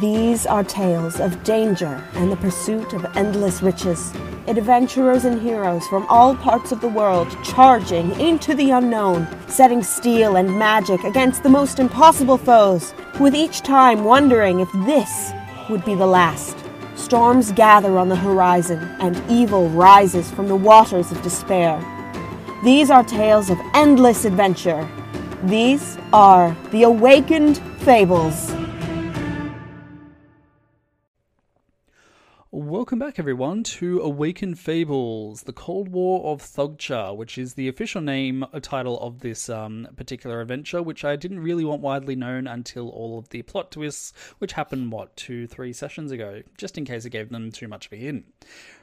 These are tales of danger and the pursuit of endless riches. Adventurers and heroes from all parts of the world charging into the unknown, setting steel and magic against the most impossible foes, with each time wondering if this would be the last. Storms gather on the horizon, and evil rises from the waters of despair. These are tales of endless adventure. These are the Awakened Fables. Welcome back, everyone, to Awaken Fables, the Cold War of Thugcha, which is the official name, title of this um, particular adventure, which I didn't really want widely known until all of the plot twists, which happened, what, two, three sessions ago, just in case I gave them too much of a hint.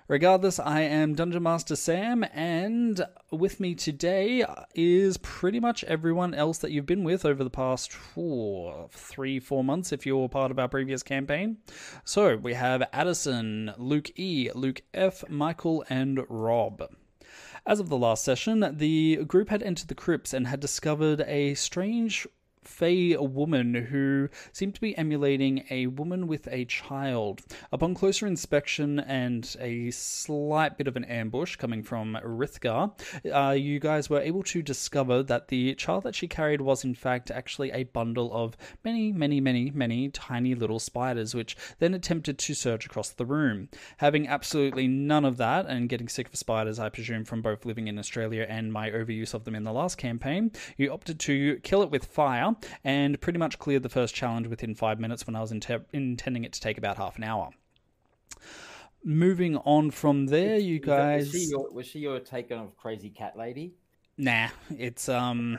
Regardless, I am Dungeon Master Sam, and with me today is pretty much everyone else that you've been with over the past four, three, four months if you're part of our previous campaign. So we have Addison, Luke E, Luke F, Michael, and Rob. As of the last session, the group had entered the crypts and had discovered a strange Fey woman who seemed to be emulating a woman with a child. Upon closer inspection and a slight bit of an ambush coming from Rithgar, uh, you guys were able to discover that the child that she carried was in fact actually a bundle of many, many, many, many tiny little spiders, which then attempted to surge across the room. Having absolutely none of that and getting sick of spiders, I presume, from both living in Australia and my overuse of them in the last campaign, you opted to kill it with fire and pretty much cleared the first challenge within five minutes when I was inter- intending it to take about half an hour. Moving on from there, you guys. Was she your, was she your take on Crazy Cat Lady? Nah, it's um.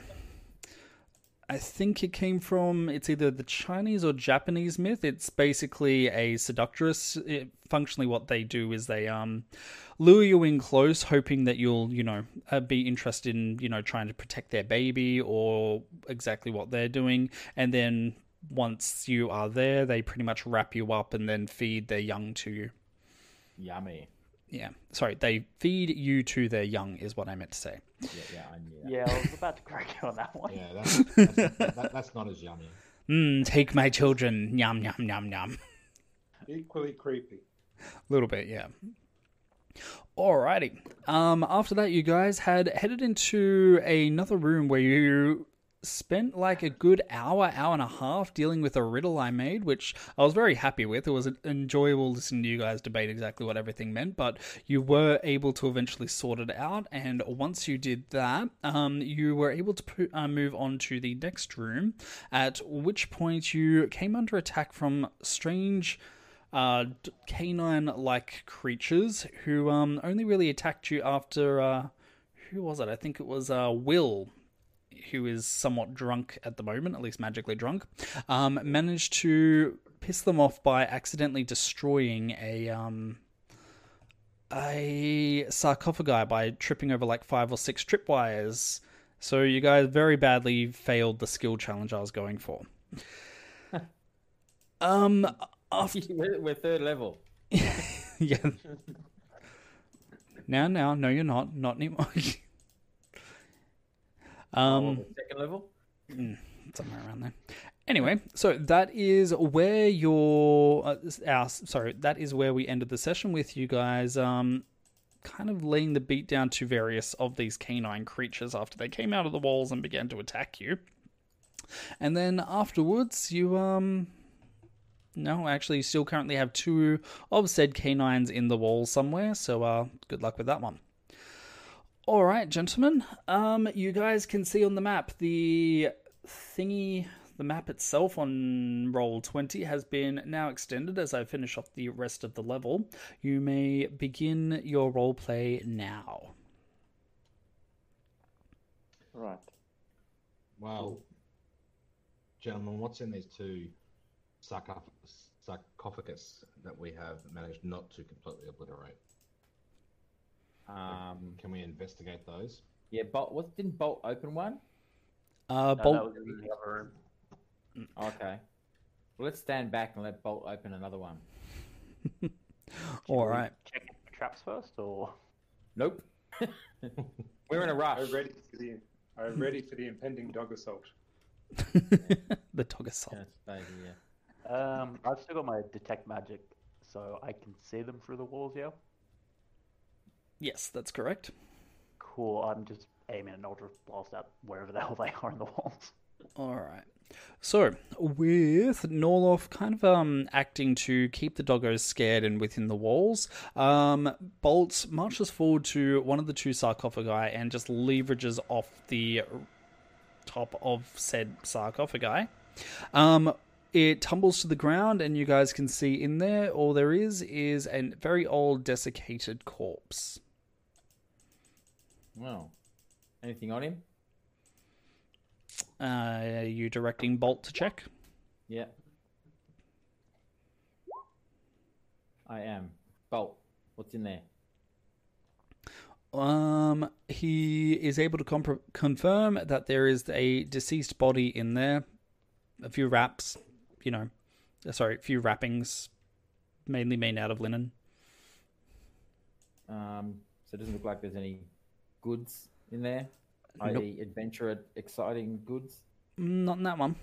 I think it came from it's either the Chinese or Japanese myth. It's basically a seductress. It, functionally, what they do is they um lure you in close, hoping that you'll you know uh, be interested in you know trying to protect their baby or exactly what they're doing, and then once you are there, they pretty much wrap you up and then feed their young to you. Yummy. Yeah, sorry, they feed you to their young is what I meant to say. Yeah, yeah, I knew that. Yeah, I was about to correct you on that one. Yeah, that's, that's, that, that's not as yummy. Mm, take my children, yum yum yum yum. Equally creepy. A little bit, yeah. Alrighty. Um, after that, you guys had headed into another room where you spent like a good hour, hour and a half dealing with a riddle I made, which I was very happy with. It was enjoyable listening to you guys debate exactly what everything meant, but you were able to eventually sort it out. And once you did that, um, you were able to pu- uh, move on to the next room, at which point you came under attack from strange uh, canine like creatures who um, only really attacked you after. Uh, who was it? I think it was uh, Will, who is somewhat drunk at the moment, at least magically drunk, um, managed to piss them off by accidentally destroying a. Um, a sarcophagi by tripping over like five or six tripwires. So you guys very badly failed the skill challenge I was going for. um, after we're, we're third level. yeah. Now, now, no, you're not. Not anymore. Um, Oh, second level. somewhere around there. Anyway, so that is where your uh, our sorry, that is where we ended the session with you guys. Um, kind of laying the beat down to various of these canine creatures after they came out of the walls and began to attack you. And then afterwards, you um. No, actually, you still currently have two of said canines in the wall somewhere, so uh, good luck with that one. All right, gentlemen. Um, you guys can see on the map the thingy, the map itself on roll twenty has been now extended as I finish off the rest of the level. You may begin your role play now. Right. Well, gentlemen, what's in these two sarcoph- sarcophagus that we have managed not to completely obliterate? Um, Can we investigate those? yeah, Bolt. What didn't Bolt open one? Uh, No, that Bolt, was in the other room. Okay. Well, let's stand back and let Bolt open another one. all right. Check the traps first, or Nope. We're in a rush. I'm ready for the I'm ready for the impending dog assault. the dog assault. Yes, baby, yeah. Um, I've still got my detect magic, so I can see them through the walls. Yeah. Yes, that's correct. Cool. I'm just aiming an eldritch blast at wherever the hell they are in the walls. All right. So, with Norloth kind of um, acting to keep the doggos scared and within the walls, um, Bolt marches forward to one of the two sarcophagi and just leverages off the top of said sarcophagi. Um, it tumbles to the ground, and you guys can see in there all there is is a very old desiccated corpse. Well, anything on him? Uh, are you directing Bolt to check? Yeah. I am. Bolt, what's in there? Um, he is able to comp- confirm that there is a deceased body in there. A few wraps, you know, uh, sorry, a few wrappings, mainly made out of linen. Um, so it doesn't look like there's any goods in there. Nope. I.e., adventure, exciting goods. Not in that one.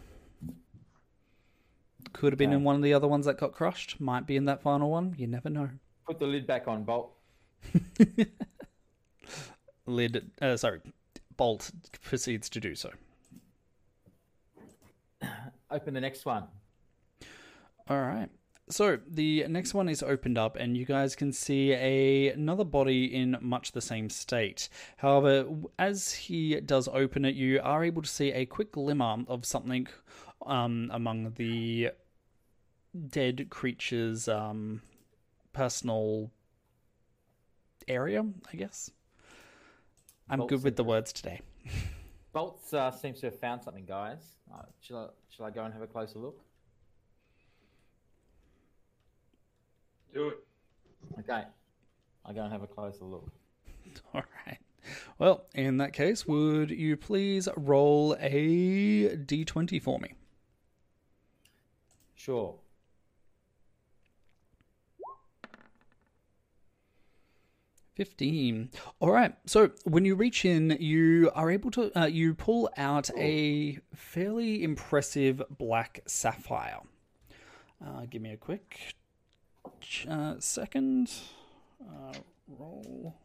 Could have been in one of the other ones that got crushed. Might be in that final one. You never know. Put the lid back on, Bolt. Lid, uh, sorry, Bolt proceeds to do so. Open the next one. All right. So the next one is opened up, and you guys can see a, another body in much the same state. However, as he does open it, you are able to see a quick glimmer of something um, among the dead creature's um, personal area. I guess. I'm good with the words today. Bolt uh, seems to have found something, guys. Uh, shall, I, shall I go and have a closer look? Do it. Okay. I'll go and have a closer look. All right. Well, in that case, would you please roll a d20 for me? Sure. Fifteen. All right. So when you reach in, you are able to uh, you pull out a fairly impressive black sapphire. Uh, give me a quick ch- uh, second. Uh, roll.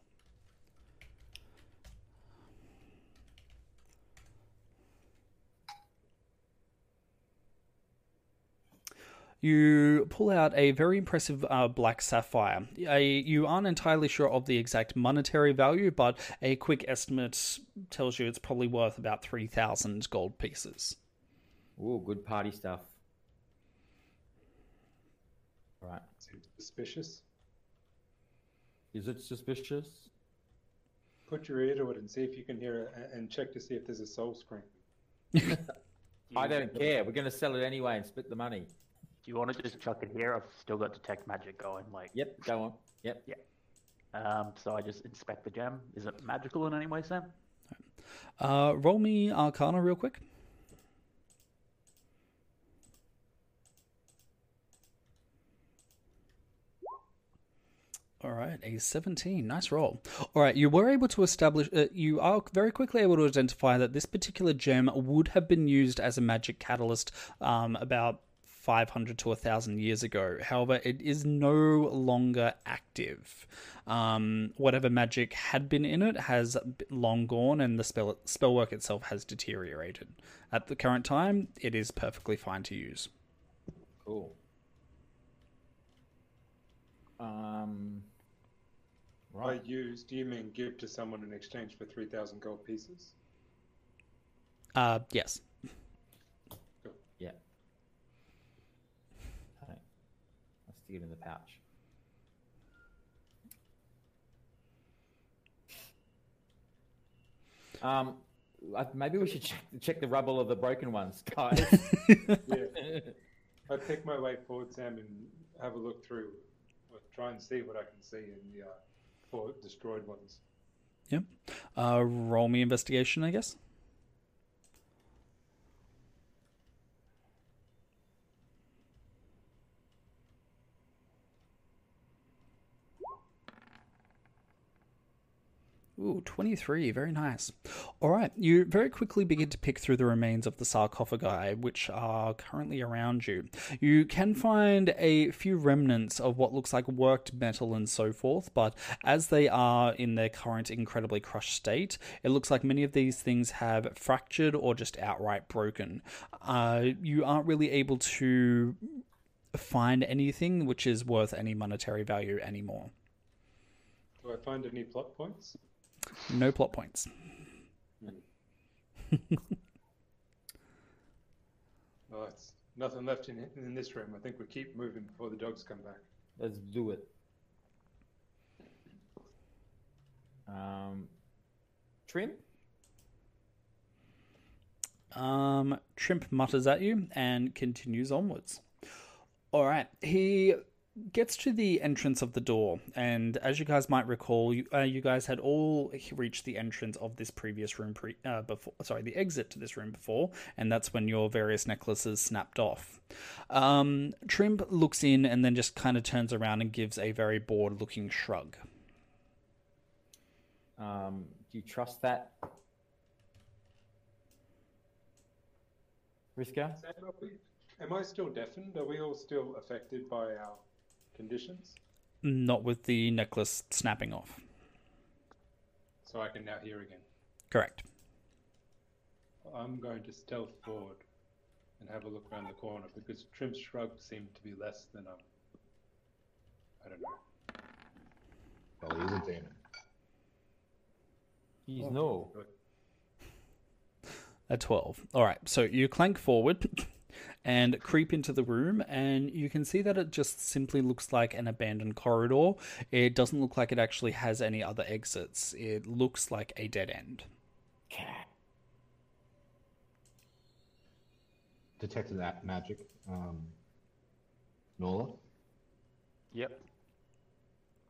You pull out a very impressive uh, black sapphire. A, you aren't entirely sure of the exact monetary value, but a quick estimate tells you it's probably worth about 3,000 gold pieces. Ooh, good party stuff. All right. Seems suspicious. Is it suspicious? Put your ear to it and see if you can hear it, and check to see if there's a soul scream. I don't care. We're going to sell it anyway and split the money. Do you want to just chuck it here? I've still got detect magic going. Like, Yep, go on. Yep. um, so I just inspect the gem. Is it magical in any way, Sam? Uh, roll me Arcana real quick. All right, a 17. Nice roll. All right, you were able to establish, uh, you are very quickly able to identify that this particular gem would have been used as a magic catalyst um, about 500 to 1,000 years ago. However, it is no longer active. Um, whatever magic had been in it has long gone, and the spell spellwork itself has deteriorated. At the current time, it is perfectly fine to use. Cool. Um. By use, do you mean give to someone in exchange for 3,000 gold pieces? Uh, yes. Yeah. Okay. I'll stick it in the pouch. Um, maybe we should check, check the rubble of the broken ones, guys. Yeah. I pick my way forward, Sam, and have a look through, or try and see what I can see in the uh, destroyed ones. Yep. Uh, roll me investigation, I guess. 23. Very nice. All right. You very quickly begin to pick through the remains of the sarcophagi, which are currently around you. You can find a few remnants of what looks like worked metal and so forth, but as they are in their current incredibly crushed state, it looks like many of these things have fractured or just outright broken. Uh, you aren't really able to find anything which is worth any monetary value anymore. Do I find any plot points? No plot points. Well, it's nothing left in in this room. I think we keep moving before the dogs come back. Let's do it. Um, trim. Um, Trimp mutters at you and continues onwards. All right, he gets to the entrance of the door, and as you guys might recall, you, uh, you guys had all reached the entrance of this previous room pre- uh, before. Sorry, the exit to this room before, and that's when your various necklaces snapped off. Um, Trimp looks in and then just kind of turns around and gives a very bored-looking shrug. Um, do you trust that? Riska? Sam, are we, am I still deafened? Are we all still affected by our conditions? Not with the necklace snapping off. So I can now hear again. Correct. I'm going to stealth forward and have a look around the corner because Trim's shrug seemed to be less than um. I don't know. Well, he's a demon. He's no. A 12. All right, so you clank forward and creep into the room, and you can see that it just simply looks like an abandoned corridor. It doesn't look like it actually has any other exits. It looks like a dead end. Detected that magic. Um, Nola. Yep.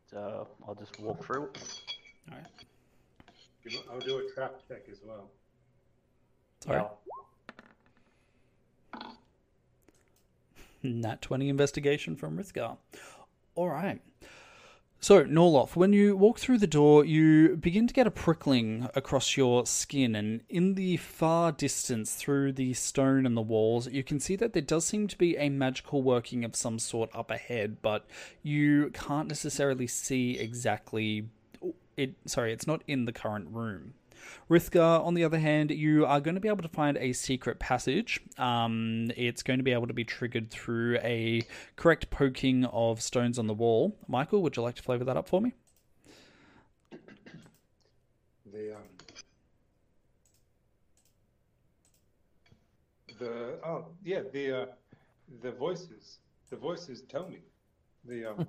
So I'll just walk through. All right. I'll do a trap check as well. Sorry. Nat 20 investigation from Rithgar. All right. So, Norloth, when you walk through the door, you begin to get a prickling across your skin, and in the far distance through the stone and the walls, you can see that there does seem to be a magical working of some sort up ahead, but you can't necessarily see exactly it. Sorry, it's not in the current room. Rithgar, on the other hand, you are going to be able to find a secret passage. Um, it's going to be able to be triggered through a correct poking of stones on the wall. Michael, would you like to flavor that up for me? The um. The oh yeah the uh, the voices the voices tell me the um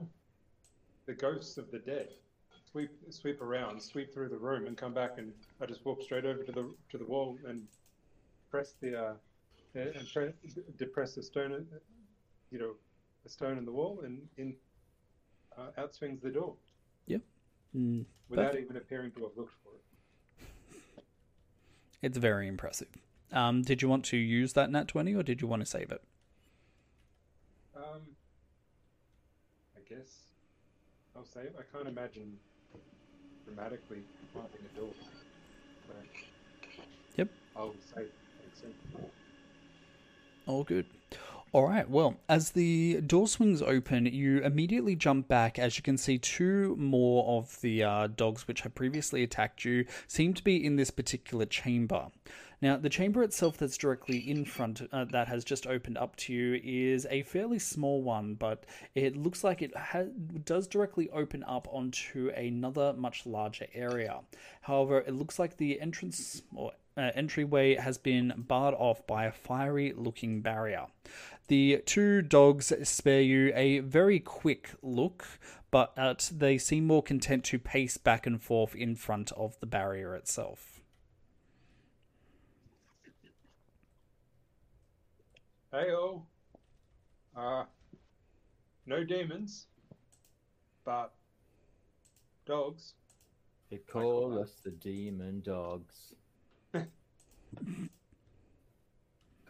the ghosts of the dead sweep sweep around sweep through the room and come back and I just walk straight over to the to the wall and press the uh and pre- depress the stone uh, you know a stone in the wall and in uh, out swings the door Mm, without Perfect. even appearing to have looked for it. It's very impressive. Um, did you want to use that nat 20 or did you want to save it? Um, I guess I'll say it. I can't imagine dramatically a door. Yep. I'll say. All good. All right. Well, as the door swings open, you immediately jump back as you can see two more of the uh, dogs which had previously attacked you seem to be in this particular chamber. Now, the chamber itself that's directly in front, uh, that has just opened up to you, is a fairly small one, but it looks like it ha- does directly open up onto another much larger area. However, it looks like the entrance or uh, entryway has been barred off by a fiery looking barrier. The two dogs spare you a very quick look, but uh, they seem more content to pace back and forth in front of the barrier itself. Hey oh, uh, no demons, but dogs. They call us the demon dogs. could,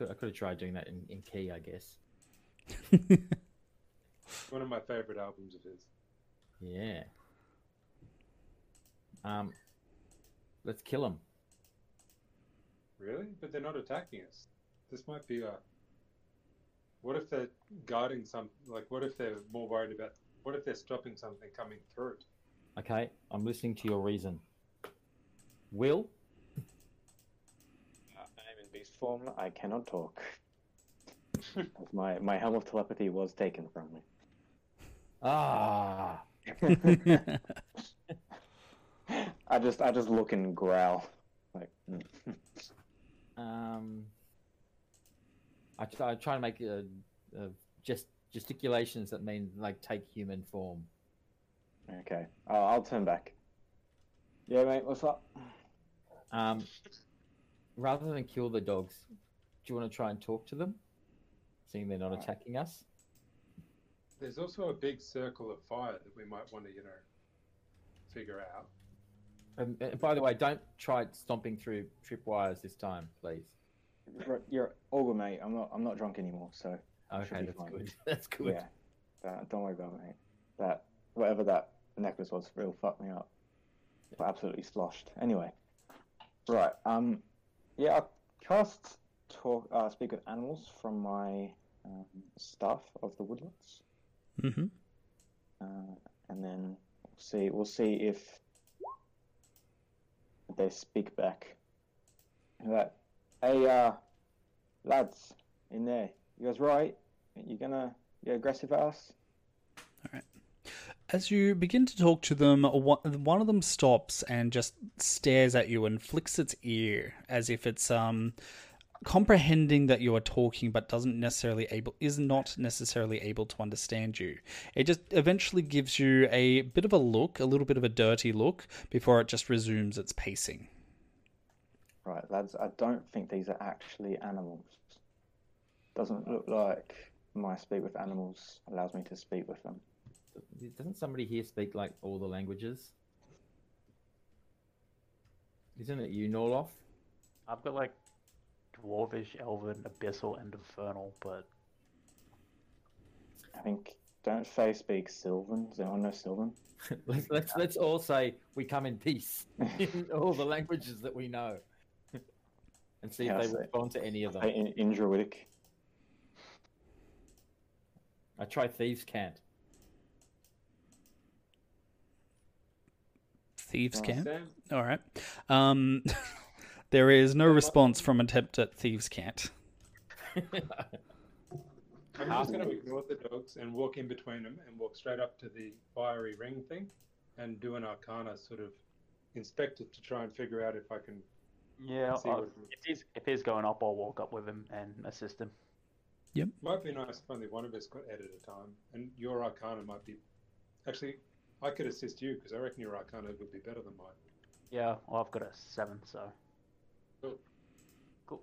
I could have tried doing that in, in key, I guess. One of my favorite albums of his. Yeah. Um, Let's kill them. Really? But they're not attacking us. This might be a. What if they're guarding some? Like, what if they're more worried about? What if they're stopping something coming through? Okay, I'm listening to your reason. Will, I am in beast form. I cannot talk. my my helm of telepathy was taken from me. ah, I just I just look and growl. Like mm. um, I, try- I try to make uh uh just gesticulations that mean like take human form. okay, I'll, I'll turn back. Yeah, mate. What's up? Um, rather than kill the dogs, do you want to try and talk to them, seeing they're not Alright. attacking us? There's also a big circle of fire that we might want to, you know, figure out. Um, uh, by the way, don't try stomping through tripwires this time, please. You're, you're all good, mate. I'm not I'm not drunk anymore, so Okay, that's fine. good. That's good. yeah. That, don't worry about it, mate. That whatever that necklace was, real fucked me up. Absolutely sloshed. Anyway, right. Um, yeah. I cast talk. Uh, speak with animals from my um, staff of the woodlands. hmm uh, and then we'll see we'll see if they speak back. That, hey, uh, lads, in there, you guys right? You gonna you aggressive at us? All right. As you begin to talk to them, one of them stops and just stares at you and flicks its ear as if it's um comprehending that you are talking but doesn't necessarily able is not necessarily able to understand you. It just eventually gives you a bit of a look, a little bit of a dirty look before it just resumes its pacing. Right, lads. I don't think these are actually animals. Doesn't look like my speak with animals allows me to speak with them. Doesn't somebody here speak like all the languages? Isn't it you, Norloth? I've got like dwarvish, elven, abyssal, and infernal, but I think don't Fey speak Sylvan? Does anyone know Sylvan? let's let's let's all say we come in peace in all the languages that we know, and see Yeah, if they so- respond to any of them. In, in Druidic. I try thieves cant. Thieves Right. cant. All right. Um, there is no response from attempt at thieves cant. I'm just going to ignore the dogs and walk in between them and walk straight up to the fiery ring thing and do an arcana sort of inspect it to try and figure out if I can. Yeah, I'll- if he's if he's going up, I'll walk up with him and assist him. Yep. Might be nice if only one of us got ed at a time, and your arcana might be. Actually, I could assist you because I reckon your arcana would be better than mine. Yeah, well, I've got a seven, so Cool. cool.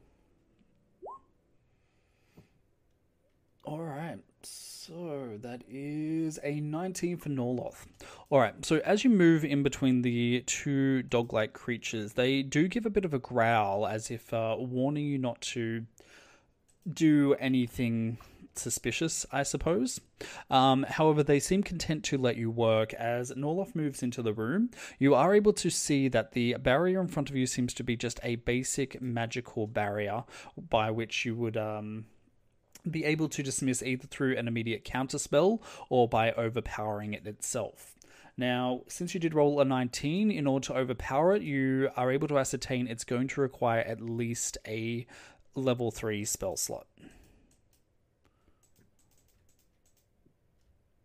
All right. So that is a 19 for Norloth. All right. So as you move in between the two dog-like creatures, they do give a bit of a growl as if uh, warning you not to do anything suspicious, I suppose. Um, however, they seem content to let you work as Norloth moves into the room. You are able to see that the barrier in front of you seems to be just a basic magical barrier by which you would um, be able to dismiss either through an immediate counterspell or by overpowering it itself. Now, since you did roll a 19, in order to overpower it, you are able to ascertain it's going to require at least a level 3 spell slot.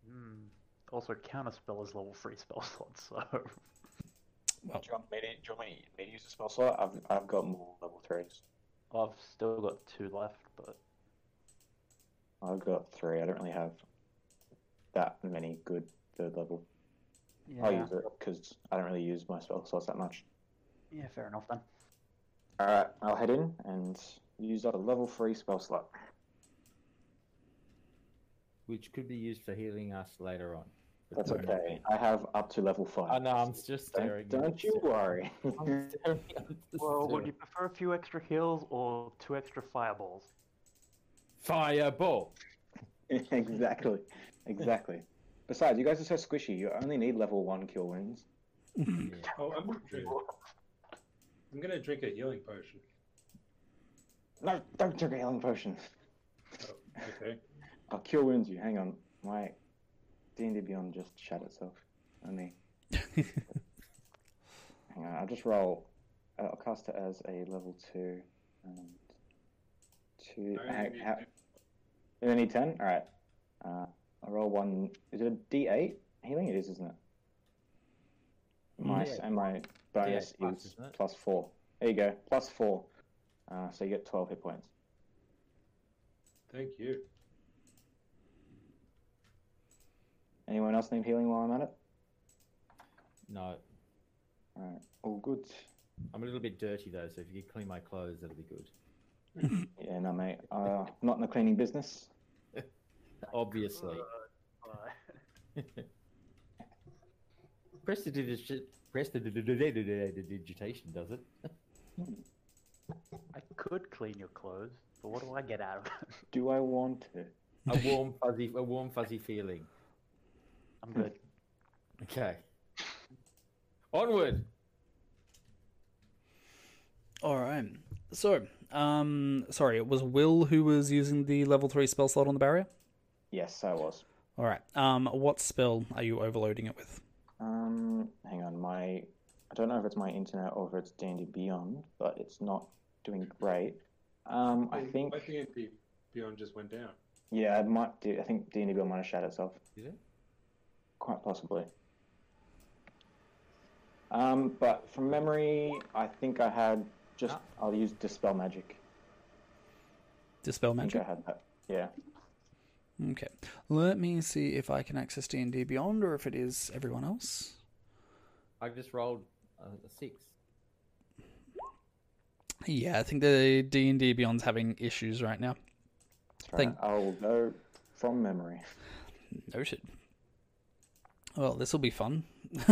Hmm. Also, counterspell is level three spell slot, so Well, Do you want me to, do you want me, me to use a spell slot? I've, I've got more level threes. I've still got two left. But I've got three. I don't really have that many good third level. I'll use it because I don't really use my spell slots that much. yeah, fair enough then. Alright, I'll head in and use up a level three spell slot. which could be used for healing us later on. That's don't- okay. I have up to level five. I know. I'm just staring. Don't, don't you worry. I'm staring, I'm just Well, would you prefer a few extra heals or two extra fireballs? Fireball. exactly. Exactly. Besides, you guys are so squishy. You only need level one kill wounds. Oh, I'm not sure. I'm gonna drink a healing potion. No, don't drink a healing potion. Oh, okay. I'll kill wounds you. Hang on. My D&D Beyond just shat itself on me. Hang on, I'll just roll. uh, I'll cast it as a level 2. And two. I how- only need how- you need 10? Alright. Uh, I'll roll one. Is it a D8 healing? It is, isn't it? My, Yeah. And my bonus plus, is plus 4. There you go. Plus 4. Uh, so you get 12 hit points. Thank you. Anyone else need healing while I'm at it? No, Alright. All good. I'm a little bit dirty though, so if you could clean my clothes, that'd be good. Yeah, no, mate. Uh, not in the cleaning business. Obviously. Prestidigitation does it. I could clean your clothes, but what do I get out of it? Do I want to? A warm, fuzzy, a warm, fuzzy feeling. I'm good. Okay. Onward. All right. So, um, sorry, it was Will who was using the level three spell slot on the barrier. Yes, I was. All right. Um, what spell are you overloading it with? Um, hang on. My, I don't know if it's my internet or if it's D&D Beyond, but it's not doing great. Um, I think, My D&D Beyond just went down. yeah, it might do. I think D&D Beyond might have shat itself. Did it? Quite possibly. Um, but from memory, I think I had just. Ah. I'll use dispel magic. Dispel I think magic. I had that. Yeah. Okay. Let me see if I can access D and D Beyond or if it is everyone else. I've just rolled uh, a six. Yeah, I think the D and D Beyond's having issues right now. That's Think- right. I'll go from memory. Noted. Well, this will be fun.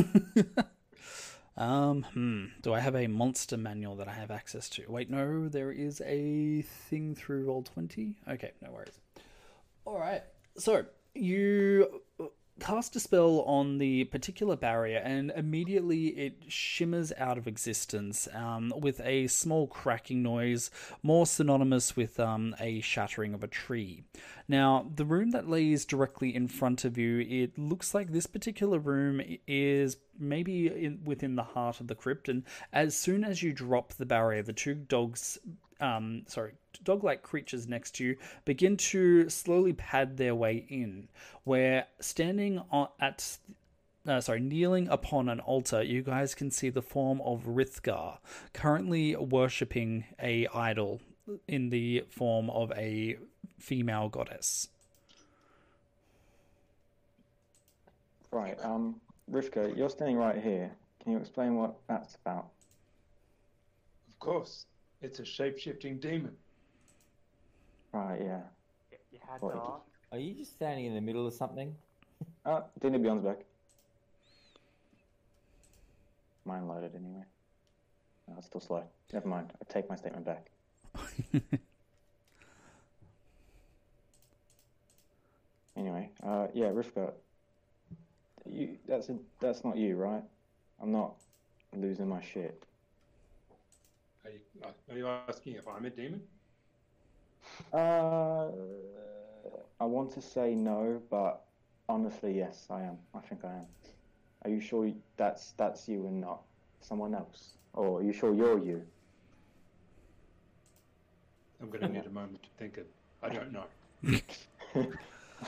um, hmm. Do I have a monster manual that I have access to? Wait, no, there is a thing through roll twenty. Okay, no worries. All right. So you cast a spell on the particular barrier, and immediately it shimmers out of existence um, with a small cracking noise, more synonymous with um, a shattering of a tree. Now, the room that lays directly in front of you, it looks like this particular room is maybe in, within the heart of the crypt, and as soon as you drop the barrier, the two dogs um, sorry, dog-like creatures next to you begin to slowly pad their way in. Where standing on, at, uh, sorry, kneeling upon an altar, you guys can see the form of Rithgar, currently worshipping a idol in the form of a female goddess. Right. Um, Rivka, you're standing right here. Can you explain what that's about? Of course, it's a shape-shifting demon. Right. Yeah. You had What? to. Are you just standing in the middle of something? Ah, D&D Beyond's back. Mine loaded anyway. No, it's still slow. Never mind. I take my statement back. Anyway, uh, yeah, Rivka, you, that's a, that's not you, right? I'm not losing my shit. Are you, are you asking if I'm a demon? Uh, I want to say no, but honestly, yes, I am. I think I am. Are you sure that's that's you and not someone else? Or are you sure you're you? I'm going to need a moment to think of. I don't know.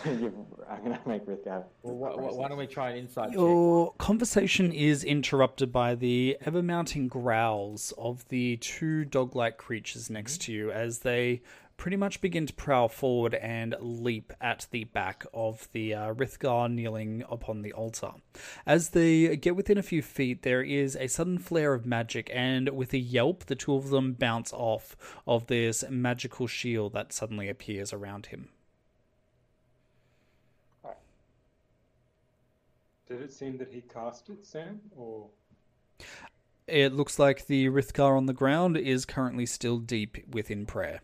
I'm gonna make Rivka have. Well, why, why, why don't we try an insight check? Your conversation is interrupted by the ever mounting growls of the two dog like creatures next to you as they pretty much begin to prowl forward and leap at the back of the uh, Rithgar kneeling upon the altar. As they get within a few feet, there is a sudden flare of magic, and with a yelp, the two of them bounce off of this magical shield that suddenly appears around him. Did it seem that he cast it, Sam? Or It looks like the Rithgar on the ground is currently still deep within prayer.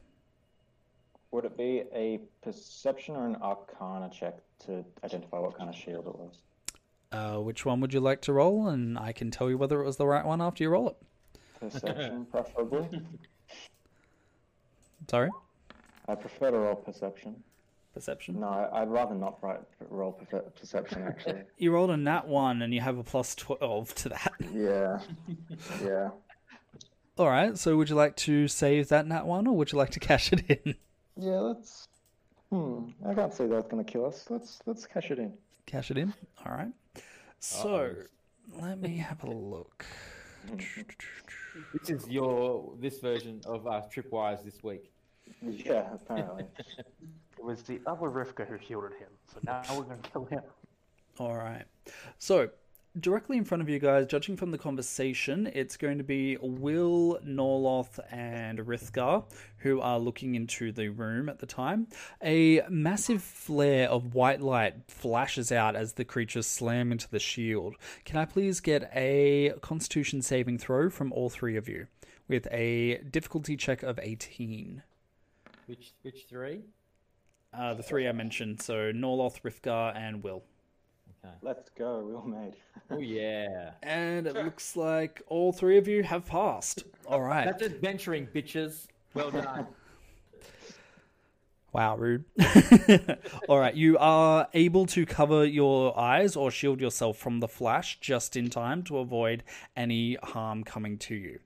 Would it be a perception or an arcana check to identify what kind of shield it was? Uh, which one would you like to roll? And I can tell you whether it was the right one after you roll it. Perception, preferably. Sorry, I prefer to roll perception. perception. No, I- I'd rather not ri- roll perfe- perception, actually. You rolled a nat one, and you have a plus twelve to that. yeah. Yeah. All right. So, would you like to save that nat one, or would you like to cash it in? Yeah, let's. Hmm. I can't see that's gonna kill us. Let's let's cash it in. Cash it in. All right. So, let me have a look. This is your this version of uh, Tripwires this week. Yeah, apparently. It was the other Rivka who shielded him, so now we're going to kill him. All right. So, directly in front of you guys, judging from the conversation, it's going to be Will, Norloth, and Rithgar who are looking into the room at the time. A massive flare of white light flashes out as the creatures slam into the shield. Can I please get a constitution saving throw from all three of you with a difficulty check of 18? Which which three? Uh, the three I mentioned, so Norloth, Rithgar, and Will. Okay. Let's go. real all made. Oh yeah. And it looks like all three of you have passed. All right. That's adventuring, bitches. Well done. Wow, rude. all right, you are able to cover your eyes or shield yourself from the flash just in time to avoid any harm coming to you.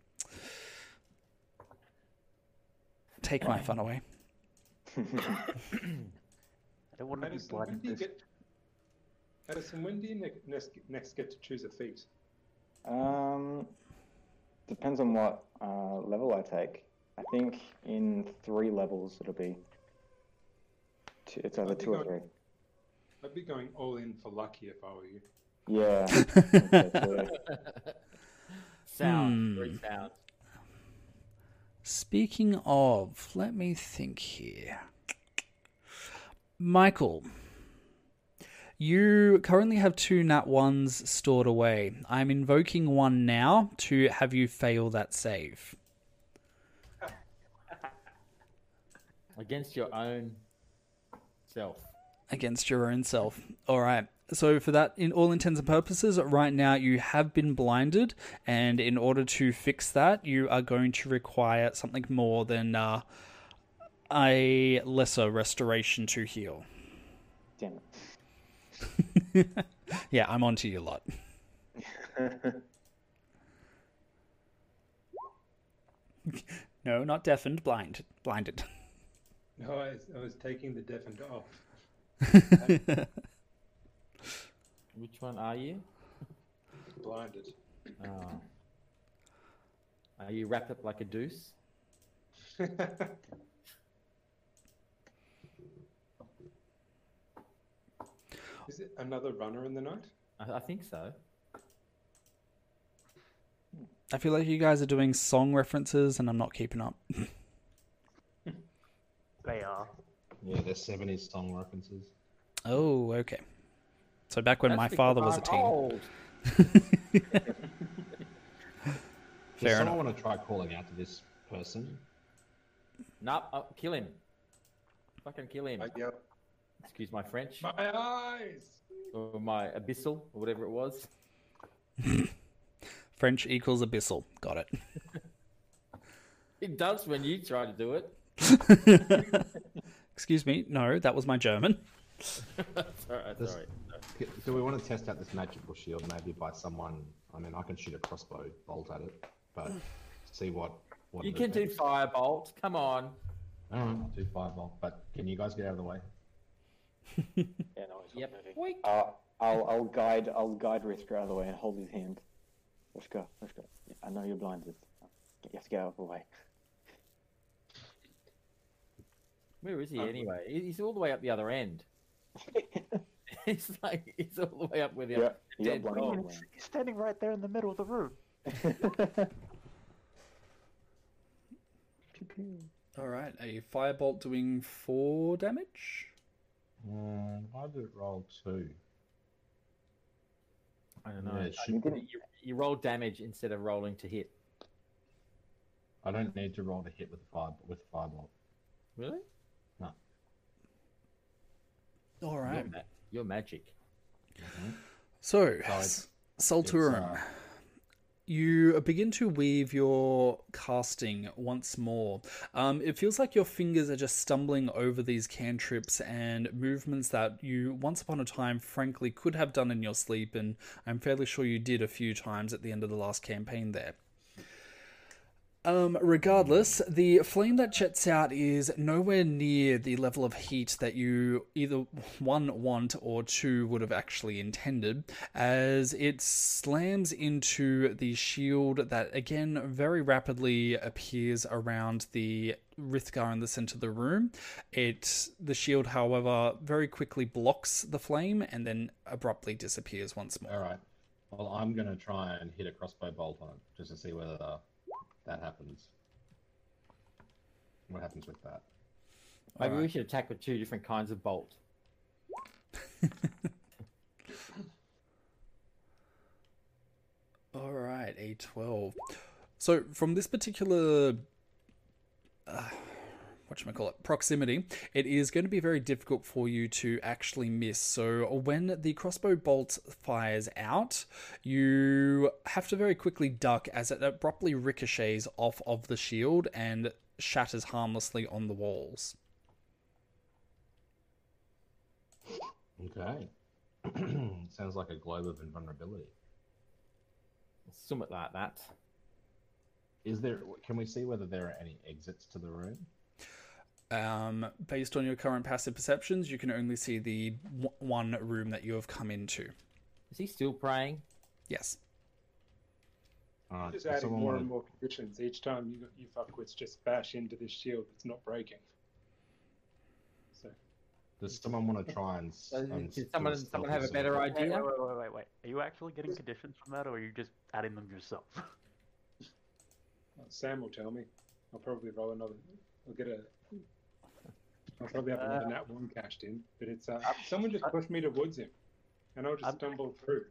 Take my fun away. I don't want to be Edison, when do you get? Edison, when do you ne- next, next get to choose a feat? Um, depends on what uh, level I take. I think in three levels it'll be. Two, it's either I'd two or three. I'd be going all in for lucky if I were you. Yeah. okay, so- Sound. Hmm. Three sounds. Speaking of, let me think here. Michael, you currently have two nat ones stored away. I'm invoking one now to have you fail that save. Against your own self. against your own self. All right. So for that, in all intents and purposes, right now you have been blinded, and in order to fix that, you are going to require something more than uh, a lesser restoration to heal. Damn it. Yeah, I'm onto you a lot. no, not deafened, blind, blinded. No, I, I was taking the deafened off. Which one are you? Blinded. Oh. Are you wrapped up like a deuce? Is it another runner in the night? I, I think so. I feel like you guys are doing song references, and I'm not keeping up. They are. Yeah, there's 70s song references. Oh, okay. So back when That's my father was a I'm teen. old. Does Fair someone want to try calling out to this person? Nope, oh, kill him. Fucking kill him. I yell, Excuse my French. my eyes! Or my abyssal, or whatever it was. French equals abyssal. Got it. It does when you try to do it. Excuse me. No, that was my German. Sorry, This- sorry. Do we want to test out this magical shield maybe by someone? I mean, I can shoot a crossbow bolt at it, but see what. what You it can do affects. firebolt. Come on. All right, I'll do fireball, but can you guys get out of the way? Yeah, no, it's not Yep. moving. Uh, I'll I'll guide I'll guide Risker out of the way and hold his hand. Let's go. Let's go. I know you're blinded. You have to get out of the way. Where is he anyway? He's all the way up the other end. He's like he's all the way up with the Yeah, you got dead blinded. He's standing right there in the middle of the room. All right. A firebolt doing four damage. Um, I did it roll two. I don't know. Yeah, it I you, you roll damage instead of rolling to hit. I don't need to roll to hit with a fire with a fireball. Really? No. All right. You're, ma- you're magic. So, it's- Salturum, uh, you begin to weave your casting once more. Um, it feels like your fingers are just stumbling over these cantrips and movements that you once upon a time, frankly, could have done in your sleep, and I'm fairly sure you did a few times at the end of the last campaign there. Um, regardless, the flame that jets out is nowhere near the level of heat that you either one want or two would have actually intended, as it slams into the shield that again very rapidly appears around the Rithgar in the center of the room. It the shield, however, very quickly blocks the flame and then abruptly disappears once more. All right. Well, I'm going to try and hit a crossbow bolt on it just to see whether that happens. What happens with that? Maybe we should attack with two different kinds of bolt. All right, a twelve. So from this particular, uh, what should I call it, proximity, it is going to be very difficult for you to actually miss. So when the crossbow bolt fires out, you have to very quickly duck as it abruptly ricochets off of the shield and shatters harmlessly on the walls. Okay. Sounds like a globe of invulnerability. Something like that. Is there? Can we see whether there are any exits to the room? Um, based on your current passive perceptions, you can only see the w- one room that you have come into. Is he still praying? Yes. Uh, Just adding more wanna- and more conditions each time you you fuckwits just bash into this shield that's not breaking. So Does someone want to try and? s- and did someone- someone have a better idea? wait, wait, wait, wait, wait. Are you actually getting conditions from that, or are you just adding them yourself? Sam will tell me. I'll probably roll another. I'll get a. I'll probably have another Uh, nat one cashed in, but it's uh, someone just pushed me towards him, and I'll just I'm- stumble through.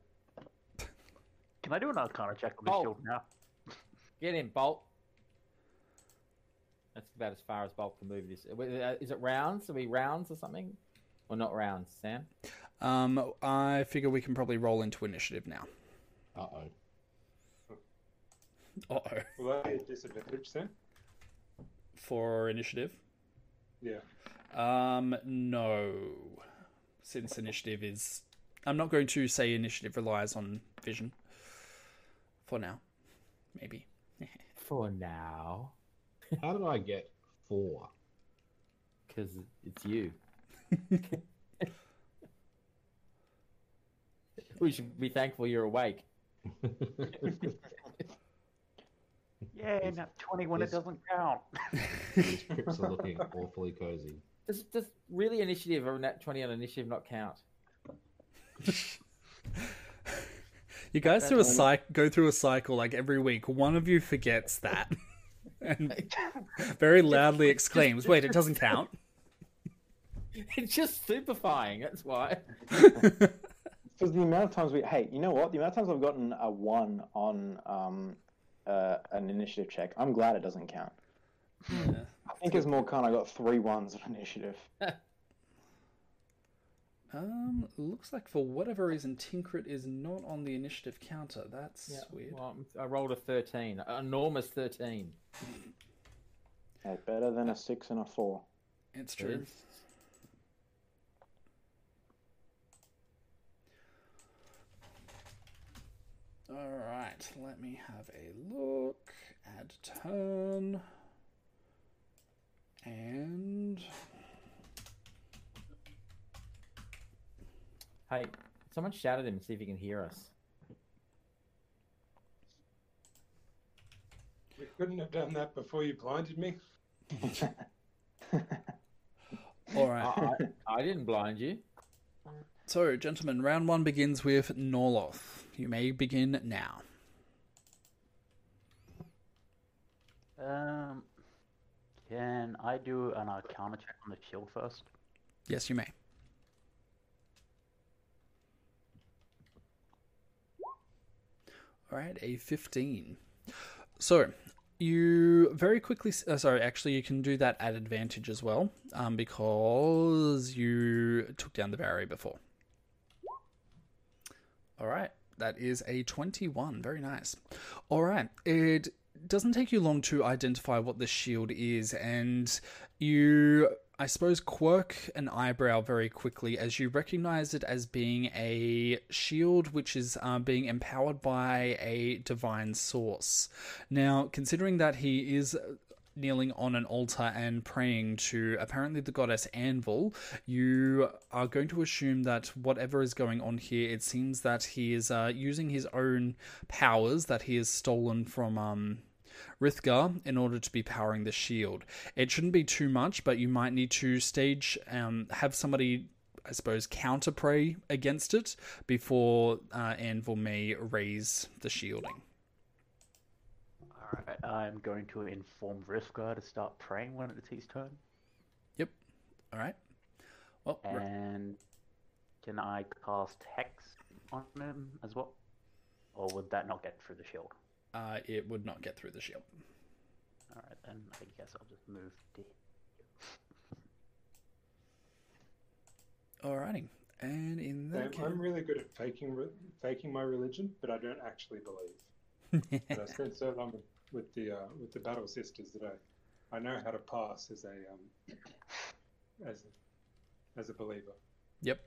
Can I do an Arcana check on this shield now? Get in, Bolt. That's about as far as Bolt can move this. Uh, Is it rounds? Are we rounds or something? Or not rounds, Sam? Um, I figure we can probably roll into initiative now. Uh oh. Uh oh. Will I get disadvantage, Sam? For initiative? Yeah. Um, no. Since initiative is. I'm not going to say initiative relies on vision. For now. Maybe. For now. How did I get four? Because it's you. we should be thankful you're awake. Yeah, nat 20 when it doesn't count. These crypts are looking awfully cozy. Does, does really initiative or nat 20 on initiative not count? You guys through a cycle, go through a cycle like every week. One of you forgets that. and very loudly exclaims, Wait, it doesn't count? It's just stupefying, that's why. Because the amount of times we, hey, you know what? The amount of times I've gotten a one on um, uh, an initiative check, I'm glad it doesn't count. I think it's more kind. I got three ones on initiative. Um, looks like for whatever reason, Tinkrit is not on the initiative counter. That's weird. Well, I rolled a 13, an enormous 13. Hey, better than a six and a four. It's true. Yes. Alright, let me have a look. Add turn. And. Hey, someone shout at him and see if he can hear us. We couldn't have done that before you blinded me. Alright. I, I, I didn't blind you. So, gentlemen, round one begins with Norloth. You may begin now. Um, can I do an Arcana check on the shield first? Yes, you may. All right, a 15. So, you very quickly. Uh, sorry, actually, you can do that at advantage as well, um, because you took down the barrier before. All right, That is a 21. Very nice. All right. It doesn't take you long to identify what the shield is, and you, I suppose, quirk an eyebrow very quickly as you recognize it as being a shield which is uh, being empowered by a divine source. Now, considering that he is kneeling on an altar and praying to apparently the goddess Anvil, you are going to assume that whatever is going on here, it seems that he is uh, using his own powers that he has stolen from um, Rithgar in order to be powering the shield. It shouldn't be too much, but you might need to stage, um, have somebody. I suppose counter pray against it before uh, Anvil may raise the shielding. Alright, I'm going to inform Rithgar to start praying when it's his turn. Yep. All right. Well, And can I cast Hex on him as well? Or would that not get through the shield? uh, it would not get through the shield. Alright, then I guess I'll just move to. Alrighty. And in I'm, that case, I'm really good at faking faking my religion, but I don't actually believe. And I spent so long with, with the uh, with the Battle Sisters that I, I know how to pass as a um, as a, as a believer. Yep.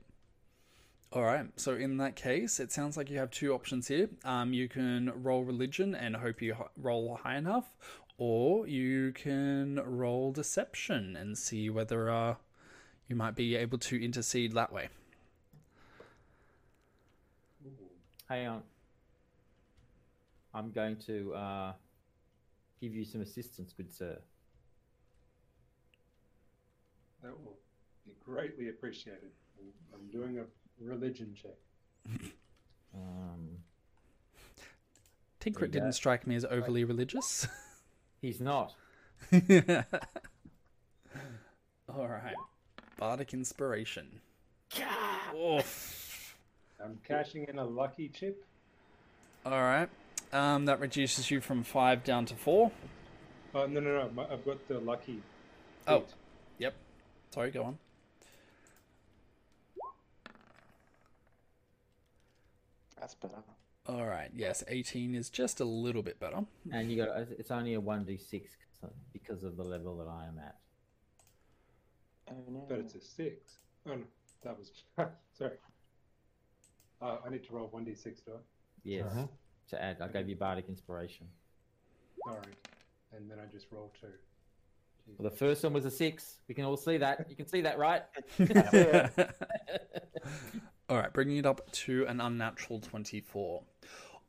All right. So in that case, it sounds like you have two options here. Um, you can roll religion and hope you h- roll high enough, or you can roll deception and see whether uh, you might be able to intercede that way. Hang on. I'm going to uh, give you some assistance, good sir. That will be greatly appreciated. I'm, I'm doing a religion check. Um, Tinkrit There you go. didn't strike me as overly religious. he's not. All right. Bardic inspiration. Oof. I'm cashing in a lucky chip. All right. Um, that reduces you from five down to four. Oh no no no! I've got the lucky. Oh. Yep. Sorry, go on. That's better. All right. Yes, 18 is just a little bit better. And you got it's only a 1d6 because of the level that I am at. Oh no. but it's a six. Oh no, that was sorry. Uh, I need to roll one d six, do I? Yes. Uh-huh. To add, I gave you bardic inspiration. All right, and then I just roll two. Well, the first one was a six. We can all see that. You can see that, right? All right, bringing it up to an unnatural 24.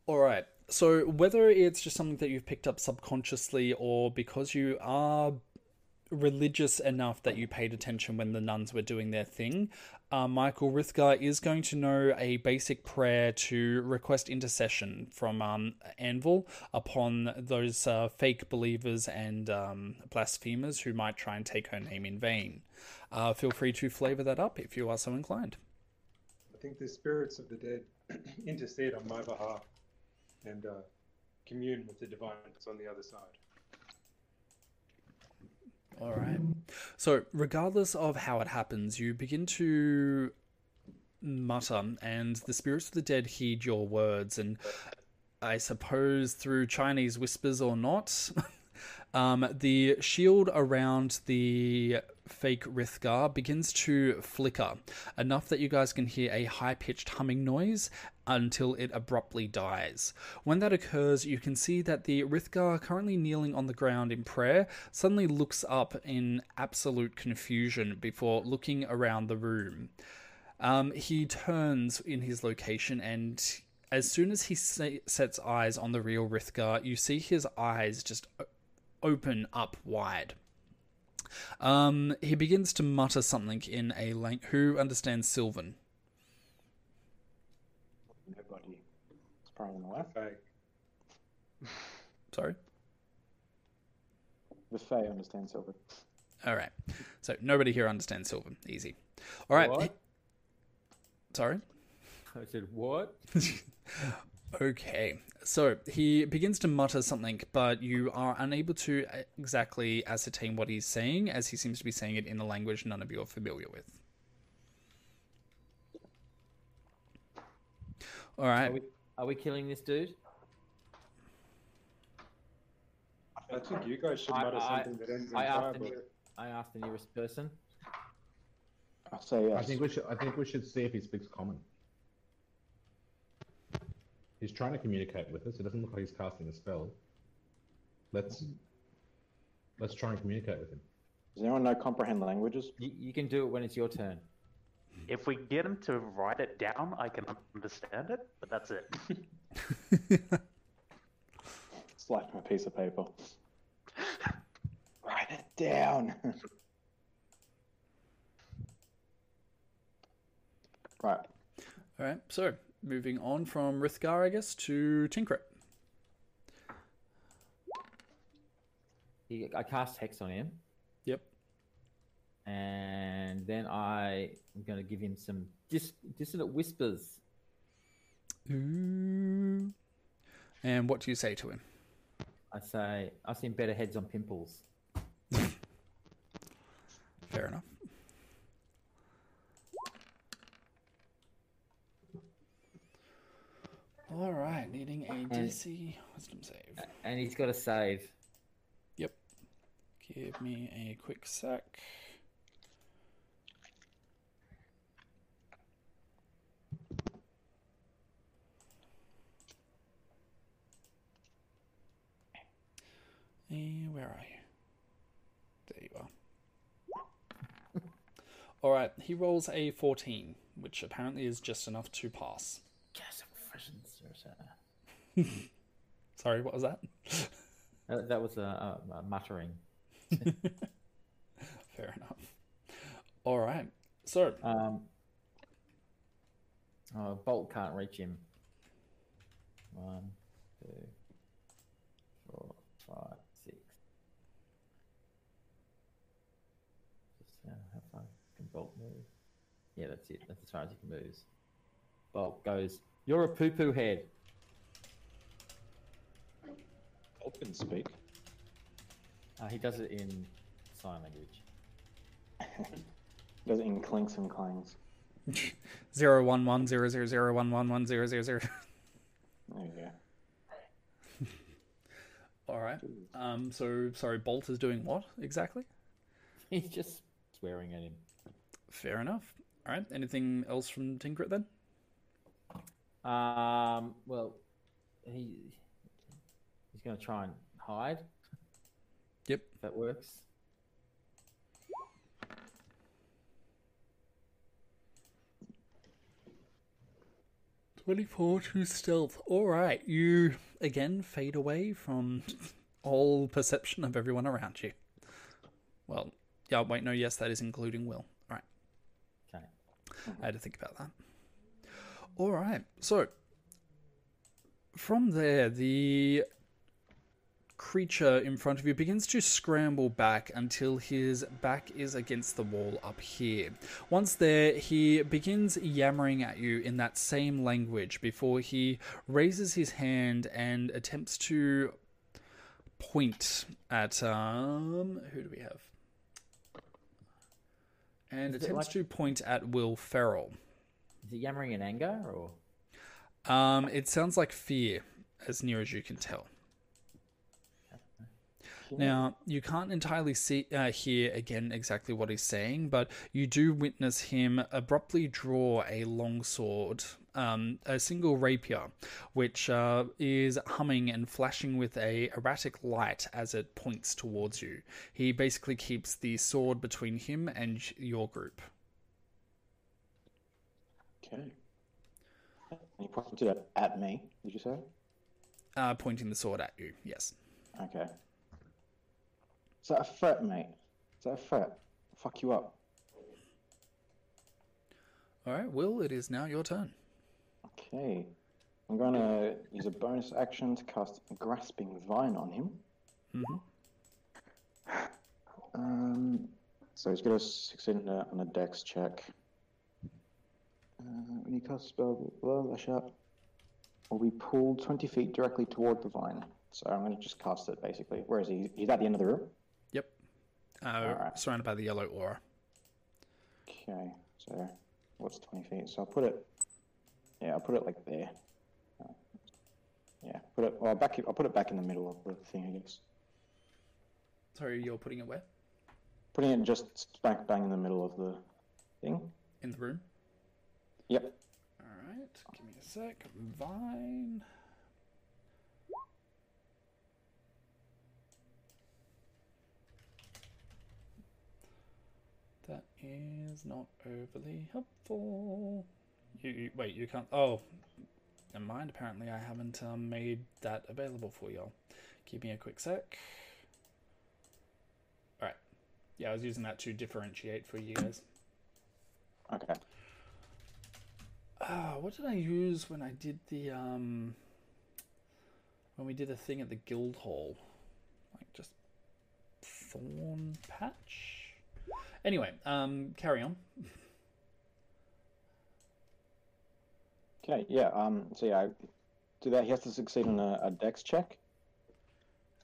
All right, so whether it's just something that you've picked up subconsciously or because you are religious enough that you paid attention when the nuns were doing their thing, uh, Michael Rithgar is going to know a basic prayer to request intercession from um, Anvil upon those uh, fake believers and um, blasphemers who might try and take her name in vain. Uh, feel free to flavor that up if you are so inclined. I think the spirits of the dead intercede on my behalf and uh, commune with the divine that's on the other side. All right. So, regardless of how it happens, you begin to mutter, and the spirits of the dead heed your words. And I suppose through Chinese whispers or not, um, the shield around the fake Rithgar begins to flicker enough that you guys can hear a high pitched humming noise until it abruptly dies. When that occurs, you can see that the Rithgar, currently kneeling on the ground in prayer, suddenly looks up in absolute confusion before looking around the room. Um, he turns in his location and as soon as he se- sets eyes on the real Rithgar, you see his eyes just open up wide. Um, he begins to mutter something in a lang- who understands Sylvan. Nobody. It's probably my wife. Fake. Sorry. The Fey understands Sylvan. All right. So nobody here understands Sylvan. Easy. All right. What? Sorry. I said, what? Okay, so he begins to mutter something, but you are unable to uh, exactly ascertain what he's saying, as he seems to be saying it in a language none of you are familiar with. All right. Are we, Are we killing this dude? I think you guys should I- mutter I- something that ends in I asked the I asked the nearest person. I say yes. I think we should. I think we should see if he speaks common. He's trying to communicate with us. It doesn't look like he's casting a spell. Let's let's try and communicate with him. Does anyone know comprehend languages? You, you can do it when it's your turn. If we get him to write it down, I can understand it, but that's it. Slap him a piece of paper. Write it down. right. All right, so moving on from Rithgar, I guess, to Tinkrit. I cast hex on him, Yep. and then I am going to give him some dis, dissonant whispers. Ooh. And what do you say to him? I say, I've seen better heads on pimples. Fair enough. All right, needing a DC wisdom save. And he's got to save. Yep. Give me a quick sec. Eh, where are you? There you are. All right, he rolls a 14, which apparently is just enough to pass. Sorry, what was that? Uh, that was a, a, a muttering. Fair enough. All right. So, Um, oh, Bolt can't reach him. One, two, four, five, six. Just uh, how far can Bolt move? Yeah, that's it. That's as far as he can move. Bolt goes. You're a poo poo head. Bolt can speak. Uh, he does it in sign language. Does it in clinks and clangs. zero one one zero zero zero one one one zero zero zero. There you go. All right. Um. So, sorry, Bolt is doing what exactly? He's just swearing at him. Fair enough. All right. Anything else from Tinkrit then? Um. Well, he he's going to try and hide. Yep. If that works. Twenty-four to stealth. All right. You again fade away from all perception of everyone around you. Well, yeah. Wait. No. Yes, that is including Will. All right. Okay. I had to think about that. All right. So from there, the creature in front of you begins to scramble back until his back is against the wall up here. Once there, he begins yammering at you in that same language before he raises his hand and attempts to point at um who do we have? And Is it attempts like- to point at Will Ferrell. Is he yammering in anger or? Um, it sounds like fear, as near as you can tell. Now, you can't entirely see uh, hear again exactly what he's saying, but you do witness him abruptly draw a long sword, um, a single rapier, which uh, is humming and flashing with a erratic light as it points towards you. He basically keeps the sword between him and your group. Okay. You pointed it at me, did you say? Uh, pointing the sword at you, yes. Okay. Is that a threat, mate? Is that a threat? Fuck you up. All right, Will, it is now your turn. Okay. I'm going to use a bonus action to cast Grasping Vine on him. hmm Um, so he's going to succeed on a, on a dex check. Uh, when you cast a spell, blah, blah, shot, will be pulled 20 feet directly toward the vine. So I'm going to just cast it basically. Where is he? He's at the end of the room? Uh, Alright. Surrounded by the yellow aura. Okay, so what's 20 feet? So I'll put it, yeah, I'll put it like there. Yeah, put it. Well, back. I'll put it back in the middle of the thing. I guess. Sorry, you're putting it where? Putting it just smack bang in the middle of the thing. In the room. Yep. All right, give me a sec. Vine. That is not overly helpful. You, you wait. You can't. Oh, never mind. Apparently, I haven't um, made that available for y'all. Give me a quick sec. All right. Yeah, I was using that to differentiate for you guys. Okay. Ah, what did I use when I did the um when we did a thing at the guild hall? Like just thorn patch? Anyway, um carry on. Okay. Yeah. Um. So yeah, I do that. He has to succeed on a, a dex check.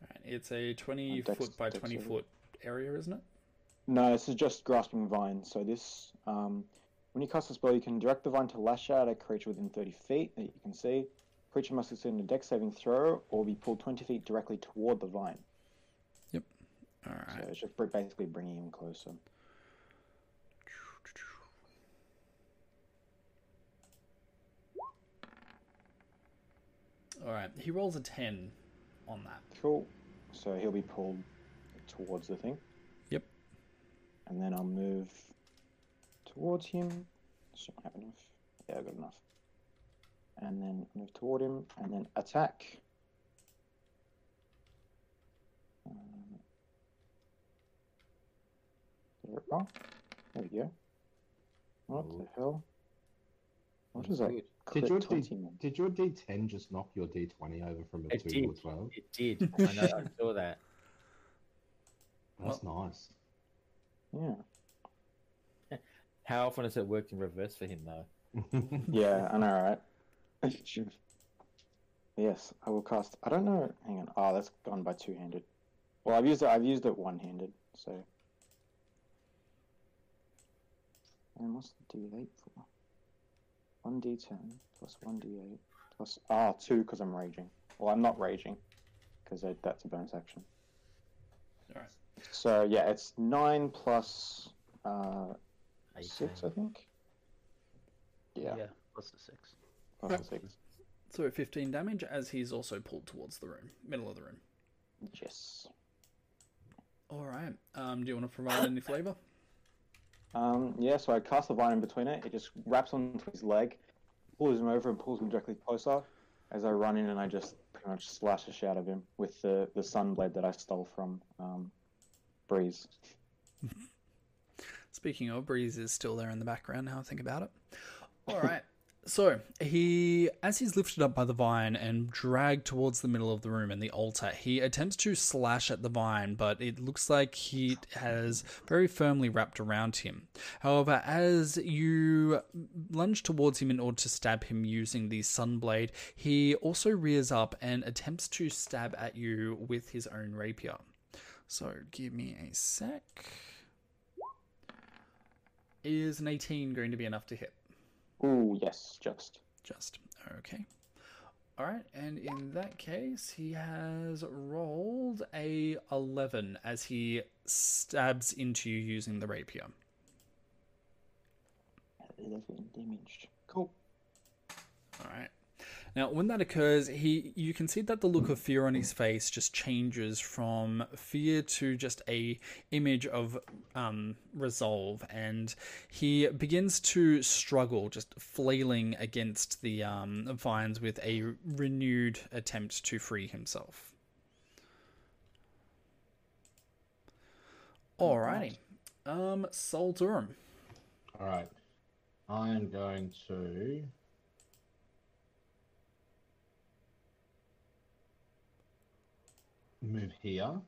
Alright, it's a 20 dex- foot by 20 dexterity. foot area, isn't it? No, this is just grasping vine. So this, um, when you cast a spell, you can direct the vine to lash out at a creature within 30 feet that you can see. Creature must succeed in a dex saving throw or be pulled 20 feet directly toward the vine. Yep. Alright. So it's just basically bringing him closer. Alright, he rolls a 10 on that. Cool. So he'll be pulled towards the thing. Yep. And then I'll move towards him. So I have enough. Yeah, I got enough. And then move toward him, and then attack. Um, there, oh, there we go. What the hell? What is that? Good. Crit Did your, 20 D, man? did your D10 just knock your D20 over from a It 2 did. to a 12? It did. I know. I saw that. That's nice. Yeah. How often has it worked in reverse for him though? Yeah, I know, right? yes, I will cast. I don't know. Hang on. Oh, that's gone by two-handed. Well, I've used it. I've used it one-handed. So. And what's the D8 for? One D10 plus one D8 plus ah two because I'm raging. Well, I'm not raging because that's a bonus action. Alright. So yeah, it's nine plus uh, six, I think. Yeah, Yeah, plus the six. plus the six. So 15 damage as he's also pulled towards the room, middle of the room. Yes. Alright. Um, do you want to provide any flavour? Um, yeah, so I cast the vine in between it. It just wraps onto his leg, pulls him over, and pulls him directly closer. As I run in and I just pretty much slash shit out of him with the the sun blade that I stole from um, Breeze. Speaking of, Breeze is still there in the background now I think about it. Alright. So he, as he's lifted up by the vine and dragged towards the middle of the room and the altar, he attempts to slash at the vine, but it looks like he has very firmly wrapped around him. However, as you lunge towards him in order to stab him using the sun blade, he also rears up and attempts to stab at you with his own rapier. So give me a sec. Is an 18 going to be enough to hit? Ooh, yes, just. Just okay. All right, and in that case, he has rolled a 11 as he stabs into you using the rapier. 11 damaged. Cool. All right. Now, when that occurs, he you can see that the look of fear on his face just changes from fear to just a image of um, resolve, and he begins to struggle, just flailing against the um, vines with a renewed attempt to free himself. Alrighty, um, Sol Durham. All right. I am going to. Move here.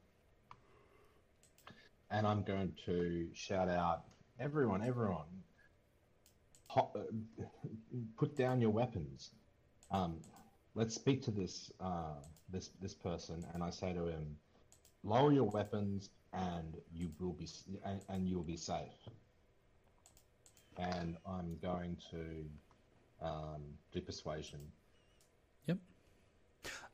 And I'm going to shout out everyone, everyone, ho- uh, put down your weapons. Um, let's speak to this uh, this this person, and I say to him, lower your weapons, and you will be and, and you will be safe and I'm going to um, do persuasion.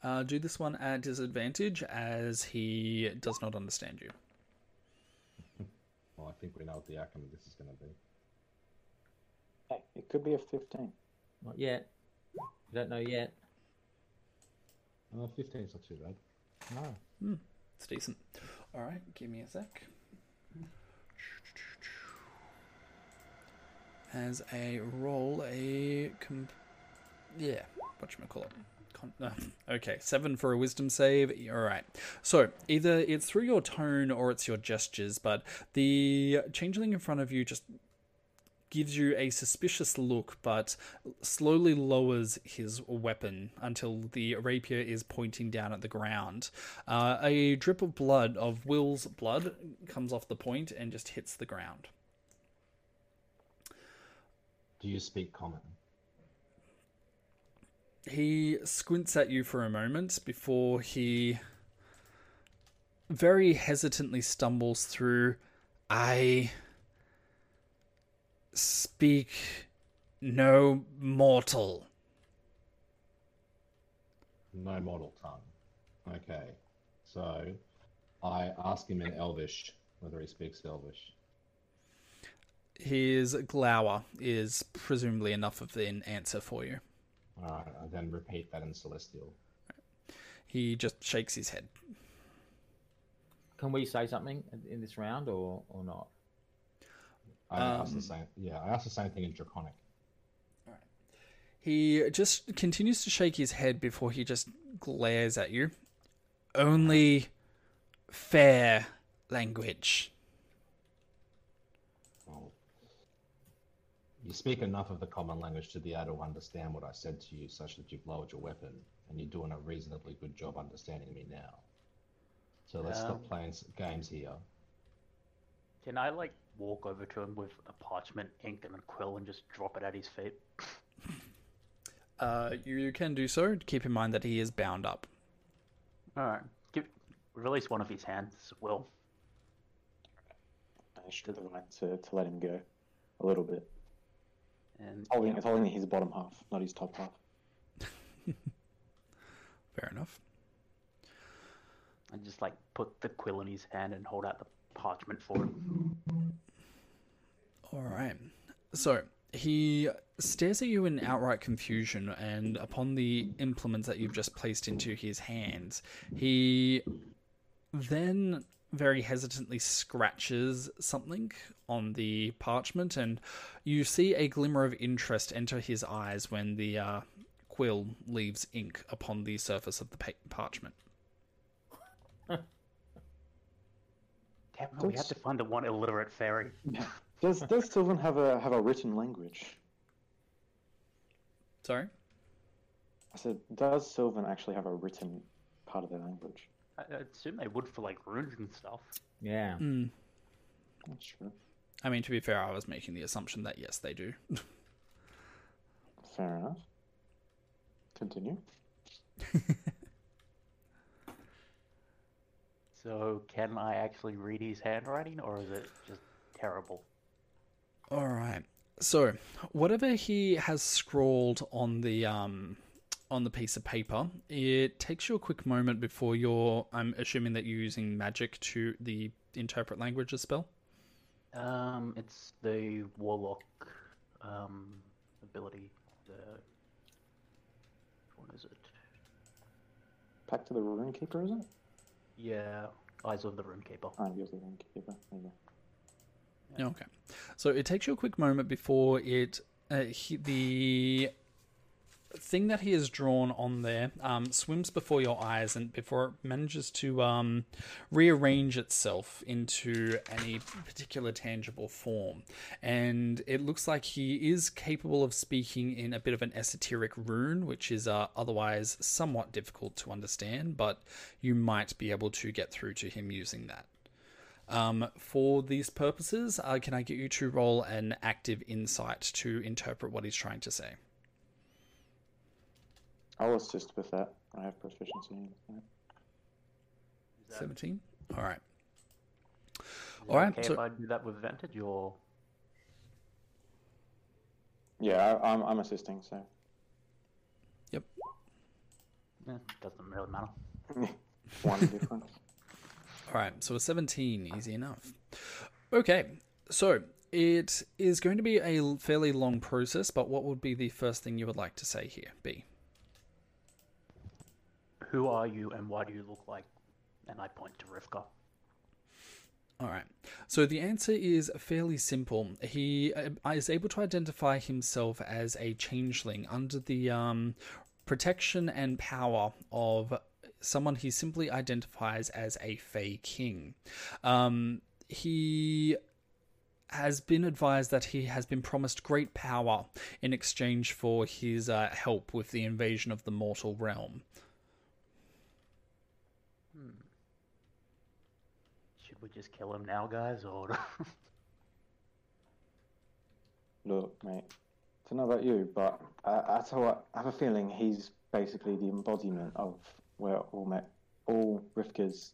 Uh, do this one at disadvantage as he does not understand you. Well, I think we know what the outcome of this is going to be. Hey, it could be a 15. Not yet. You don't know yet. Uh, 15 is not too bad. No. It's decent. All right, give me a sec. As a roll, a comp- yeah, what you call it? Okay, seven for a wisdom save. All right. So either it's through your tone or it's your gestures, but the changeling in front of you just gives you a suspicious look, but slowly lowers his weapon until the rapier is pointing down at the ground. Uh, a drip of blood, of Will's blood, comes off the point and just hits the ground. Do you speak common? He squints at you for a moment before he very hesitantly stumbles through. I speak no mortal. No mortal tongue. Okay. So I ask him in Elvish whether he speaks Elvish. His glower is presumably enough of an answer for you. Alright, I then repeat that in Celestial. He just shakes his head. Can we say something in- in this round or, or not? I ask Um, the same. Yeah, I ask the same thing in Draconic. He just continues to shake his head before he just glares at you. Only fair language. You speak enough of the common language to be able to understand what I said to you, such that you've lowered your weapon, and you're doing a reasonably good job understanding me now. So let's Um, stop playing games here. Can I like walk over to him with a parchment, ink, and a quill and just drop it at his feet? Uh, you can do so. Keep in mind that he is bound up. All right. Give release one of his hands, Will. Manage to the line to, to let him go a little bit. And It's holding, yeah, it's holding his bottom half, not his top half. Fair enough. and just like put the quill in his hand and hold out the parchment for him. All right. So he stares at you in outright confusion, and upon the implements that you've just placed into his hands, he then very hesitantly scratches something on the parchment, and you see a glimmer of interest enter his eyes when the uh, quill leaves ink upon the surface of the pa- parchment. Damn it, we had to find the one illiterate fairy. Does does Sylvan have a have a written language? Sorry. I said, does Sylvan actually have a written part of their language? I I assume they would for like runes and stuff. Yeah. Mm. That's true. I mean, to be fair, I was making the assumption that yes, they do. Fair enough. Continue. So can I actually read his handwriting, or is it just terrible? All right. So, whatever he has scrawled on the um on the piece of paper, it takes you a quick moment before you're. I'm assuming that you're using magic to the interpret languages spell. Um, it's the warlock um ability. The what is it? Back to the rune keeper, is it? Yeah, Eyes of the Runekeeper. Ah, yours the rune keeper. There you go. Okay. So it takes you a quick moment before it uh, he, the thing that he has drawn on there um, swims before your eyes and before it manages to um, rearrange itself into any particular tangible form. And it looks like he is capable of speaking in a bit of an esoteric rune, which is uh, otherwise somewhat difficult to understand, but you might be able to get through to him using that. Um, for these purposes, uh, can I get you to roll an active insight to interpret what he's trying to say? I'll assist with that. I have proficiency in that. Is that- 17? All right. is it Alright, okay so- if I do that with advantage, or Yeah, I, I'm, I'm assisting, so. Eh, doesn't really matter. One difference. All right, so a 17, easy enough. Okay, so it is going to be a fairly long process, but what would be the first thing you would like to say here, B? Who are you and why do you look like? And I point to Rivka. All right. So the answer is fairly simple. He uh, is able to identify himself as a changeling under the um, protection and power of someone he simply identifies as a Fey King. Um, he has been advised that he has been promised great power in exchange for his uh, help with the invasion of the mortal realm. We just kill him now, guys, or Look, mate. I don't know about you, but I, I tell what, I have a feeling he's basically the embodiment of where all met, all Rivka's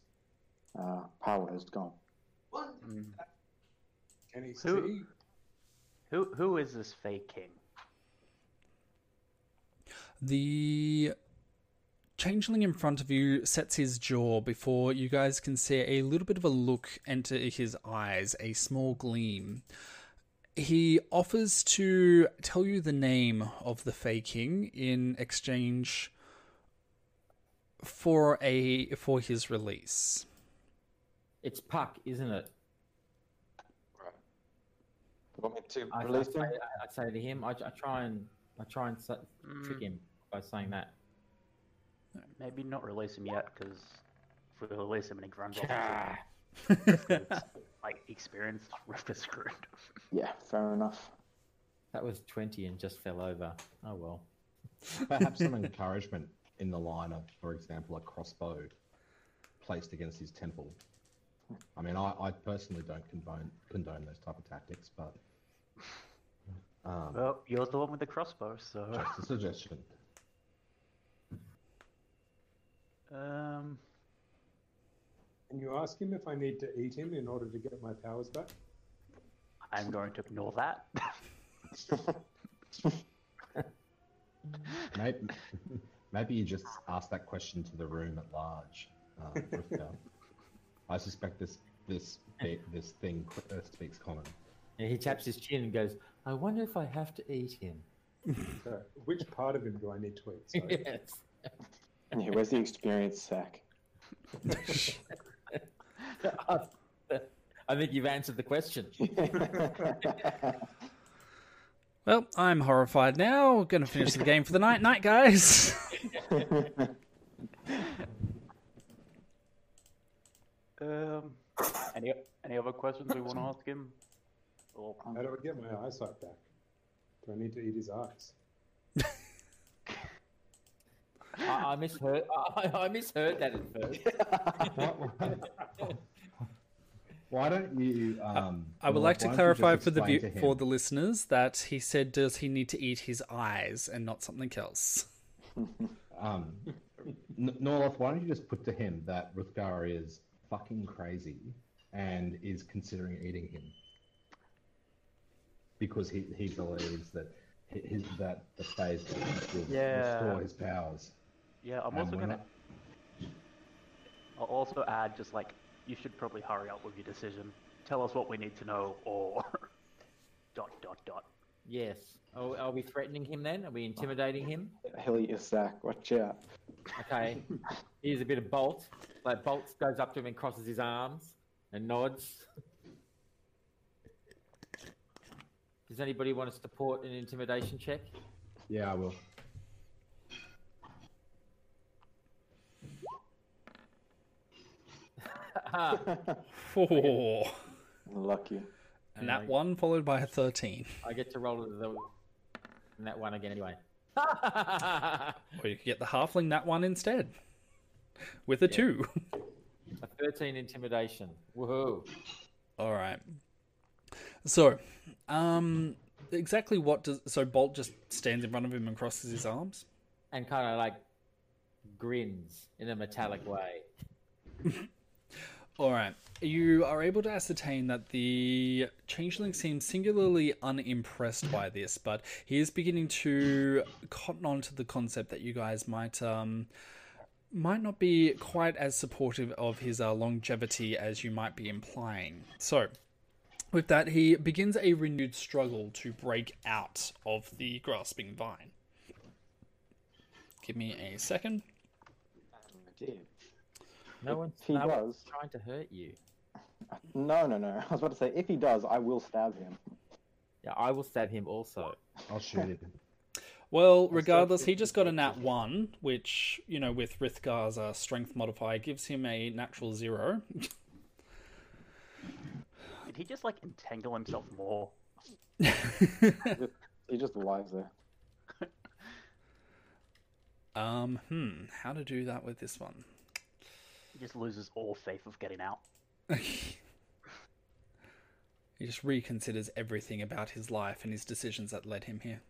uh, power has gone. Can he Who- see? who who is this fake king? The changeling in front of you sets his jaw before you guys can see a little bit of a look enter his eyes, a small gleam. He offers to tell you the name of the Fey King in exchange for a for his release. It's Puck, isn't it? You want me to I, I, release say, him? I, I say to him, I, I try and I try and sa- trick Mm. him by saying that. Maybe not release him yet, because if we release him and he runs off. Rivka's, like experienced, Rivka's screwed. Yeah, fair enough. That was twenty and just fell over. Oh well. Perhaps some encouragement in the line of, for example, a crossbow placed against his temple. I mean, I, I personally don't condone condone those type of tactics, but um, Well, you're the one with the crossbow, so. just a suggestion. Um, Can you ask him if I need to eat him in order to get my powers back? I'm going to ignore that. Maybe, maybe you just ask that question to the room at large. Uh, I suspect this this this thing uh, speaks common. And he taps his chin and goes, "I wonder if I have to eat him." So, which part of him do I need to eat? Sorry. yes. Yeah, where's the experience sack? I think you've answered the question. Well, I'm horrified now. We're Gonna finish the game for the night. Night, guys. Um, any any other questions we want to ask him? Or How do I get my eyesight back? Do I need to eat his eyes? I, I misheard. I, I misheard that at first. Why don't you? Um, I would Lord, like to why don't you clarify for the view, to for the listeners that he said, "Does he need to eat his eyes and not something else?" Um, Norloth, why don't you just put to him that Rithgar is fucking crazy and is considering eating him because he, he believes that his, that the phase will Yeah. restore his powers. Yeah, I'm also gonna. I'll also add just like you should probably hurry up with your decision. Tell us what we need to know, or dot dot dot. Yes. Oh, are we threatening him then? Are we intimidating him? He'll eat your sack. Watch out. Okay. Here's a bit of Bolt. Like Bolt goes up to him and crosses his arms and nods. Does anybody want to support an intimidation check? Yeah, I will. Four. Lucky. And that one followed by a thirteen. I get to roll the and that one again anyway. Or you could get the halfling that one instead, with a two. A 13 intimidation. Woohoo. All right. So, um, exactly what does so Bolt just stands in front of him and crosses his arms? And kind of like grins in a metallic way. All right. You are able to ascertain that the changeling seems singularly unimpressed by this, but he is beginning to cotton on to the concept that you guys might um, might not be quite as supportive of his uh, longevity as you might be implying. So, with that, he begins a renewed struggle to break out of the grasping vine. Give me a second. Dear. No one's, he no does- one's trying to hurt you. No, no, no. I was about to say, if he does, I will stab him. Yeah, I will stab him also. I'll shoot him. Well, regardless, he just got a nat 1, which, you know, with Rithgar's uh, strength modifier gives him a natural 0. Did he just like entangle himself more? He just lies there. um, hmm, how to do that with this one? He just loses all faith of getting out. He just reconsiders everything about his life and his decisions that led him here.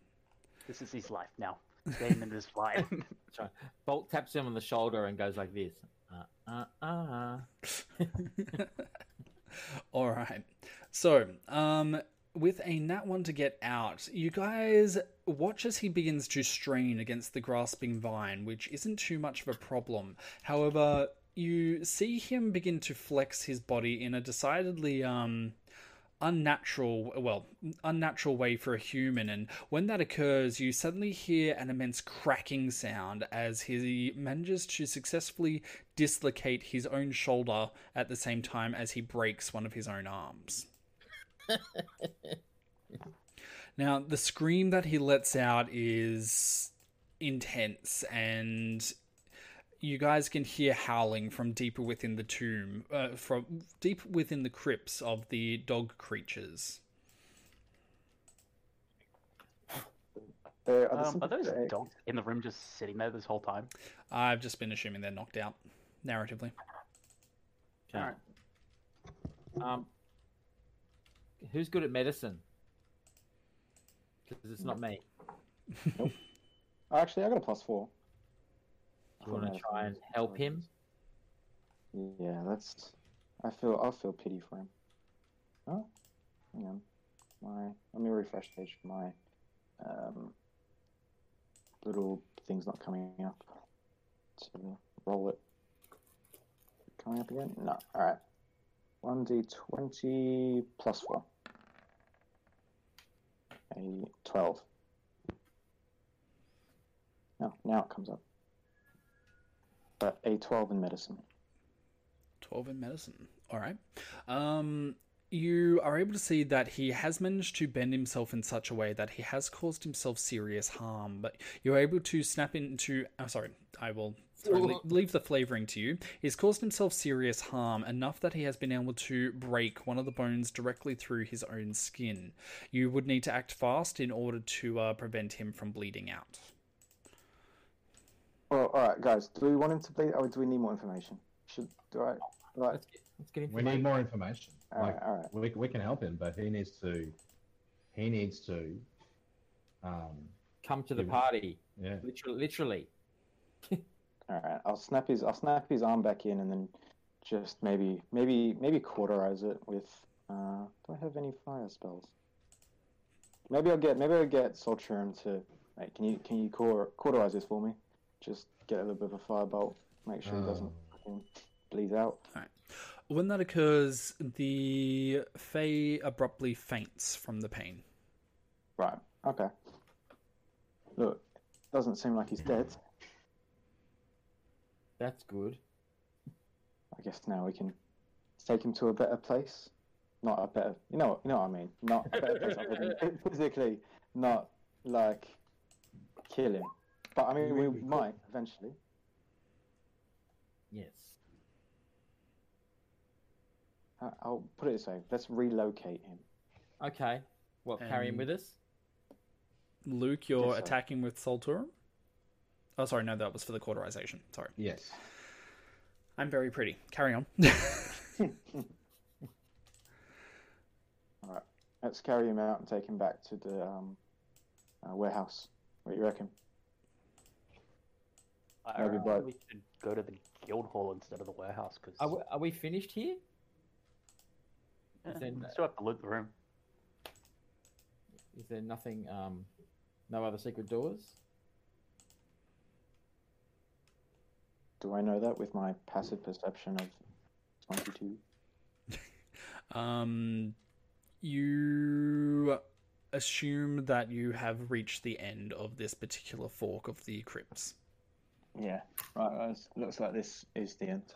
This is his life now. Damon is fine. Sorry. Bolt taps him on the shoulder and goes like this. Uh, uh, uh. All right. So, um, with a nat one to get out, you guys watch as he begins to strain against the grasping vine, which isn't too much of a problem. However, you see him begin to flex his body in a decidedly um unnatural well unnatural way for a human. And when that occurs you suddenly hear an immense cracking sound as he manages to successfully dislocate his own shoulder at the same time as he breaks one of his own arms. Now the scream that he lets out is intense and you guys can hear howling from deeper within the tomb, uh, from deep within the crypts of the dog creatures. There are, um, are those sympathetic- dogs in the room just sitting there this whole time? I've just been assuming they're knocked out, narratively. Okay. Alright. Um, who's good at medicine? Because it's not me. Actually, I got a plus four. You want to try and help him? Yeah, that's. I feel. I feel pity for him. Oh, hang on. My. Let me refresh page. My. Um. Little thing's not coming up. So roll it. Coming up again? No. All right. One d twenty plus four. A twelve. No, now it comes up. But a twelve in medicine. 12 in medicine. All right. Um, you are able to see that he has managed to bend himself in such a way that he has caused himself serious harm, but you're able to snap into. I'm oh, sorry, I will sorry, leave the flavoring to you. He's caused himself serious harm enough that he has been able to break one of the bones directly through his own skin. You would need to act fast in order to uh, prevent him from bleeding out. Well, all right, guys. Do we want him to bleed, or do we need more information? Should do I? Right. Let's get, let's get We need more information. All like, right, all right. we, we can help him, but he needs to. He needs to. Um. Come to the Yeah. party. Yeah. Literally. literally. All right. I'll snap his. I'll snap his arm back in, and then just maybe, maybe, maybe cauterize it with. Uh, do I have any fire spells? Maybe I'll get. Maybe I'll get Solturum to. Hey, can you can you cauter, cauterize this for me? Just get a little bit of a firebolt. Make sure he doesn't Oh. bleed out. All right. When that occurs, the Fey abruptly faints from the pain. Right. Okay. Look, doesn't seem like he's dead. That's good. I guess now we can take him to a better place. Not a better, you know, you know what I mean. Not a better place. physically, not like kill him. But I mean, You we mean we could? might eventually. Yes. Uh, I'll put it this way: let's relocate him. Okay. What? carry him Um, with us? Luke, you're Yes, sir. attacking with Solturum? Oh, sorry, no, that was for the cauterization. Sorry. Yes. I'm very pretty. Carry on. All right, let's carry him out and take him back to the um, uh, warehouse. What do you reckon? I Maybe reckon by- we should go to the guild hall instead of the warehouse because Are we, are we finished here? then- still have to loot the room. Is there nothing? Um, no other secret doors? Do I know that with my passive perception of 22? Um, you assume that you have reached the end of this particular fork of the crypts. Yeah. Right, guys. Looks like this is the end.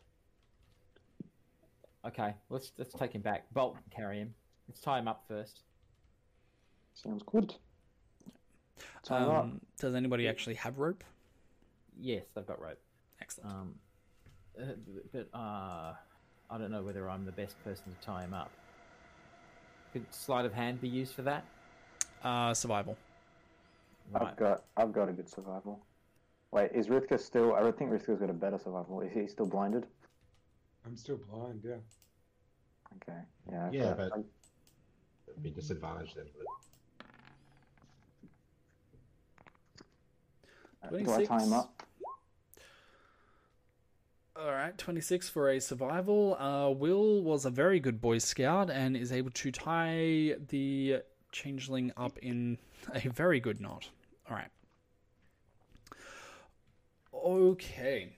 Okay, let's let's take him back. Bolt, carry him. Let's tie him up first. Sounds good. Tie him up. Um, does anybody actually have rope? Yes, they've got rope. Excellent. Um, uh, but uh, I don't know whether I'm the best person to tie him up. Could sleight of hand be used for that? Uh, survival. Right. I've got I've got a good survival. Wait, is Rithka still? I would think Rithka's got a better survival. Is he still blinded? I'm still blind. Yeah. Okay. Yeah. Yeah, okay. but- Be disadvantaged then. But Uh, Do I tie him 26. up? All right, 26 for a survival. Uh, Will was a very good Boy Scout and is able to tie the changeling up in a very good knot. All right. Okay.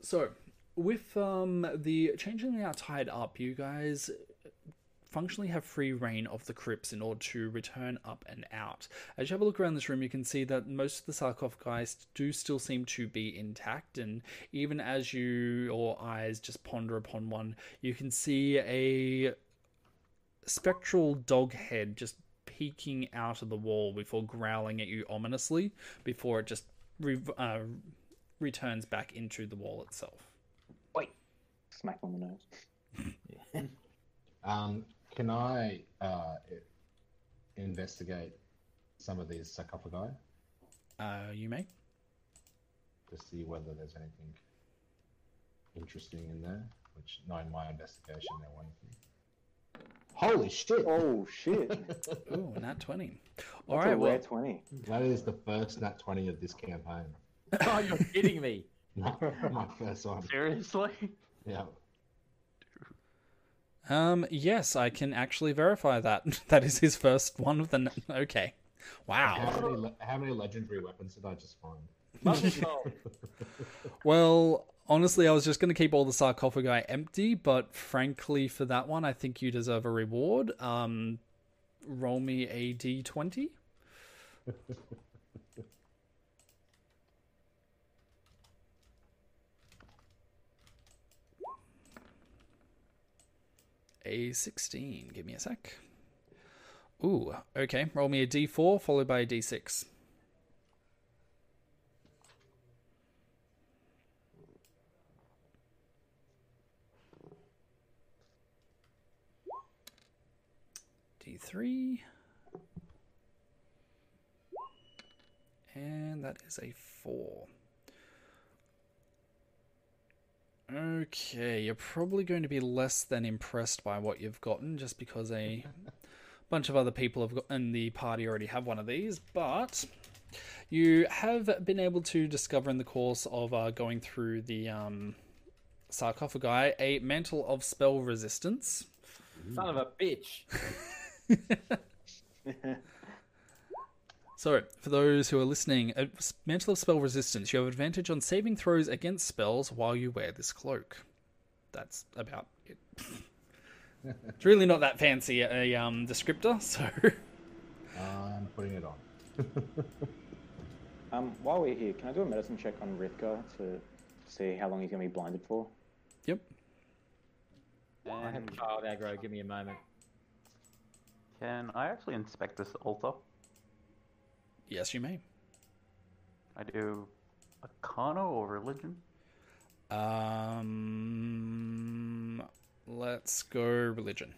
So, with um, the changeling now tied up, you guys functionally have free reign of the crypts in order to return up and out. As you have a look around this room, you can see that most of the sarcophagi do still seem to be intact, and even as you your eyes just ponder upon one, you can see a spectral dog head just peeking out of the wall before growling at you ominously before it just re- uh, returns back into the wall itself. Wait, smack on the nose. Um, can I uh, investigate some of these sarcophagi Uh, you may. to see whether there's anything interesting in there? Which, knowing my investigation, there won't be. Holy shit! Oh shit! Ooh, nat 20. All That's right, a well, twenty. That is the first nat 20 of this campaign. oh, you're kidding me! my first one. Seriously? Yeah. Um, yes, I can actually verify that. that is his first one of the. n- Okay. Wow. How many, le- how many legendary weapons did I just find? Well, honestly, I was just going to keep all the sarcophagi empty, but frankly, for that one, I think you deserve a reward. Um, roll me a d20. A 16. Give me a sec. Ooh, okay. Roll me a d4 followed by a d6. D3. And that is a 4. Okay, you're probably going to be less than impressed by what you've gotten just because a bunch of other people have got in the party already have one of these, but you have been able to discover in the course of uh, going through the um, sarcophagi a mantle of spell resistance. Son of a bitch! So, for those who are listening, a Mantle of Spell Resistance, you have advantage on saving throws against spells while you wear this cloak. That's about it. it's really not that fancy a um, descriptor, so. I'm putting it on. Um, while we're here, can I do a medicine check on Rithka to see how long he's gonna be blinded for? yep. I And child aggro. Give me a moment. can I actually inspect this altar? Yes, you may. I do Arcana or Religion? Um, let's go religion.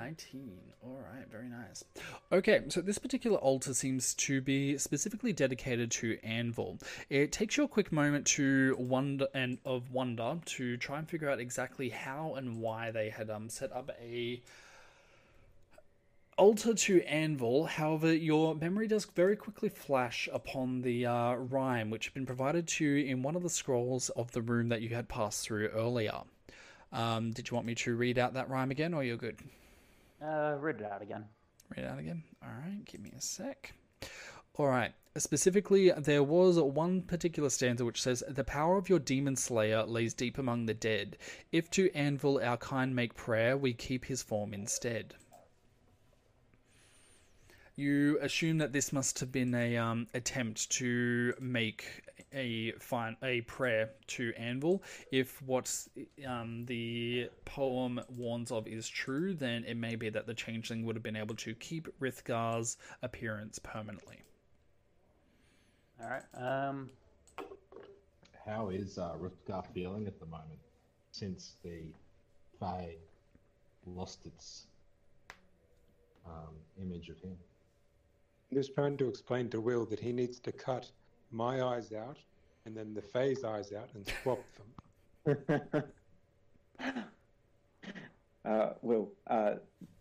Nineteen. All right, very nice. Okay, so this particular altar seems to be specifically dedicated to Anvil. It takes you a quick moment to wonder and of wonder to try and figure out exactly how and why they had um set up a altar to Anvil, however, your memory does very quickly flash upon the uh, rhyme which had been provided to you in one of the scrolls of the room that you had passed through earlier. Um, did you want me to read out that rhyme again, or you're good? Uh, read it out again. read it out again. All right, give me a sec. All right. Specifically, there was one particular stanza which says, The power of your demon slayer lays deep among the dead. If to anvil our kind make prayer, we keep his form instead. You assume that this must have been a um, attempt to make a fine a prayer to Anvil. If what um, the poem warns of is true, then it may be that the changeling would have been able to keep Rithgar's appearance permanently. All right. Um, How is uh, Rutgar feeling at the moment since the Fey lost its um, image of him? I'm just trying to explain to Will that he needs to cut my eyes out and then the Fey's eyes out and swap them. uh, Will, uh,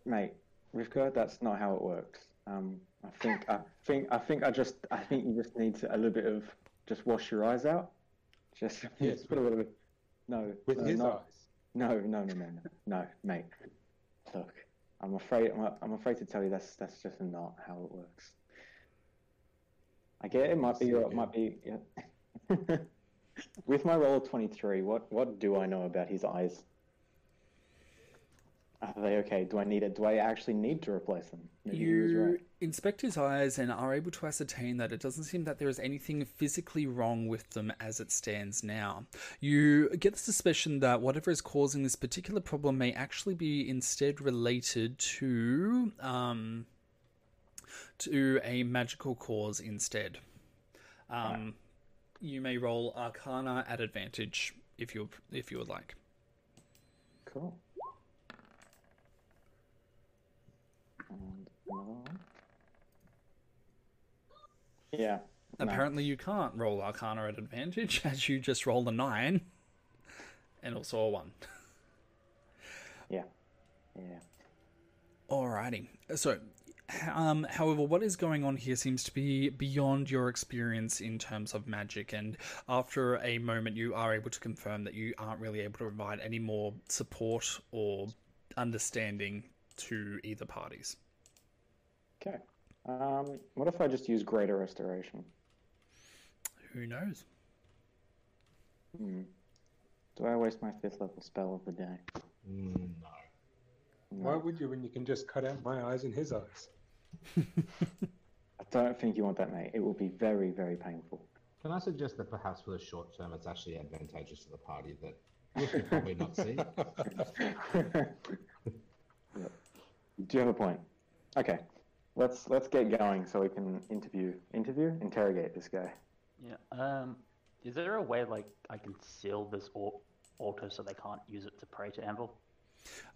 mate, Rivka, that's not how it works. Um, I think, I think, I think, I just, I think you just need to, a little bit of just wash your eyes out. Just, Yes, put a little bit. No, With no, his not- eyes. No, no, no, no, no, no, mate. Look, I'm afraid, I'm, I'm afraid to tell you that's that's just not how it works. I get it. Might be, again. might be. Yeah. With my roll of 23, what what do I know about his eyes? Are they okay? Do I need it? Do I actually need to replace them? Maybe You right. inspect his eyes and are able to ascertain that it doesn't seem that there is anything physically wrong with them as it stands now. You get the suspicion that whatever is causing this particular problem may actually be instead related to um, to a magical cause instead. Um, You may roll Arcana at advantage if you if you would like. Cool. And one. Yeah. no. Apparently, you can't roll Arcana at advantage, as you just rolled a nine, and also a one. Yeah. Yeah. Alrighty. So, um, however, what is going on here seems to be beyond your experience in terms of magic, and after a moment, you are able to confirm that you aren't really able to provide any more support or understanding to either parties. Okay. Um, what if I just use Greater Restoration? Who knows? Hmm. Do I waste my fifth level spell of the day? Mm, no. Why would you when you can just cut out my eyes and his eyes? I don't think you want that, mate. It will be very, very painful. Can I suggest that perhaps for the short term, it's actually advantageous to the party that we should probably not see? Yep. Do you have a point? Okay. Let's let's get going so we can interview interview interrogate this guy. yeah. Um, is there a way like I can seal this al- altar so they can't use it to pray to Anvil?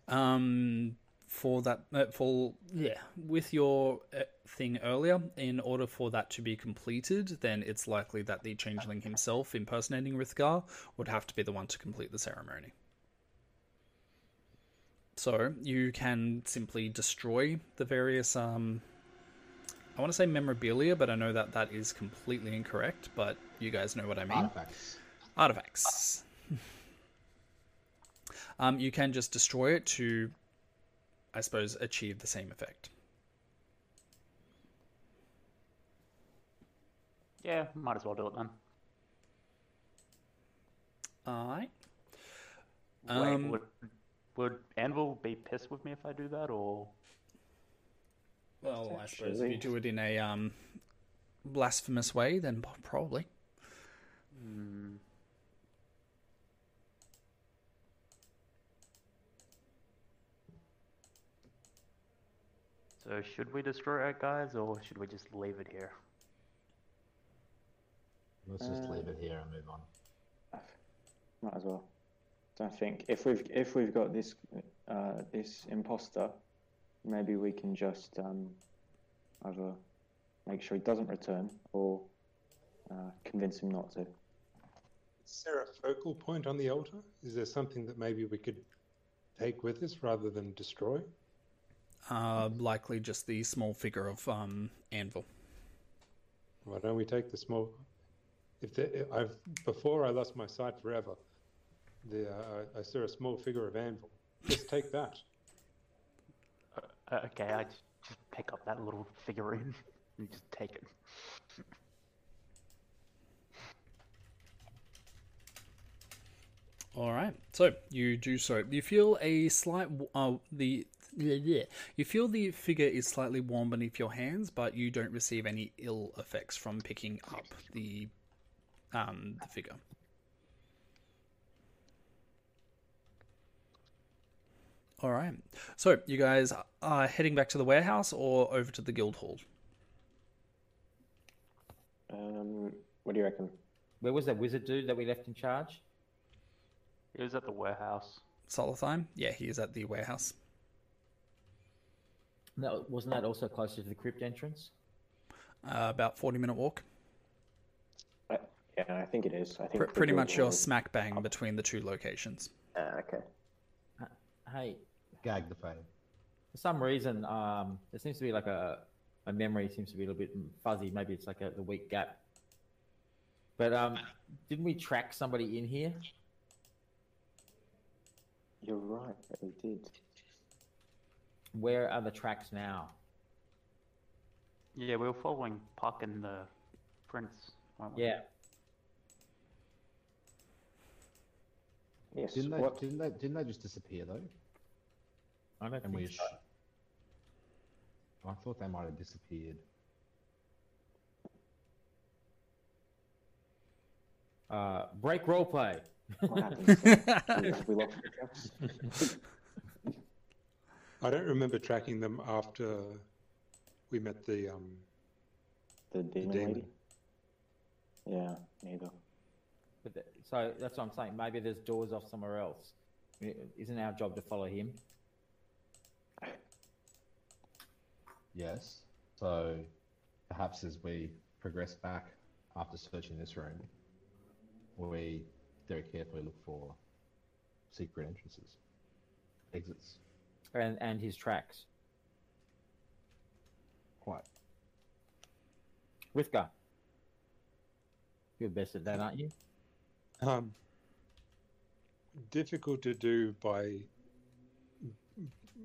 Um, for that, uh, for yeah, with your uh, thing earlier, in order for that to be completed, then it's likely that the changeling himself, impersonating Rithgar, would have to be the one to complete the ceremony. So you can simply destroy the various um. I want to say memorabilia, but I know that that is completely incorrect. But you guys know what I mean Artifacts. artifacts. um, you can just destroy it to, I suppose, achieve the same effect. Yeah, might as well do it then. Alright. Wait, Um, would would Anvil be pissed with me if I do that, or Well, I suppose if you do it in a um, blasphemous way, then probably. Hmm. So should we destroy it, guys, or should we just leave it here? Let's just Uh, leave it here and move on. Might as well. So I think if we've if we've got this uh, this imposter, maybe we can just um, either make sure he doesn't return or uh, convince him not to. Is there a focal point on the altar? Is there something that maybe we could take with us rather than destroy? Uh, likely just the small figure of um, Anvil. Why don't we take the small? If the, I've before I lost my sight forever, the uh, I saw a small figure of Anvil. Just take that. Uh, okay, I, just pick up that little figurine and just take it. All right. So you do so. You feel a slight uh, the you feel the figure is slightly warm beneath your hands, but you don't receive any ill effects from picking up the um the figure. All right. So you guys are heading back to the warehouse or over to the guild hall? Um, what do you reckon? Where was that wizard dude that we left in charge? He was at the warehouse. Solothime? Yeah, he is at the warehouse. No, wasn't that also closer to the crypt entrance? Uh, about forty minute walk. I, yeah, I think it is. I think Pr- pretty much your hall smack bang between the two locations. Ah, okay. Hey, Gag the fade. for some reason, um, there seems to be like a my memory seems to be a little bit fuzzy. Maybe it's like a the week gap. But um, didn't we track somebody in here? You're right. We did. Where are the tracks now? Yeah, we were following Puck and the prince. weren't we? Yeah, Yes. Didn't they? what? Didn't they? Didn't they just disappear though? I don't And think so. I thought they might have disappeared. Uh, break roleplay. What happened? We lost the tracks? I don't remember tracking them after we met the um. The demon, demon. lady? Yeah, neither. But th- so that's what I'm saying. Maybe there's doors off somewhere else. I- Isn't our job to follow him? Yes. So perhaps as we progress back after searching this room, we very carefully look for secret entrances, exits. And and his tracks. Quite. Rithgar. You're best at that, aren't you? Um, difficult to do by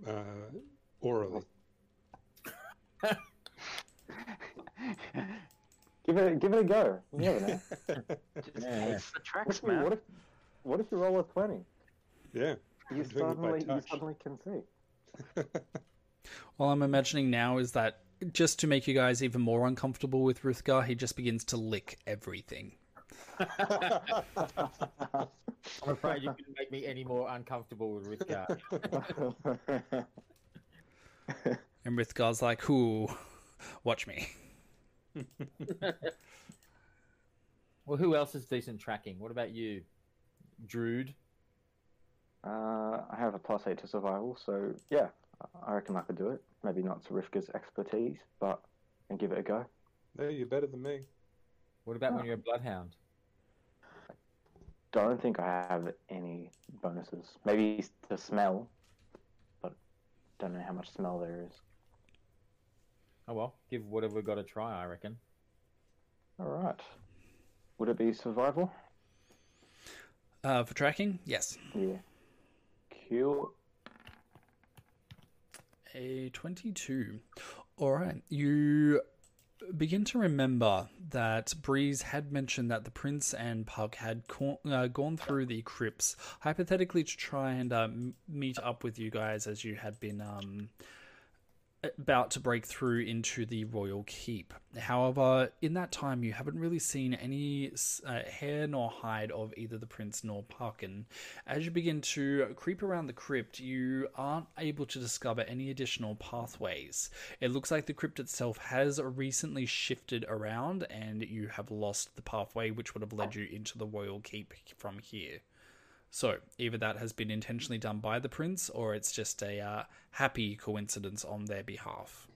uh, orally. Give it, give it a go. You never know. Just Yeah. hates the what, tracks, if, man. what if, what if you roll a twenty? yeah. You I'm doing it by suddenly, you suddenly can see. All I'm imagining now is that just to make you guys even more uncomfortable with Rithgar, he just begins to lick everything. I'm afraid you couldn't make me any more uncomfortable with Rithgar. And Rithgar's like, "Who? watch me. well, who else is decent tracking? What about you, Druid? Uh, I have a plus eight to survival, so yeah, I reckon I could do it. Maybe not to Rifka's expertise, but and give it a go. No, you're better than me. What about when you're a bloodhound? Don't think I have any bonuses. Maybe to smell, but don't know how much smell there is. Oh well, give whatever we got a try. I reckon. All right. Would it be survival? Uh, for tracking, yes. Yeah. A 22. All right. You begin to remember that Breeze had mentioned that the prince and Puck had co- uh, gone through the crypts, hypothetically to try and uh, meet up with you guys as you had been um, about to break through into the royal keep. However, in that time, you haven't really seen any uh, hair nor hide of either the prince nor. And as you begin to creep around the crypt, you aren't able to discover any additional pathways. It looks like the crypt itself has recently shifted around, and you have lost the pathway which would have led you into the royal keep from here. So, either that has been intentionally done by the prince, or it's just a uh, happy coincidence on their behalf.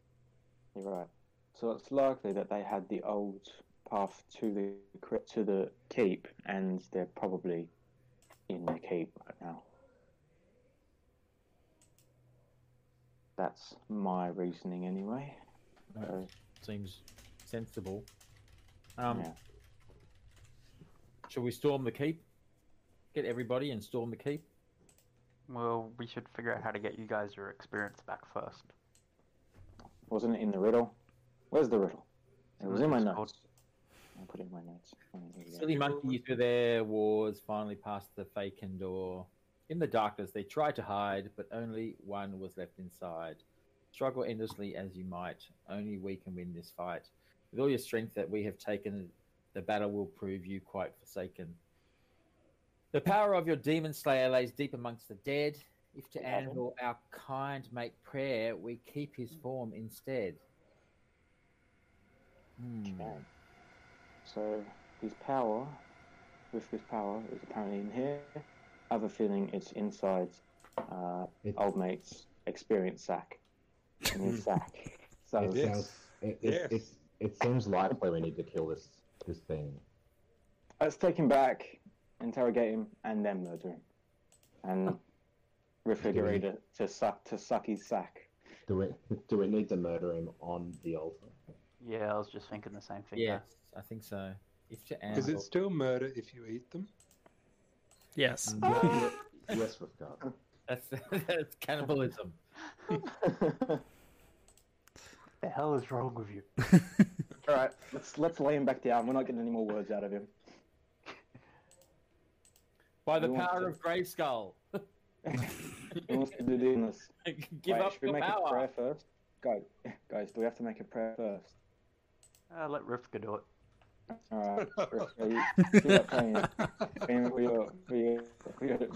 You're right. So it's likely that they had the old path to the crypt to the keep, and they're probably in the keep right now. That's my reasoning, anyway. So, Seems sensible. Um, yeah. Shall we storm the keep? Get everybody and storm the keep. Well, we should figure out how to get you guys your experience back first. Wasn't it in the riddle? Where's the riddle? It was in my notes. I'll put it in my notes. Here we go. Silly monkeys through their wars finally passed the vacant door. In the darkness, they tried to hide, but only one was left inside. Struggle endlessly as you might, only we can win this fight. With all your strength that we have taken, the battle will prove you quite forsaken. The power of your demon slayer lays deep amongst the dead. If to We. Anvil our kind make prayer, we keep his form instead. Hmm. Okay. So his power, with his power, is apparently in here. I have a feeling it's inside uh, It- old mate's experience sack. In his sack. So It, Yes. sounds, it, it, Yes. it, it seems likely we need to kill this this thing. let's take him back, interrogate him, and then murder him. And Rivka get ready to, to suck to suck his sack. Do we do we need to murder him on the altar? Yeah, I was just thinking the same thing. Yeah, I think so. If to Is it still murder if you eat them? Yes. Mm, yes, Rivka. That's, that's cannibalism. The hell is wrong with you? All right, let's let's lay him back down. We're not getting any more words out of him. By the Who power to- of Grayskull. Who wants to do this? Give Wait, up should we your make power. a prayer first? Guys, guys, do we have to make a prayer first? Uh, let Rivka do it. All right, Rivka, you, do that praying. Praying for your, for your, for your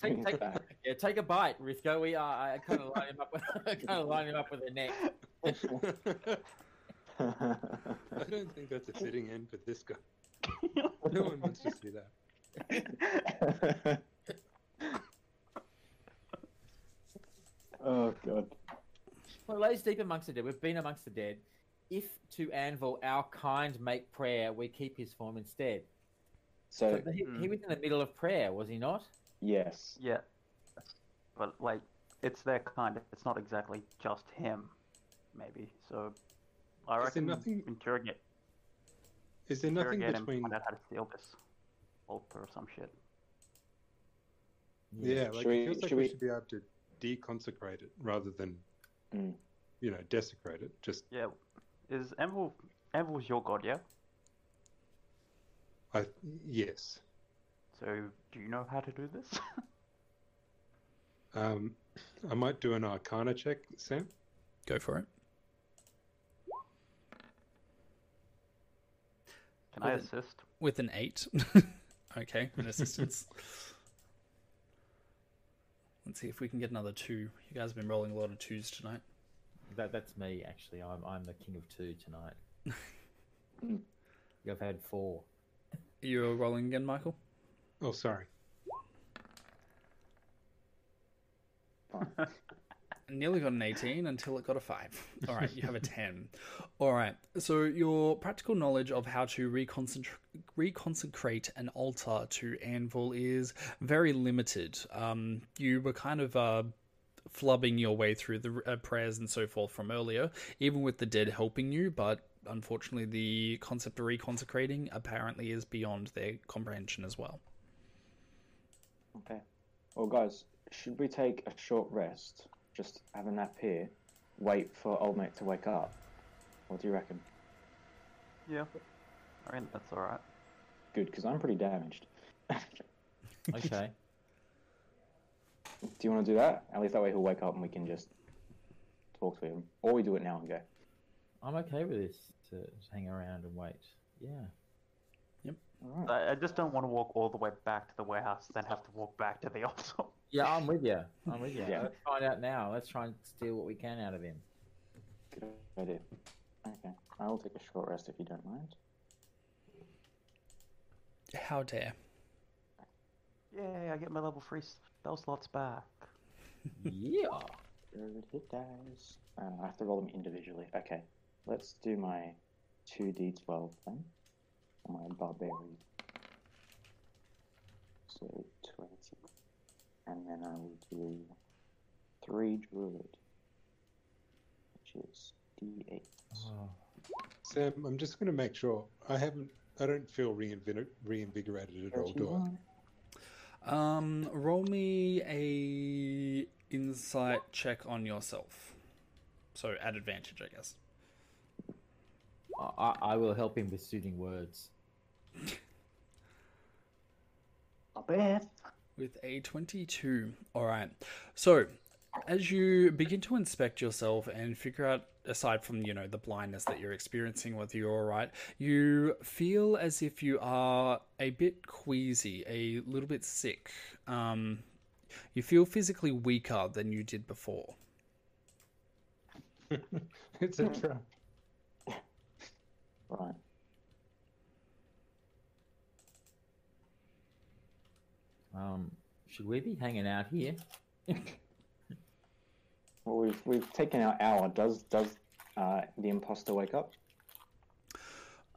take, take, yeah, take a bite, Rithko. We are. I kind of line him up. With, kind of line him up with a neck. I don't think that's a fitting end for this guy. No one wants to see that. oh god. Well, lays deep amongst the dead. We've been amongst the dead. If to Anvil our kind make prayer, we keep his form instead. So So he, he mm. was in the middle of prayer, was he not? yes, Yeah. But, like, it's their kind. It's not exactly just him, maybe. So, I Is there reckon nothing- interrogate, Is there nothing interrogate him, between? find out how to steal this altar or some shit. Yeah, like Should we- it feels like should we we- should be able to deconsecrate it rather than, Mm. you know, desecrate it. Just Yeah. Is Anvil Anvil's your god, yeah? I yes. So do you know how to do this? Um, I might do an Arcana check, Sam. Go for it. Can I Well, assist? With an eight. okay, an assistance. Let's see if we can get another two. You guys have been rolling a lot of twos tonight. That that's me actually. I'm I'm the king of two tonight. You've had four. You're rolling again, Michael? Oh, sorry. nearly got an 18 until it got a 5. All right, you have a 10. All right, so your practical knowledge of how to reconcentr- reconsecrate an altar to Anvil is very limited. Um, you were kind of uh, flubbing your way through the uh, prayers and so forth from earlier, even with the dead helping you, but unfortunately, the concept of reconsecrating apparently is beyond their comprehension as well. Okay. Well, guys, should we take a short rest? Just have a nap here. Wait for old mate to wake up. What do you reckon? Yeah. I reckon that's alright. Good, because I'm pretty damaged. Okay. Do you want to do that? At least that way he'll wake up and we can just talk to him. Or we do it now and go. I'm okay with this. To just hang around and wait. Yeah. All right. I, I just don't want to walk all the way back to the warehouse, then have to walk back to the altar. Yeah, I'm with you. I'm with you. Yeah. Let's find out now. Let's try and steal what we can out of him. Good idea. Okay. I will take a short rest if you don't mind. How dare. Yay, I get my level 3 spell slots back. yeah. Good hit dice. Uh, I have to roll them individually. Okay. Let's do my 2d12 then. My barbarian. So 20. And then I will do 3 druid. Which is d8. Oh, Sam, I'm just going to make sure I haven't. I don't feel reinvigor- reinvigorated at all, do I? Um, roll me a insight check on yourself. so at advantage, I guess. I, I- I will help him with soothing words. Not bad. with a 22. All right. So, as you begin to inspect yourself and figure out, aside from, you know, the blindness that you're experiencing, whether you're all right, you feel as if you are a bit queasy, a little bit sick. Um, you feel physically weaker than you did before. It's a trap. Right. Um, should we be hanging out here? Well, we've we've taken our hour. Does does uh, the imposter wake up?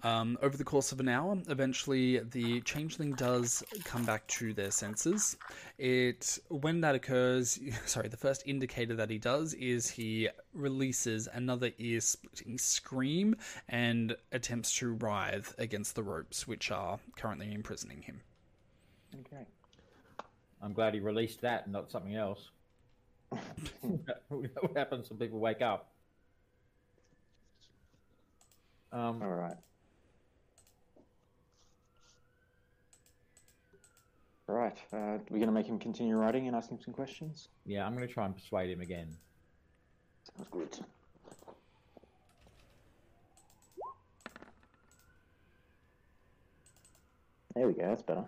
Um, over the course of an hour, eventually the changeling does come back to their senses. It when that occurs, sorry, the first indicator that he does is he releases another ear-splitting scream and attempts to writhe against the ropes which are currently imprisoning him. Okay. I'm glad he released that and not something else. what happens when people wake up? Um, All right. Right. Uh, we're gonna make him continue writing and ask him some questions. yeah, I'm going to try and persuade him again. Sounds good. There we go. That's better.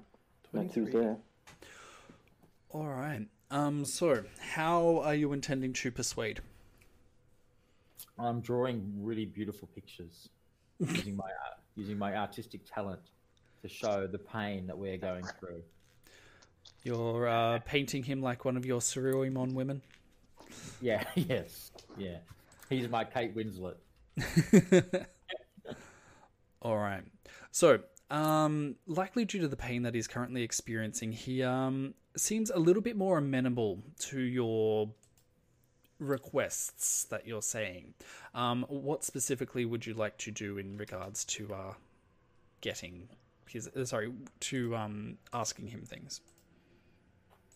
No 23. there. All right. Um. So, how are you intending to persuade? I'm drawing really beautiful pictures using my art, using my artistic talent to show the pain that we're going through. You're uh, painting him like one of your Suruimon women. Yeah, yes, yeah. He's my Kate Winslet. All right. So, um, likely due to the pain that he's currently experiencing, he um, seems a little bit more amenable to your requests that you're saying. Um, what specifically would you like to do in regards to uh, getting his? Uh, sorry, to um, asking him things.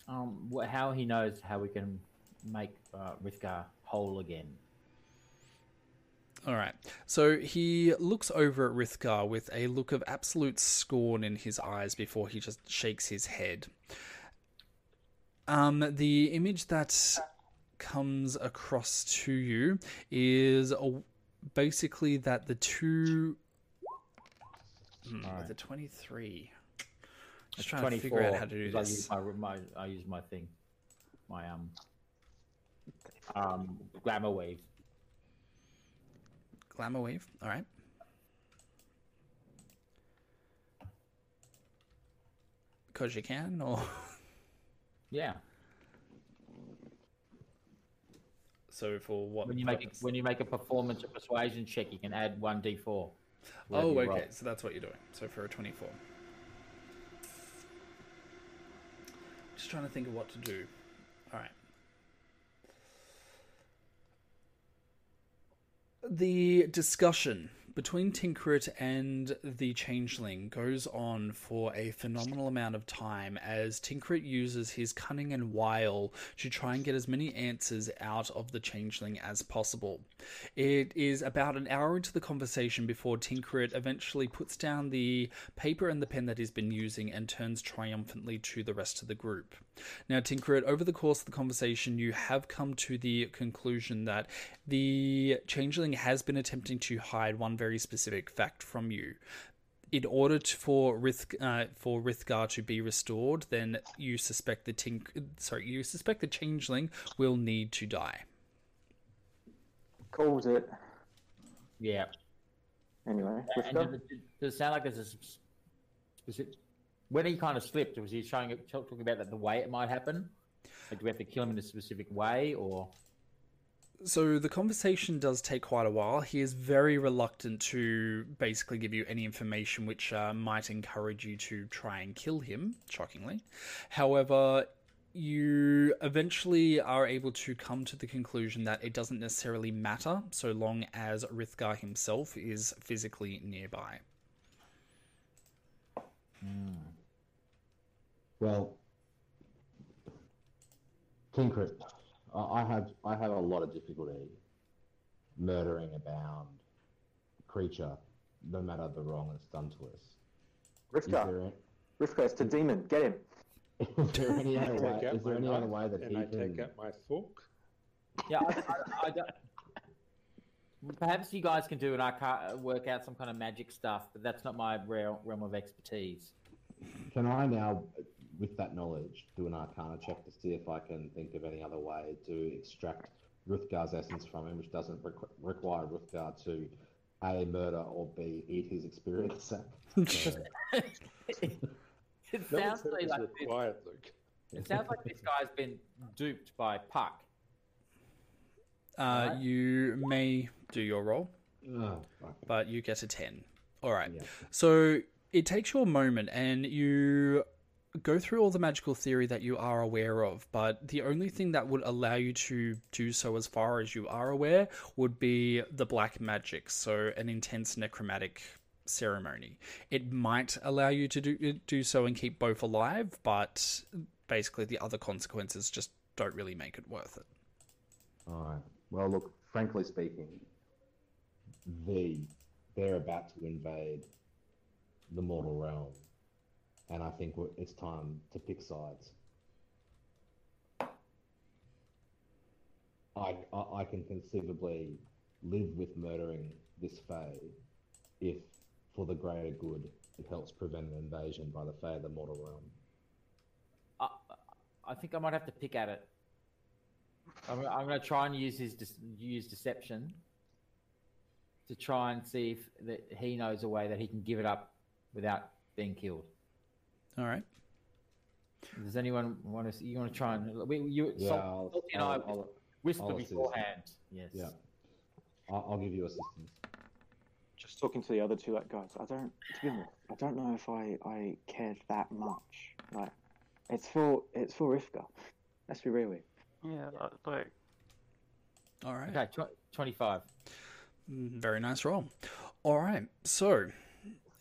Um, how he knows how we can make uh, whole again. All right. So he looks over at Rithgar with a look of absolute scorn in his eyes before he just shakes his head. Um, the image that comes across to you is a, basically that the two. Hmm, with Alright. the 23. Just It's trying to figure out how to do 'cause I this. use my, my I use my thing, my um um glamour wave. Glamour wave. All right. Because you can, or. Yeah. So for what? When you make a, when you make a performance or persuasion check, you can add one d4. Oh, okay. roll. So that's what you're doing. So for a 24. Just trying to think of what to do. All right. The discussion between Tinkrit and the Changeling goes on for a phenomenal amount of time as Tinkrit uses his cunning and wile to try and get as many answers out of the Changeling as possible. It is about an hour into the conversation before Tinkrit eventually puts down the paper and the pen that he's been using and turns triumphantly to the rest of the group. Now, Tinkrit, over the course of the conversation, you have come to the conclusion that the Changeling has been attempting to hide one very specific fact from you. In order to, for Rith, uh, for Rithgar to be restored, then you suspect the Tink, sorry, you suspect the Changeling will need to die. Calls it. Yeah. Anyway, And does it, does it sound like there's a s- specific? When he kind of slipped, was he showing talking about that the way it might happen? Like, do we have to kill him in a specific way, or So the conversation does take quite a while. He is very reluctant to basically give you any information which uh, might encourage you to try and kill him, shockingly. However, you eventually are able to come to the conclusion that it doesn't necessarily matter so long as Rithgar himself is physically nearby. Well, Tinkrit, I I have I have a lot of difficulty murdering a bound creature, no matter the wrong that's done to us. Is Rivka, there, Rivka, it's the demon. Get him. is there any other way? out Is there any other way that and he I can? take out my fork. Yeah, I, I, I don't. Perhaps you guys can do an arca- work out some kind of magic stuff, but that's not my realm, realm of expertise. Can I now, with that knowledge, do an Arcana check to see if I can think of any other way to extract Rithgar's essence from him, which doesn't requ- require Ruthgar to a murder or b eat his experience sack. So, it sounds said to it like this, Luke. it sounds like this guy's been duped by Puck. Uh, Alright. You may do your roll, oh, but you get a 10. All right. Yeah. So it takes you a moment and you go through all the magical theory that you are aware of, but the only thing that would allow you to do so as far as you are aware would be the black magic, so an intense necromantic ceremony. It might allow you to do do so and keep both alive, but basically the other consequences just don't really make it worth it. All right. Well, look, frankly speaking, the they're about to invade the mortal realm, and I think it's time to pick sides. I, I, I can conceivably live with murdering this Fey if, for the greater good, it helps prevent an invasion by the Fey of the mortal realm. I, I think I might have to pick at it. I'm, I'm going to try and use his dis- use deception to try and see if that he knows a way that he can give it up without being killed. All right. Does anyone want to? See, You want to try and we, you? Yeah, Sol- I'll, Salty and I I'll, I'll, whisper I'll beforehand. Yes. yeah, I'll, I'll give you assistance. Just talking to the other two, like guys, I don't. To be honest, I don't know if I I cared that much. Like, it's for it's for Rivka. Let's be real. here. Yeah, like All right. Okay. Tw- Twenty-five. Mm, Very nice roll. All right. So,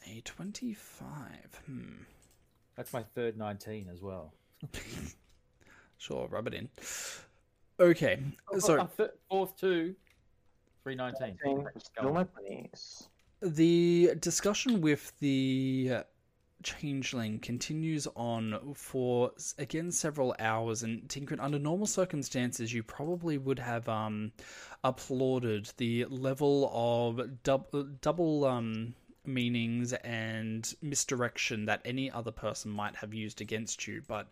a 25. Hmm. That's my third nineteen as well. Sure, rub it in. Okay. So, th- fourth two. Three nineteen. Still my twenties. the discussion with the uh, changeling continues on for again several hours and Tinkrit under normal circumstances you probably would have um applauded the level of dub- double um meanings and misdirection that any other person might have used against you but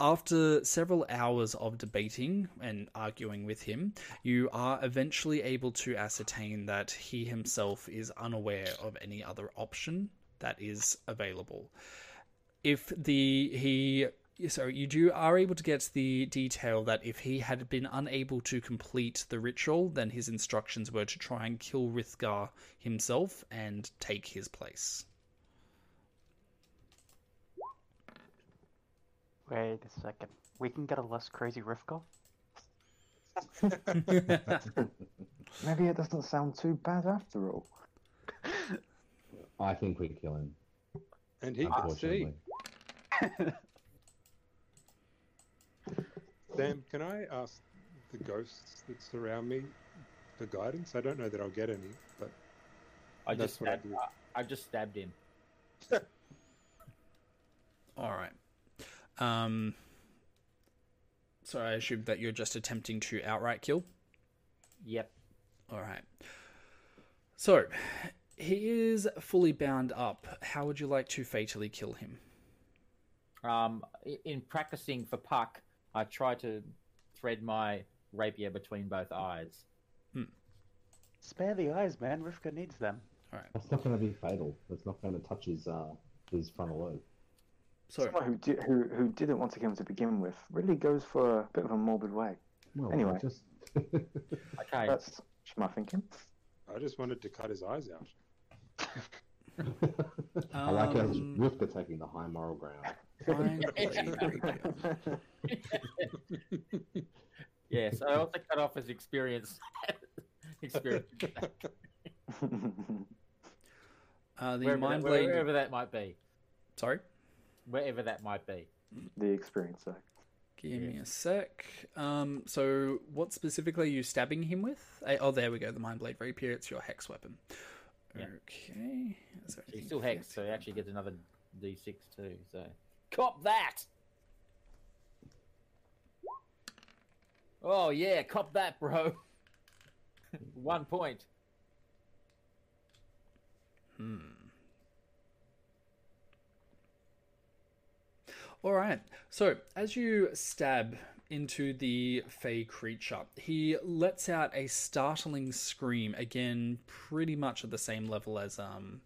after several hours of debating and arguing with him, you are eventually able to ascertain that he himself is unaware of any other option that is available. If the he so you do are able to get the detail that if he had been unable to complete the ritual, then his instructions were to try and kill Rithgar himself and take his place. wait a second. We can get a less crazy Rivka. Maybe it doesn't sound too bad after all. I think we kill him. And he could see. Unfortunately. Sam, can I ask the ghosts that surround me for guidance? I don't know that I'll get any, but I That's just what I stabbed, do. I, I just stabbed him. All right. Um. So I assume that you're just attempting to outright kill. Yep. All right. So he is fully bound up. How would you like to fatally kill him? Um, in practicing for Puck, I try to thread my rapier between both eyes. Spare the eyes, man. Rivka needs them. All right. That's not going to be fatal. That's not going to touch his uh, his frontal lobe. So Someone who, di- who who didn't want to kill him to begin with really goes for a bit of a morbid way. Well, Anyway. just Okay. That's just my thinking. I just wanted to cut his eyes out. I like how Um, Rivka taking the high moral ground. finally, yes, I also cut off his experience. experience. uh, the wherever, mind that, blade. wherever that might be. Sorry. Wherever that might be. the experience, though. Give me a sec. Um, so, what specifically are you stabbing him with? Oh, there we go. The Mind Blade Rapier. It's your hex weapon. Yeah. Okay. Is there He's still hexed, so he actually gets another d6 too. So, cop that. Oh yeah, cop that, bro. One point. All right. So, as you stab into the Fey creature, he lets out a startling scream. Again, pretty much at the same level as um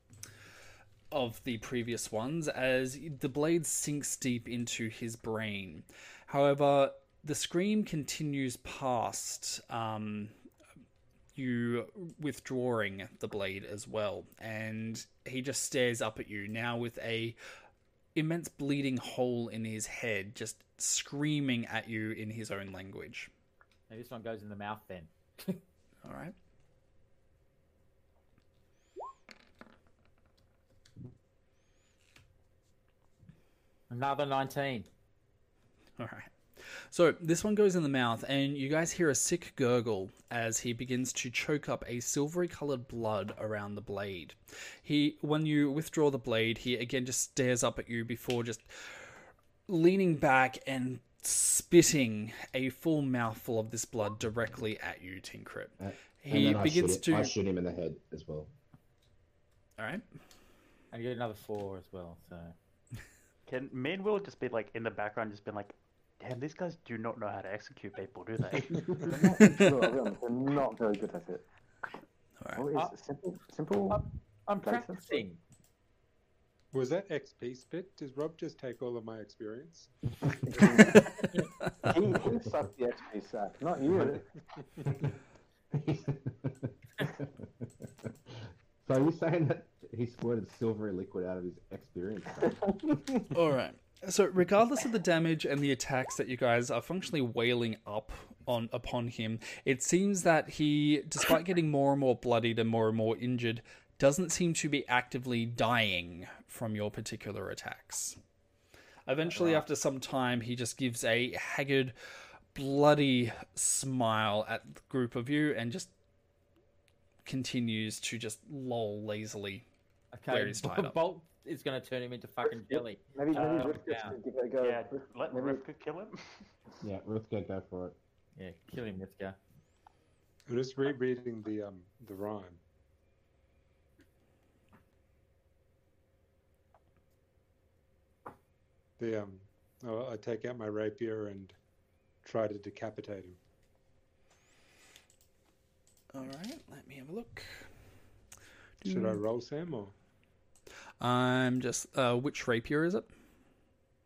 of the previous ones, as the blade sinks deep into his brain. However, the scream continues past um, you withdrawing the blade as well, and he just stares up at you now with a immense bleeding hole in his head, just screaming at you in his own language. Maybe this one goes in the mouth then. All right. Another 19. All right. So this one goes in the mouth, and you guys hear a sick gurgle as he begins to choke up a silvery colored blood around the blade. He, when you withdraw the blade, he again just stares up at you before just leaning back and spitting a full mouthful of this blood directly at you, Tinkrit. Uh, He and then begins I to. I shoot him in the head as well. All right. And you get another four as well. So Can me and Will just be like in the background, just been like, damn, these guys do not know how to execute people, do they? Sure, I'll They're not very good at it. All right. What is it? Simple, simple. Uh, I'm Places? practicing. Was that XP spit? Does Rob just take all of my experience? he, he sucked the XP sack, not you. so are you saying that he squirted silvery liquid out of his experience? All right. So, regardless of the damage and the attacks that you guys are functionally wailing up on upon him, it seems that he, despite getting more and more bloodied and more and more injured, doesn't seem to be actively dying from your particular attacks. Eventually, after some time, he just gives a haggard, bloody smile at the group of you and just continues to just loll lazily. Okay, Where he's tied up. Bolt is going to turn him into fucking jelly. Maybe, maybe Uh, Rick yeah. just give it a go. yeah, let maybe, Rivka kill him. yeah, Ruthka, go for it. Yeah, kill him, let's. I'm just rereading the um the rhyme. The um, oh, I take out my rapier and try to decapitate him. All right, let me have a look. Should I roll Sam or I'm just. Uh, which rapier is it?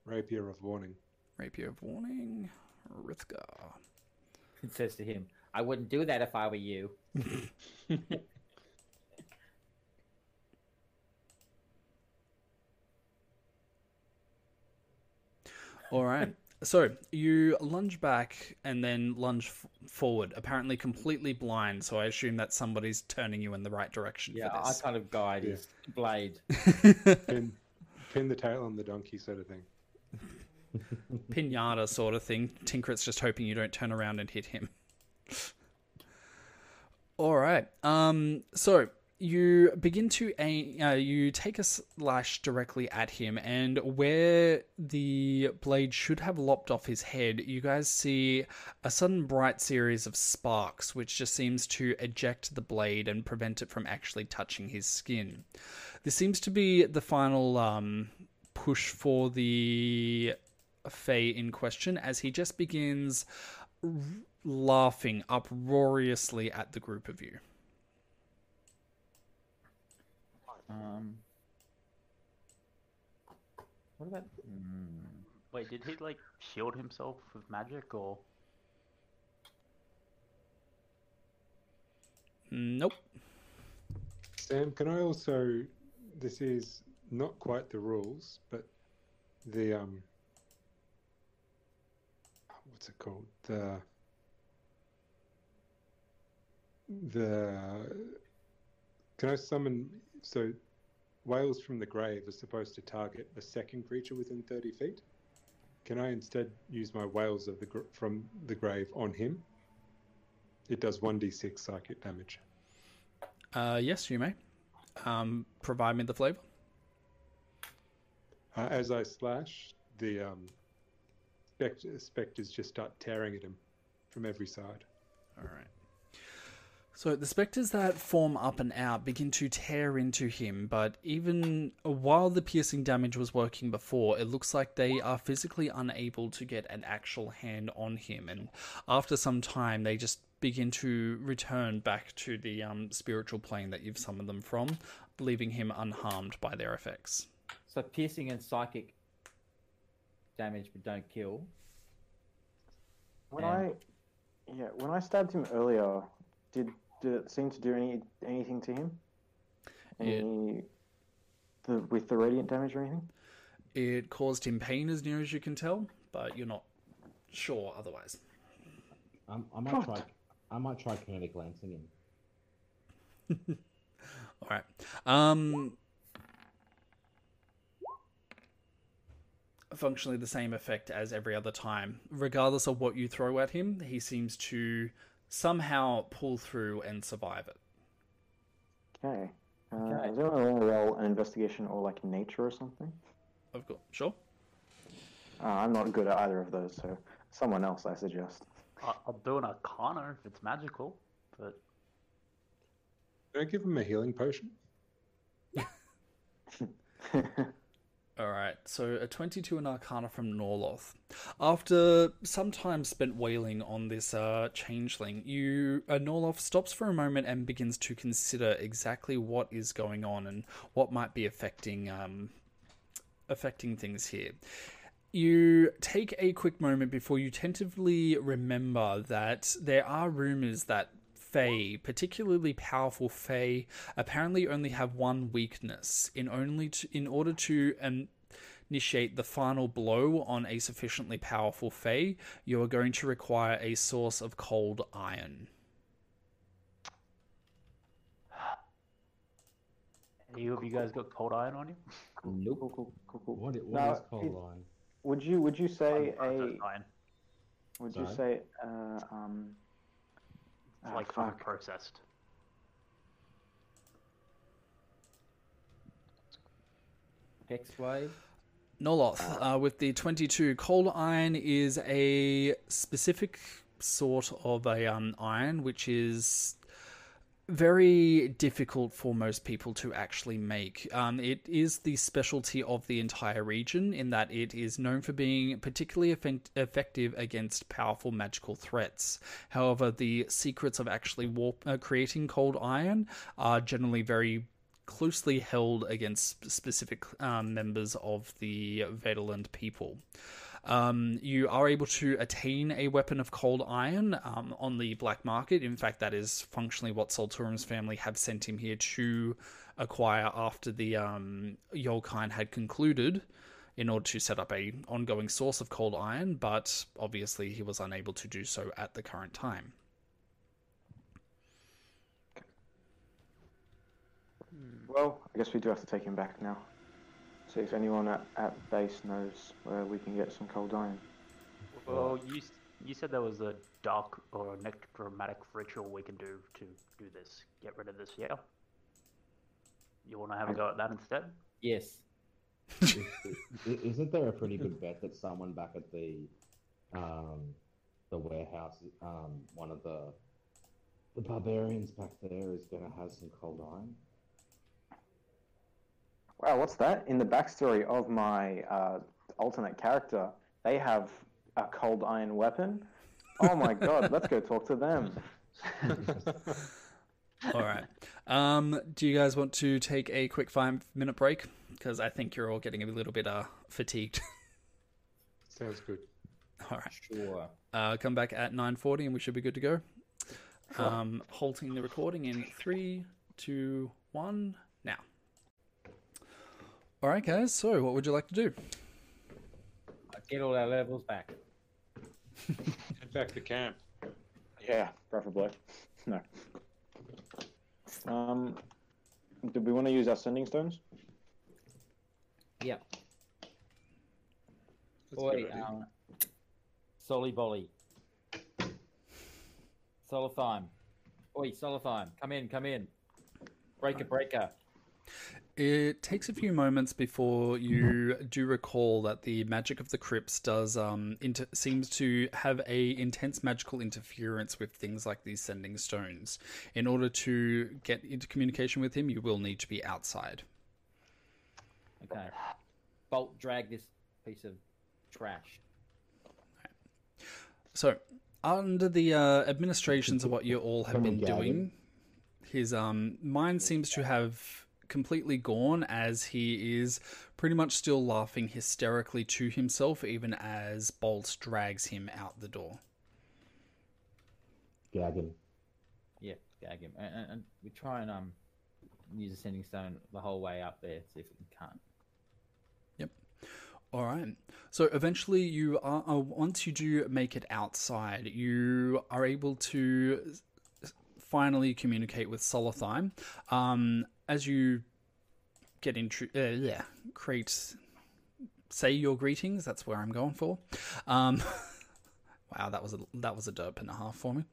rapier of warning? Rapier of Warning, Rithgar. It says to him, I wouldn't do that if I were you. All right. So you lunge back and then lunge f- forward, apparently completely blind. So I assume that somebody's turning you in the right direction Yeah, for I kind of guide his blade. Pin, pin the tail on the donkey, sort of thing. Pinata sort of thing. Tinkrit's just hoping you don't turn around and hit him. All right. Um. So you begin to aim. Uh, you take a slash directly at him, and where the blade should have lopped off his head, you guys see a sudden bright series of sparks, which just seems to eject the blade and prevent it from actually touching his skin. This seems to be the final um, push for the Fey in question, as he just begins r- laughing uproariously at the group of you. Um, what about? Mm, Wait, did he like shield himself with magic or? Nope. Sam, can I also? This is not quite the rules, but the um, what's it called? The the can I summon? So, wails from the grave are supposed to target a second creature within thirty feet. can I instead use my Wails of the gr- from the grave on him? It does one d six psychic damage. Uh, yes, you may. Um, provide me the flavor. Uh, as I slash, the um, spect- specters just start tearing at him from every side. All right. So the specters that form up and out begin to tear into him, but even while the piercing damage was working before, it looks like they are physically unable to get an actual hand on him. And after some time, they just begin to return back to the um, spiritual plane that you've summoned them from, leaving him unharmed by their effects. So piercing and psychic damage but don't kill. When Yeah. I, yeah, when I stabbed him earlier, did did it seem to do any anything to him? Yeah. Any, the with the radiant damage or anything? It caused him pain, as near as you can tell, but you're not sure otherwise. Um, I might What? try. I might try kinetic lancing him. All right. Um, functionally the same effect as every other time. Regardless of what you throw at him, he seems to somehow pull through and survive it. Okay. Uh, Okay. Is there a roll an investigation or like nature or something? Of course, sure. Uh, I'm not good at either of those, so someone else I suggest. I- I'll do an arcana if it's magical, but Can I give him a healing potion? All right, so a 22 in Arcana from Norloth. After some time spent wailing on this uh, changeling, you uh, Norloth stops for a moment and begins to consider exactly what is going on and what might be affecting um, affecting things here. You take a quick moment before you tentatively remember that there are rumors that Fey, particularly powerful Fey, apparently only have one weakness. In only to, in order to um, initiate the final blow on a sufficiently powerful Fey, you are going to require a source of cold iron. any of you guys got cold iron on you? Nope. Cool, cool, cool, cool. What, what Now, is cold is- line? Would you would you say Unprocessed a iron. would you say uh, um It's ah, like fuck. unprocessed. Hex wave. Norloth, uh, with the 22, cold iron is a specific sort of a um, iron which is very difficult for most people to actually make. Um, it is the specialty of the entire region in that it is known for being particularly effect- effective against powerful magical threats. However, the secrets of actually warp- uh, creating cold iron are generally very closely held against specific um, members of the Vedaland people. Um, you are able to attain a weapon of cold iron um, on the black market. In fact, that is functionally what Solturum's family have sent him here to acquire after the um, Yolkine had concluded in order to set up a ongoing source of cold iron, but obviously he was unable to do so at the current time. Well, I guess we do have to take him back now. See if anyone at, at base knows where we can get some cold iron. Well, you you said there was a dark or necromantic ritual we can do to do this. Get rid of this, yeah. You want to have a go at that instead? Yes. Is- i- Isn't there a pretty good bet that someone back at the um, the warehouse, um, one of the the barbarians back there, is going to have some cold iron? Wow, what's that? In the backstory of my uh, alternate character, they have a cold iron weapon. Oh my god, let's go talk to them. All right. Um, do you guys want to take a quick five minute break? Because I think you're all getting a little bit uh, fatigued. Sounds good. all right. Sure. Uh, come back at 9.40 and we should be good to go. Um, halting the recording in three, two, one, now. All right, guys. So, what would you like to do? Get all our levels back. Head back to camp. Yeah, preferably. No. Um, do we want to use our sending stones? Yeah. That's a good Oi, idea. um, Solly Bolly. Solithime. Oi, Solithime. Come in, come in. Breaker, breaker. It takes a few moments before you do recall that the magic of the crypts does um inter- seems to have a intense magical interference with things like these sending stones. In order to get into communication with him, you will need to be outside. Okay. Bolt, drag this piece of trash. So, under the uh, administrations of what you all have Can been gag him? doing, his um, mind seems to have completely gone as he is pretty much still laughing hysterically to himself, even as Bolt drags him out the door. Gag him. Yeah, gag him. And, and, and we try and um use a sending stone the whole way up there, see if we can't. Yep. All right. So eventually, you are uh, once you do make it outside, you are able to s- finally communicate with Solothime. Um, as you get into, uh, yeah, create, say your greetings. That's where I'm going for. Um, wow, that was a that was a derp and a half for me.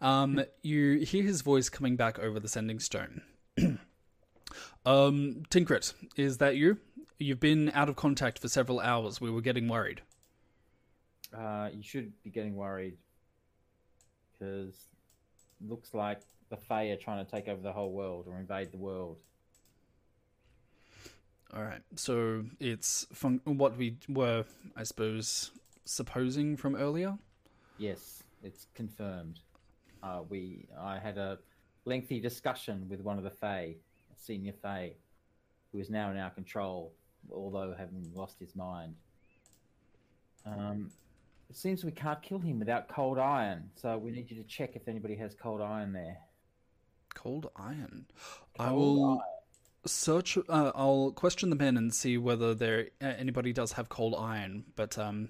Um, you hear his voice coming back over the sending stone. um, Tinkrit, is that you? You've been out of contact for several hours. We were getting worried. Uh, you should be getting worried because looks like the Fey are trying to take over the whole world or invade the world. All right. So it's fun- what we were, I suppose, supposing from earlier. Yes, it's confirmed. Uh, we I had a lengthy discussion with one of the Fey, a senior Fey, who is now in our control, although having lost his mind. Um, it seems we can't kill him without cold iron, so we need you to check if anybody has cold iron there. Cold iron. I will iron. search. Uh, I'll question the men and see whether there uh, anybody does have cold iron. But um,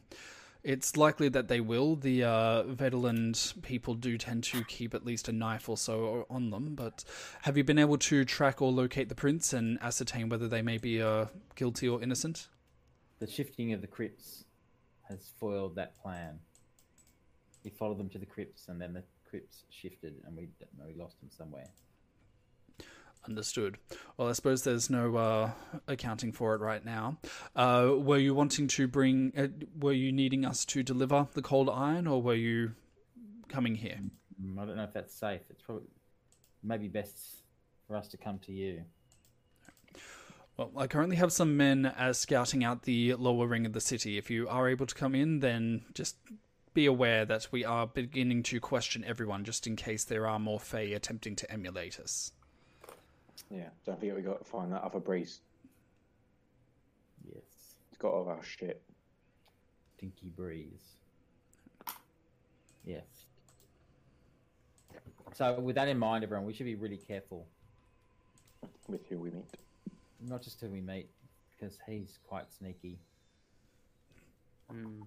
it's likely that they will. The uh, Vedeland people do tend to keep at least a knife or so on them. But have you been able to track or locate the prints and ascertain whether they may be uh, guilty or innocent? The shifting of the crypts has foiled that plan. We followed them to the crypts, and then the crypts shifted, and we we lost them somewhere. Understood. Well, I suppose there's no uh, accounting for it right now. Uh, were you wanting to bring? Uh, were you needing us to deliver the cold iron, or were you coming here? Mm, I don't know if that's safe. It's probably maybe best for us to come to you. Well, I currently have some men uh, scouting out the lower ring of the city. If you are able to come in, then just be aware that we are beginning to question everyone, just in case there are more Fey attempting to emulate us. Yeah, don't forget we got to find that other breeze. Yes, It's got all our shit. Dinky Breeze. Yes. So, with that in mind, everyone, we should be really careful, with who we meet. Not just who we meet, because he's quite sneaky. Mm.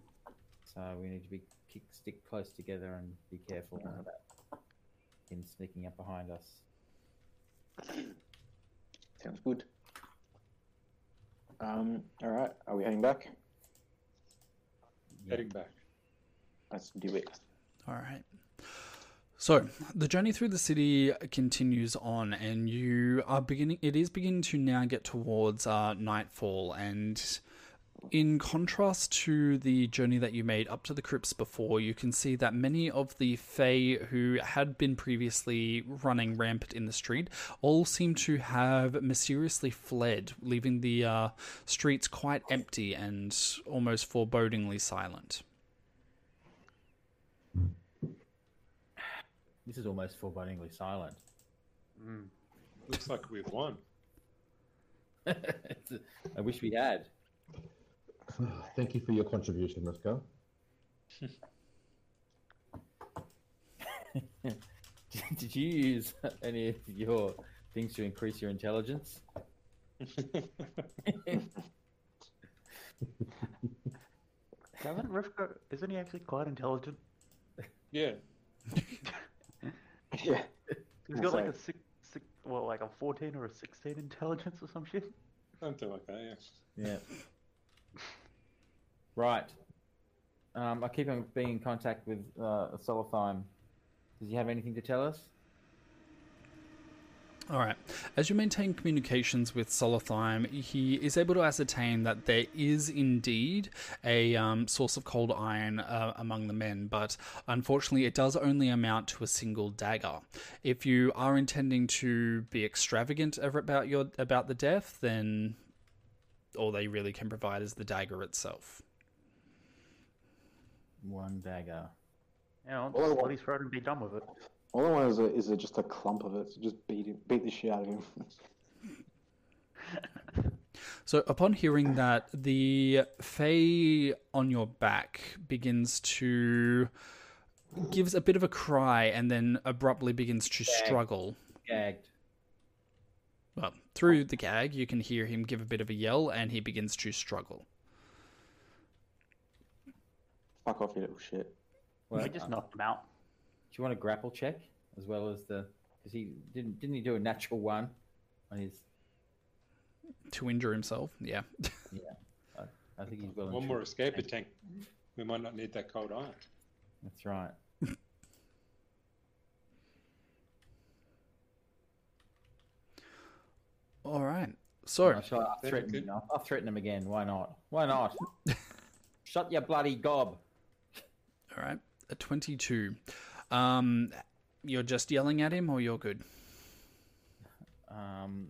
So we need to be kick, stick close together and be careful about him sneaking up behind us. Sounds good. Um, all right, are we heading back? Heading back. Let's do it. All right. So the journey through the city continues on, and you are beginning. It is beginning to now get towards uh, nightfall, and in contrast to the journey that you made up to the crypts before, you can see that many of the Fey who had been previously running rampant in the street all seem to have mysteriously fled, leaving the uh, streets quite empty and almost forebodingly silent. This is almost forebodingly silent. Mm. Looks like we've won. I wish we had. Thank you for your contribution, Rivka. Did you use any of your things to increase your intelligence? Doesn't Rivka, isn't he actually quite intelligent? yeah. Yeah. He's I'll got like a six, six, well, like a 14 or a 16 intelligence or some shit. Something like that, yeah. Yeah. Right. Um, I keep on being in contact with uh, Solothyme. Does he have anything to tell us? All right. As you maintain communications with Solothyme, he is able to ascertain that there is indeed a um, source of cold iron uh, among the men, but unfortunately, it does only amount to a single dagger. If you are intending to be extravagant about your about the death, then all they really can provide is the dagger itself. One dagger. Yeah, Well, well, at least throw it and be done with it. All I want is a, is a, just a clump of it. So just beat him, beat the shit out of him. So, upon hearing that, the Fey on your back begins to gives a bit of a cry and then abruptly begins to struggle. Gagged. Well, through the gag, you can hear him give a bit of a yell and he begins to struggle. Fuck off, you little shit. Well, we just knocked him out. Do you want a grapple check as well as the? Because he didn't didn't he do a natural one on his? To injure himself, yeah. Yeah, I think he's well. and One more truly- escape tank. We might not need that cold iron. That's right. All right. So, Well, shall I Then threaten you him. I'll, I'll threaten him again. Why not? Why not? Shut your bloody gob. all right, a 22. Um, you're just yelling at him or you're good? Um,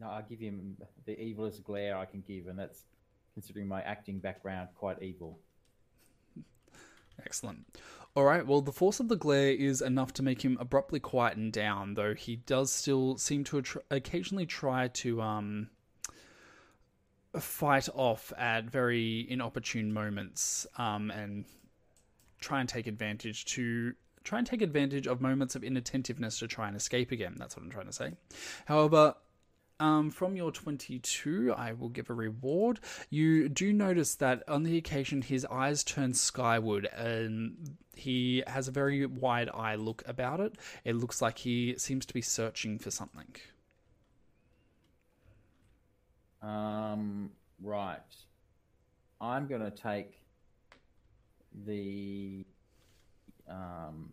no, I'll give him the evilest glare I can give, and that's considering my acting background quite evil. Excellent. All right, well, the force of the glare is enough to make him abruptly quieten down, though he does still seem to occasionally try to um, fight off at very inopportune moments um, and try and take advantage to try and take advantage of moments of inattentiveness to try and escape again. That's what I'm trying to say. However, um, from your 22, I will give a reward. You do notice that on the occasion his eyes turn skyward and he has a very wide eye look about it. It looks like he seems to be searching for something. Um, right. I'm going to take the um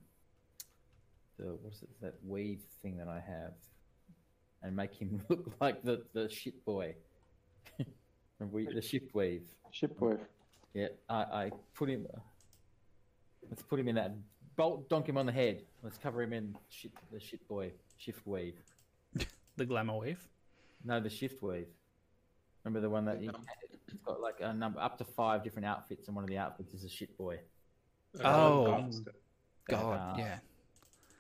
the what's it that weave thing that I have and make him look like the the shit boy. the, we, the shift weave. Shit boy. Yeah, I, I put him. Let's put him in that bolt. Donk him on the head. Let's cover him in shit, the shit boy shift weave. The glamour wave. No, the shift weave. Remember the one that you, it's got like a number up to five different outfits, and one of the outfits is a shit boy. Oh. Bastard. God, Uh, yeah.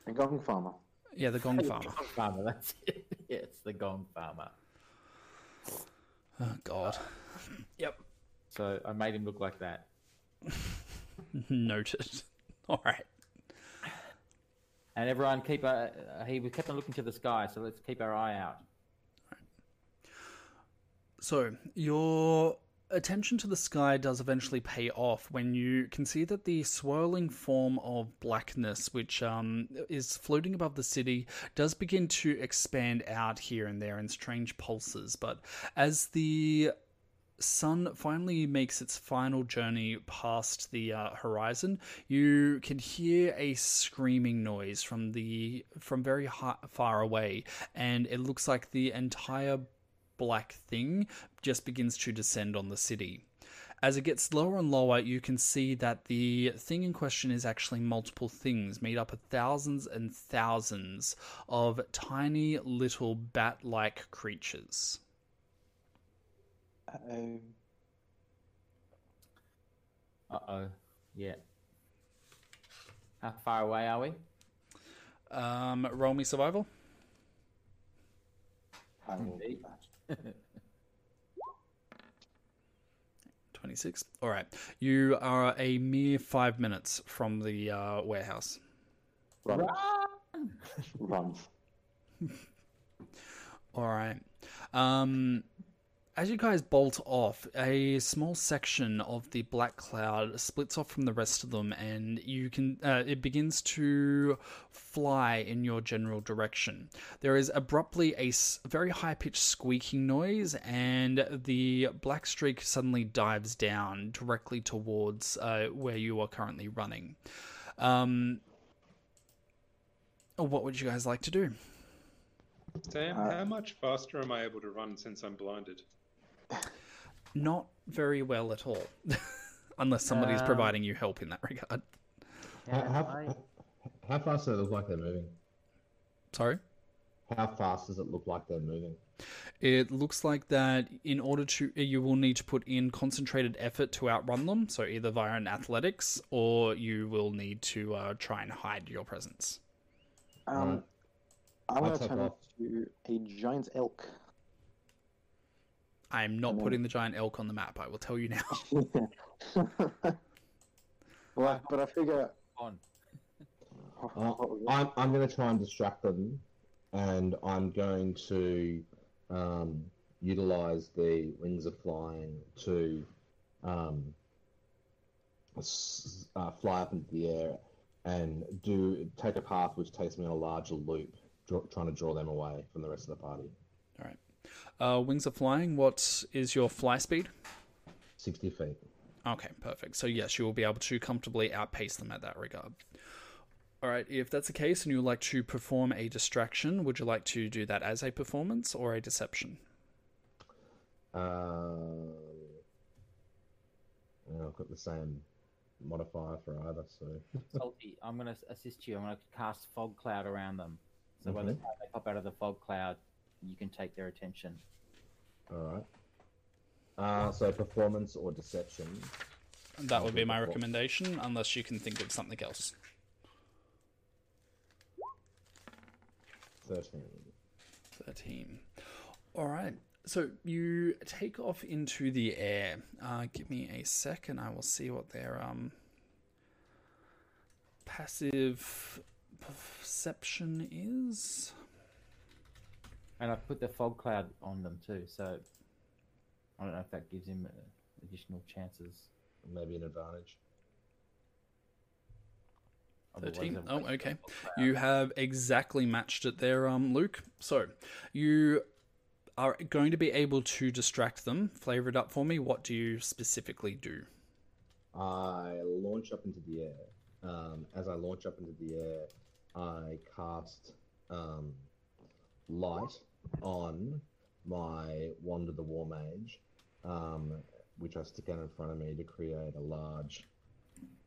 The gong farmer. Yeah, the Gong Farmer. Gong farmer. That's it. Yeah, it's the gong farmer. Oh, God. Yep. So I made him look like that. Noted. All right. And everyone keep a. Uh, he we kept on looking to the sky, so let's keep our eye out. So, your attention to the sky does eventually pay off when you can see that the swirling form of blackness, which um, is floating above the city, does begin to expand out here and there in strange pulses. But as the sun finally makes its final journey past the uh, horizon, you can hear a screaming noise from the from very far away, and it looks like the entire black thing just begins to descend on the city. As it gets lower and lower, you can see that the thing in question is actually multiple things made up of thousands and thousands of tiny little bat like creatures. Uh-oh. Uh oh. Yeah. How far away are we? Um, roll me survival. I will do Indeed. that. 26. All right. You are a mere five minutes from the uh, warehouse. Run. Run. All right. Um, as you guys bolt off, a small section of the black cloud splits off from the rest of them, and you can uh, it begins to fly in your general direction. There is abruptly a very high pitched squeaking noise, and the black streak suddenly dives down directly towards uh, where you are currently running. Um, what would you guys like to do? Sam, Uh, how much faster am I able to run since I'm blinded? Not very well at all, unless somebody's Um, providing you help in that regard. How, Yeah, how, I- how fast does it look like they're moving? Sorry. How fast does it look like they're moving? It looks like that in order to, you will need to put in concentrated effort to outrun them. So either via an athletics, or you will need to uh, try and hide your presence. Um, Alright. I'm I'll going to turn off. into a giant elk. I am not putting the giant elk on the map. I will tell you now. well, but I figure. On. Uh, I'm, I'm going to try and distract them, and I'm going to um, utilize the wings of flying to um, uh, fly up into the air and do take a path which takes me on a larger loop, draw, trying to draw them away from the rest of the party. All right. Uh, wings of flying. What is your fly speed? 60 feet. Okay, perfect. So yes, you will be able to comfortably outpace them at that regard. All right, if that's the case and you would like to perform a distraction, would you like to do that as a performance or a deception? Um, yeah, I've got the same modifier for either, so Salty, I'm going to assist you. I'm going to cast fog cloud around them. So by the time they pop out of the fog cloud, you can take their attention. all right. Uh, so performance or deception. That would be my recommendation, unless you can think of something else. Thirteen. 13. All right. So you take off into the air. Uh, give me a sec and I will see what their um, passive perception is. And I put the fog cloud on them too. So I don't know if that gives him uh, additional chances. Maybe an advantage. 13? Oh, okay. You have exactly matched it there, um, Luke. So you are going to be able to distract them. Flavor it up for me. What do you specifically do? I launch up into the air. Um, as I launch up into the air, I cast um, light on my wand of the war mage, um, which I stick out in front of me to create a large.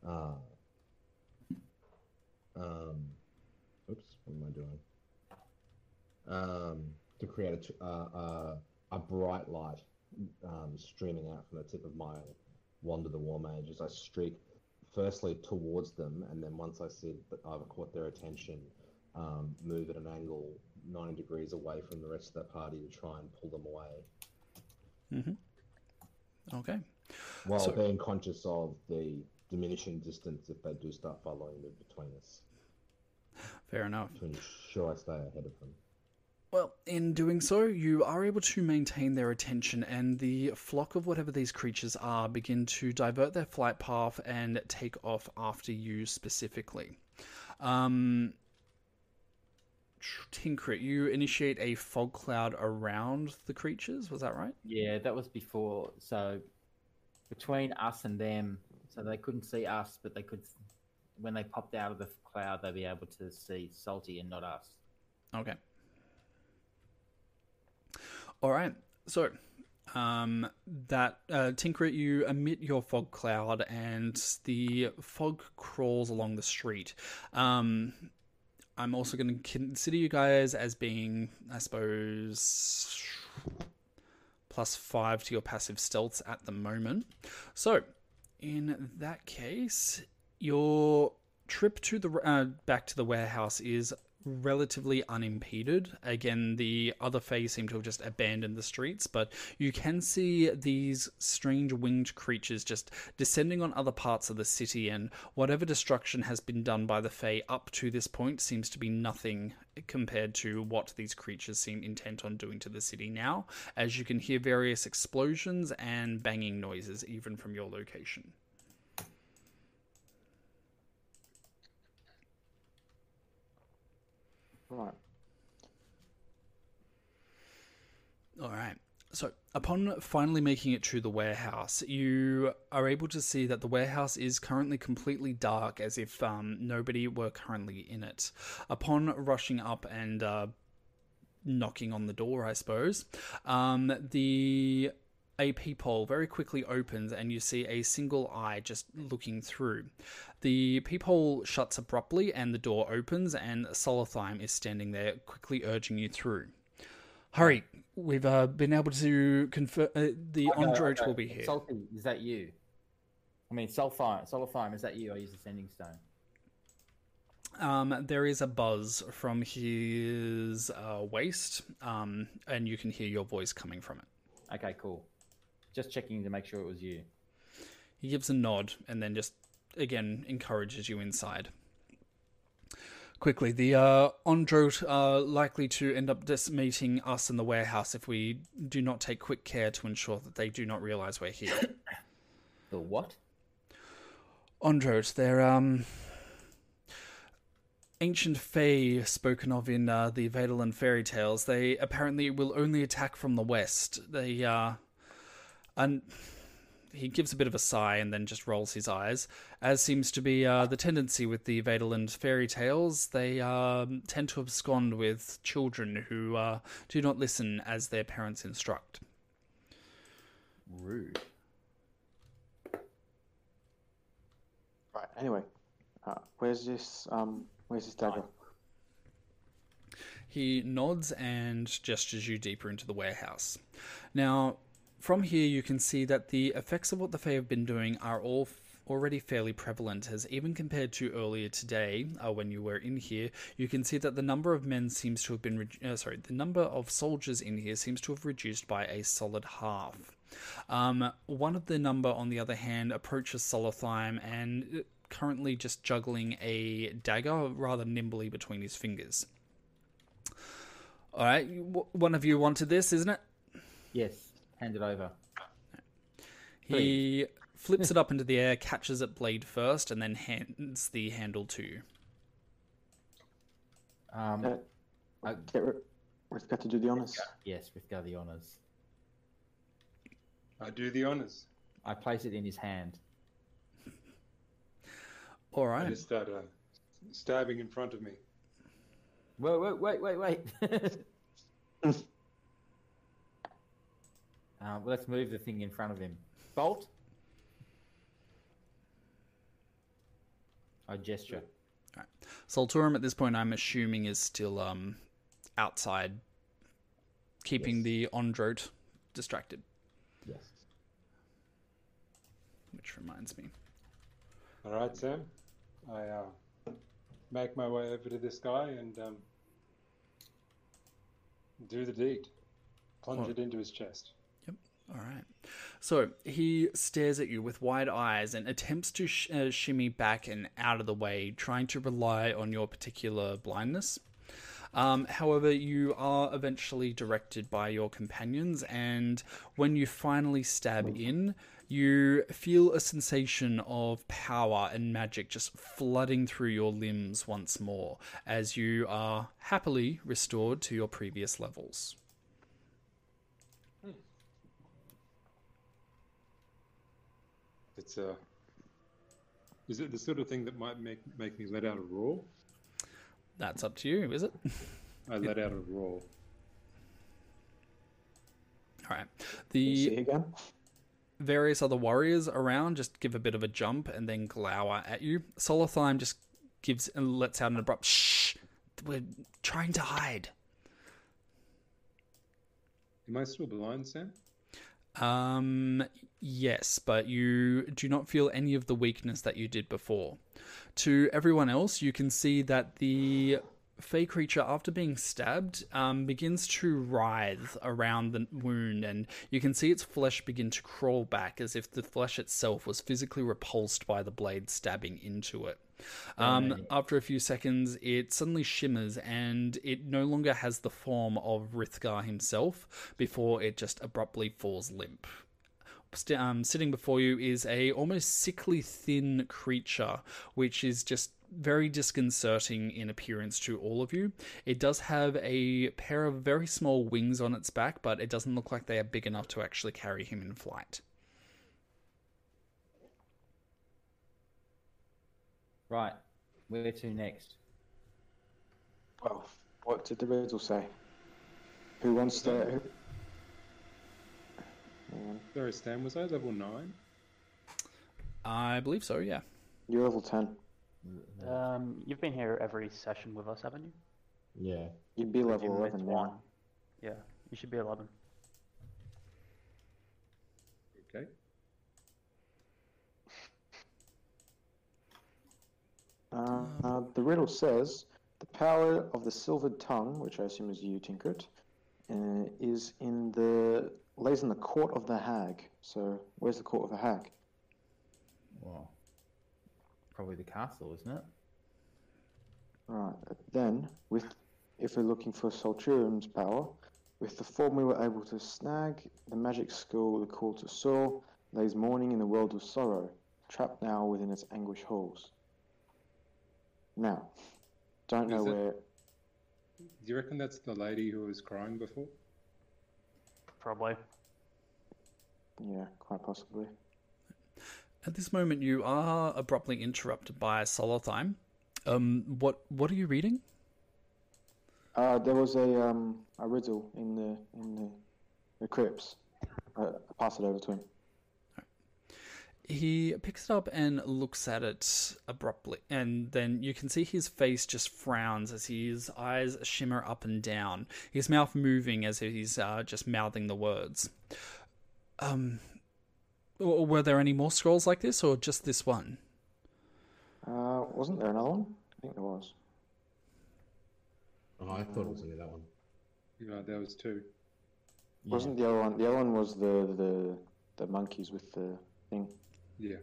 Uh, um, oops, what am I doing? Um, to create a, t- uh, uh, a bright light um, streaming out from the tip of my wand of the war mage as I streak firstly towards them, and then once I see that I've caught their attention, um, move at an angle 90 degrees away from the rest of the party to try and pull them away, Okay. while So- being conscious of the diminishing distance if they do start following me between us, Fair enough. to ensure I stay ahead of them. Well, in doing so, you are able to maintain their attention, and the flock of whatever these creatures are begin to divert their flight path and take off after you specifically. Um, Tinkrit, you initiate a fog cloud around the creatures, was that right? Yeah, that was before. So between us and them, so they couldn't see us, but they could. When they popped out of the cloud, they'd be able to see Salty and not us. Okay. All right. So, um, that uh, Tinker, you emit your fog cloud, and the fog crawls along the street. Um, I'm also going to consider you guys as being, I suppose, plus five to your passive stealths at the moment. So, in that case, your trip to the uh, back to the warehouse is relatively unimpeded. Again, the other Fey seem to have just abandoned the streets, but you can see these strange winged creatures just descending on other parts of the city, and whatever destruction has been done by the Fey up to this point seems to be nothing compared to what these creatures seem intent on doing to the city now, as you can hear various explosions and banging noises even from your location. Right. All right. So, upon finally making it to the warehouse, you are able to see that the warehouse is currently completely dark, as if um, nobody were currently in it. Upon rushing up and uh, knocking on the door, I suppose, um, the a peephole very quickly opens and you see a single eye just looking through. The peephole shuts abruptly and the door opens, and Solothime is standing there, quickly urging you through. Hurry, we've uh, been able to confirm uh, the I know, I Ondrote know. will be here. Salty, is that you? I mean, Sulfime, is that you? I use the sending stone. Um, there is a buzz from his uh, waist, um, and you can hear your voice coming from it. Okay, cool. Just checking to make sure it was you. He gives a nod and then just again encourages you inside. Quickly, the uh, are likely to end up just meeting us in the warehouse if we do not take quick care to ensure that they do not realize we're here. The what? Ondrote, they're um ancient fae spoken of in uh, the Vaderland fairy tales. They apparently will only attack from the west. They uh and he gives a bit of a sigh and then just rolls his eyes, as seems to be uh, the tendency with the Vaderland fairy tales. They um, tend to abscond with children who uh, do not listen as their parents instruct. Rude. Right. Anyway, uh, where's this? Um, where's this dagger? He nods and gestures you deeper into the warehouse. Now, from here, you can see that the effects of what the Fae have been doing are all already fairly prevalent, as even compared to earlier today, uh, when you were in here, you can see that the number of men seems to have been, re- uh, sorry, the number of soldiers in here seems to have reduced by a solid half. Um, one of the number, on the other hand, approaches Solothime and uh, currently just juggling a dagger rather nimbly between his fingers. All right, w- one of you wanted this, isn't it? Yes, hand it over. He flips it up into the air, catches it blade first, and then hands the handle to you. Um, Uh, I- get rid. We've got to do the honors. yes, with the honors. I do the honors. I place it in his hand. All right. I just start uh, stabbing in front of me. Wait, wait, wait, wait, wait. uh, well, let's move the thing in front of him. Bolt. I gesture. All right. Solturum at this point, I'm assuming, is still um outside, keeping Yes. the Ondrote distracted. Yes. Which reminds me. All right, Sam. I uh, make my way over to this guy and um, do the deed. Plunge What? it into his chest. All right. So he stares at you with wide eyes and attempts to sh- uh, shimmy back and out of the way, trying to rely on your particular blindness. Um, however, you are eventually directed by your companions, and when you finally stab in, you feel a sensation of power and magic just flooding through your limbs once more as you are happily restored to your previous levels. It's uh, is it the sort of thing that might make make me let out a roar? That's up to you, is it? I let out a roar. All right. You see The again? various other warriors around just give a bit of a jump and then glower at you. Solothime just gives and lets out an abrupt shh. We're trying to hide. Am I still blind, Sam? Um, yes, but you do not feel any of the weakness that you did before. To everyone else, you can see that the Fey creature, after being stabbed, um, begins to writhe around the wound, and you can see its flesh begin to crawl back as if the flesh itself was physically repulsed by the blade stabbing into it. Um, Right. After a few seconds, it suddenly shimmers and it no longer has the form of Rithgar himself before it just abruptly falls limp. St- um, sitting before you is a almost sickly thin creature, which is just very disconcerting in appearance to all of you. It does have a pair of very small wings on its back, but it doesn't look like they are big enough to actually carry him in flight. Right. Where to next? Well, what did the riddle say? Who wants to? Who... Sorry, Stan, was I level 9? I believe so, yeah. You're level ten. Um, you've been here every session with us, haven't you? Yeah. You'd be level Begin with eleven one. now. Yeah, you should be 11. Okay. Uh, uh, the riddle says the power of the silvered tongue, which I assume is you, Tinkrit, uh, is in the lays in the court of the hag. So where's the court of the hag? Well, probably the castle, isn't it? Right. Then, with if we're looking for Solturium's power, with the form we were able to snag, the magic school, the call to soar, lays mourning in the world of sorrow, trapped now within its anguish halls. Now, don't know it- where. Do you reckon that's the lady who was crying before? Probably. Yeah, quite possibly. At this moment, you are abruptly interrupted by Solothime. Um, what what are you reading? Uh, there was a um a riddle in the in the, the crypts. Uh, I'll pass it over to him. He picks it up and looks at it abruptly, and then you can see his face just frowns as his eyes shimmer up and down, his mouth moving as if he's uh, just mouthing the words. Um, were there any more scrolls like this, or just this one? Uh, wasn't there another one? I think there was. Oh, I thought it was only that one. Yeah, there was two. Wasn't the other one? The other one was the the the monkeys with the thing. Yeah.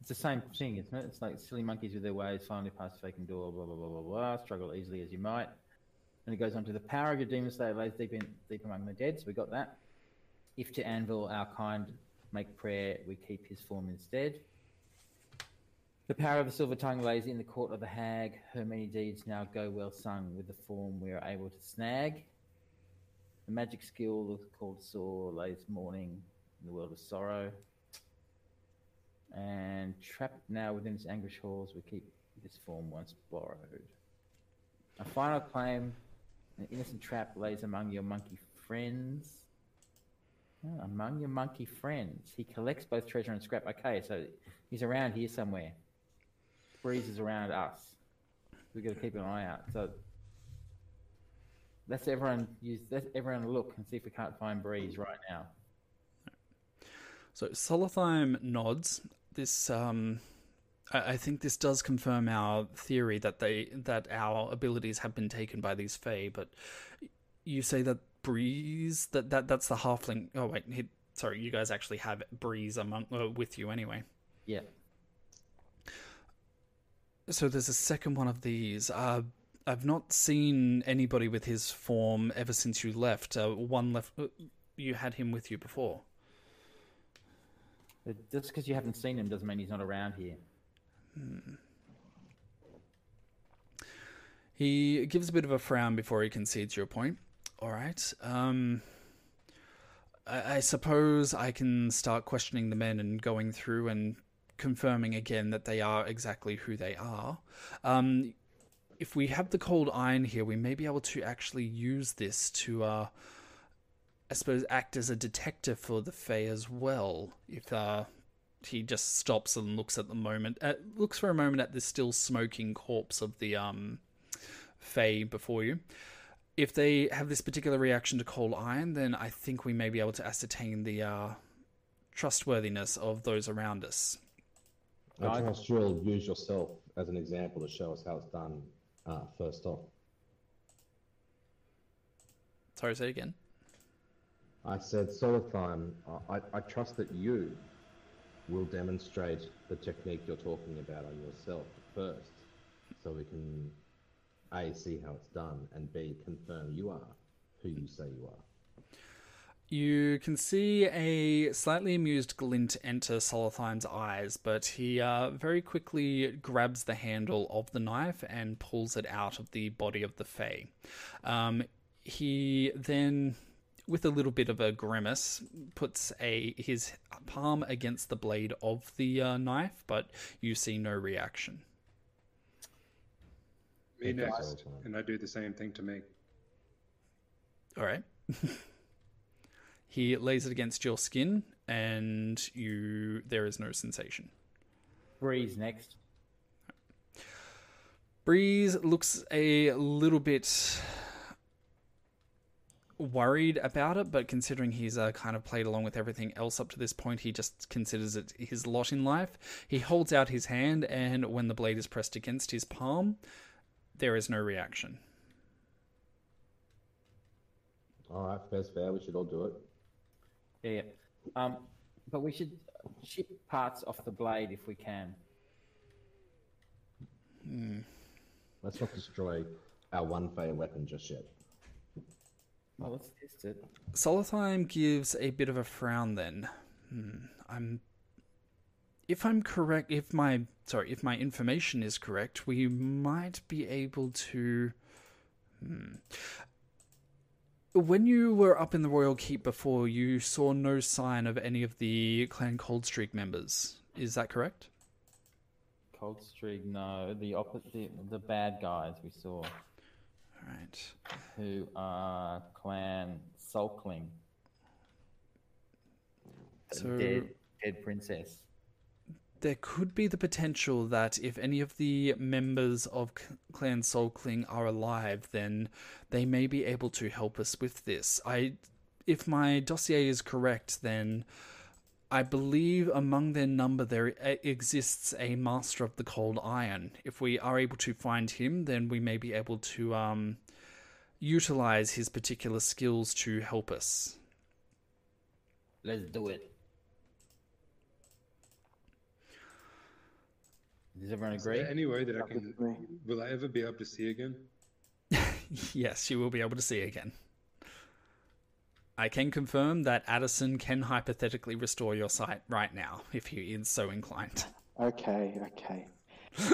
It's the same thing, isn't it? It's like silly monkeys with their ways, finally past the vacant door, blah, blah, blah, blah, blah, struggle easily as you might. And it goes on to the power of your demon slayer lays deep, in, deep among the dead, so we got that. If to anvil our kind make prayer, we keep his form instead. The power of the silver tongue lays in the court of the hag, her many deeds now go well sung with the form we are able to snag. The magic skill called Saw lays mourning in the world of sorrow. And trapped now within its anguish halls, we keep this form once borrowed. A final claim an innocent trap lays among your monkey friends. Oh, among your monkey friends. He collects both treasure and scrap. Okay, so he's around here somewhere. Breeze is around us. We've got to keep an eye out. So let's everyone use let's everyone look and see if we can't find Breeze right now. So Solothime nods. This, um, I, I think this does confirm our theory that they that our abilities have been taken by these Fae. But you say that Breeze that that that's the halfling. Oh wait, he, sorry, you guys actually have Breeze among uh, with you anyway. Yeah. So there's a second one of these. Uh, I've not seen anybody with his form ever since you left. Uh, one left. Uh, you had him with you before. Just because you haven't seen him doesn't mean he's not around here. He gives a bit of a frown before he concedes your point. All right. Um, I, I suppose I can start questioning the men and going through and confirming again that they are exactly who they are. Um, if we have the cold iron here, we may be able to actually use this to, uh, I suppose, act as a detective for the Fae as well. If uh, he just stops and looks at the moment, uh, looks for a moment at the still smoking corpse of the um, Fae before you. If they have this particular reaction to cold iron, then I think we may be able to ascertain the uh, trustworthiness of those around us. I I- trust you'll use yourself as an example to show us how it's done uh, first off. Sorry, say again. I said, Solothime, I, I trust that you will demonstrate the technique you're talking about on yourself first, so we can A, see how it's done, and B, confirm you are who you say you are. You can see a slightly amused glint enter Solothime's eyes, but he uh, very quickly grabs the handle of the knife and pulls it out of the body of the Fae. Um, he then, with a little bit of a grimace, puts a his palm against the blade of the uh, knife, but you see no reaction. Me next, and I do the same thing to me. All right. he lays it against your skin, and you there is no sensation. Breeze next. Breeze looks a little bit worried about it, but considering he's uh, kind of played along with everything else up to this point, he just considers it his lot in life. He holds out his hand, and when the blade is pressed against his palm, there is no reaction. All right, fair's fair. We should all do it. Yeah, yeah. Um, but we should chip parts off the blade if we can. Let's not destroy our one fair weapon just yet. Well, let's test it. Solothime gives a bit of a frown then. Hmm, I'm if I'm correct if my sorry, if my information is correct, we might be able to hmm. When you were up in the Royal Keep before, you saw no sign of any of the Clan Coldstreak members. Is that correct? Cold Streak, no. The opposite, the, the bad guys we saw, Alright. who are Clan Sulkling. So- dead, dead princess. there could be the potential that if any of the members of Clan Soulkling are alive, then they may be able to help us with this. I, if my dossier is correct, then I believe among their number there e- exists a Master of the Cold Iron. If we are able to find him, then we may be able to um, utilize his particular skills to help us. Let's do it. Does everyone Is there agree? any way that I can? Will I ever be able to see again? yes, you will be able to see again. I can confirm that Addison can hypothetically restore your sight right now if he is so inclined. Okay, okay.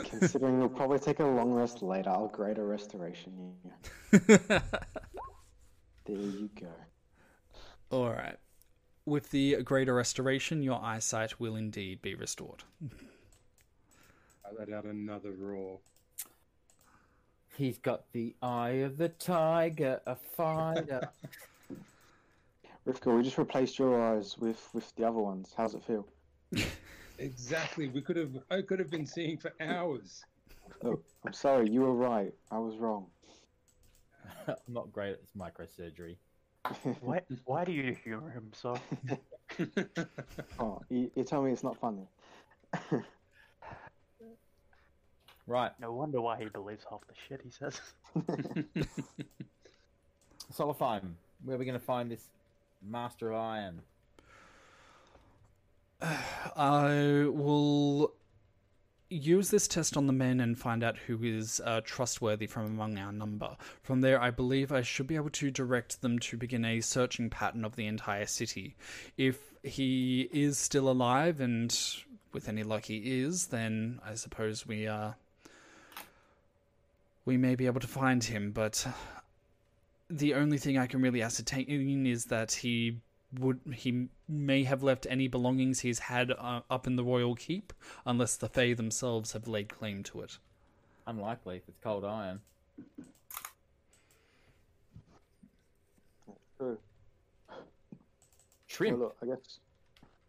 Considering we'll probably take a long rest later, I'll grade a restoration. Yeah. There you go. All right. With the greater restoration, your eyesight will indeed be restored. I let out another roar. He's got the eye of the tiger, a fighter. Rivka, we just replaced your eyes with with the other ones. How's it feel? Exactly. We could have. I could have been seeing for hours. Look, I'm sorry, you were right. I was wrong. I'm not great at this microsurgery. Why, why do you humor him so? Oh, you, you tell me it's not funny. Right, No wonder why he believes half the shit he says. Solifime, where are we going to find this Master of Iron? I will use this test on the men and find out who is uh, trustworthy from among our number. From there, I believe I should be able to direct them to begin a searching pattern of the entire city. If he is still alive, and with any luck he is, then I suppose we uh, we may be able to find him. But the only thing I can really ascertain is that he would he may have left any belongings he's had uh, up in the royal keep, unless the Fae themselves have laid claim to it. Unlikely if it's cold iron. True. Trimp. Well, look, I guess.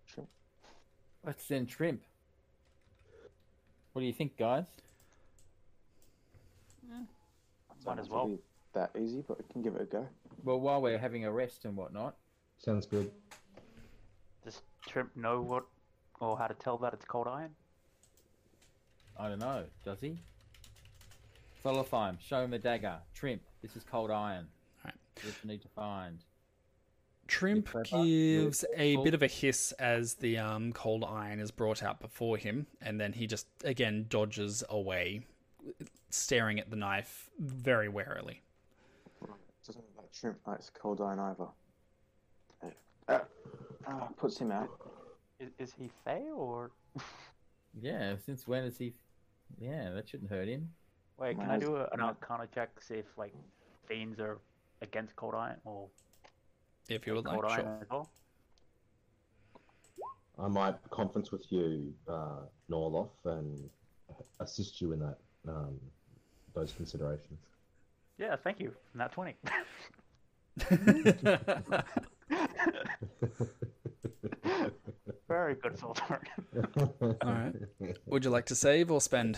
Shrimp. Let's send Trimp. What do you think, guys? Might as Doesn't well. Be That easy, but we can give it a go. Well, while we're having a rest and whatnot, Sounds good. Does Trimp know what or how to tell that it's cold iron? I don't know, does he? Solifime, show him the dagger. Trimp, this is cold iron. What you need to find. Trimp gives a bit of a hiss as the um, cold iron is brought out before him, and then he just again dodges away, staring at the knife very warily. Doesn't look like shrimp likes cold iron either. Uh, uh, puts him out. Is, is he Fey or? Yeah, since when is he? Yeah, that shouldn't hurt him. Wait, can I do a, an mine- Arcana check to see if like fiends are against cold iron or If you would like, iron sure. as well? I might conference with you, uh, Norloth, and assist you in that um, those considerations. Yeah, thank you. Nat twenty. Very good filter. All right. Would you like to save or spend?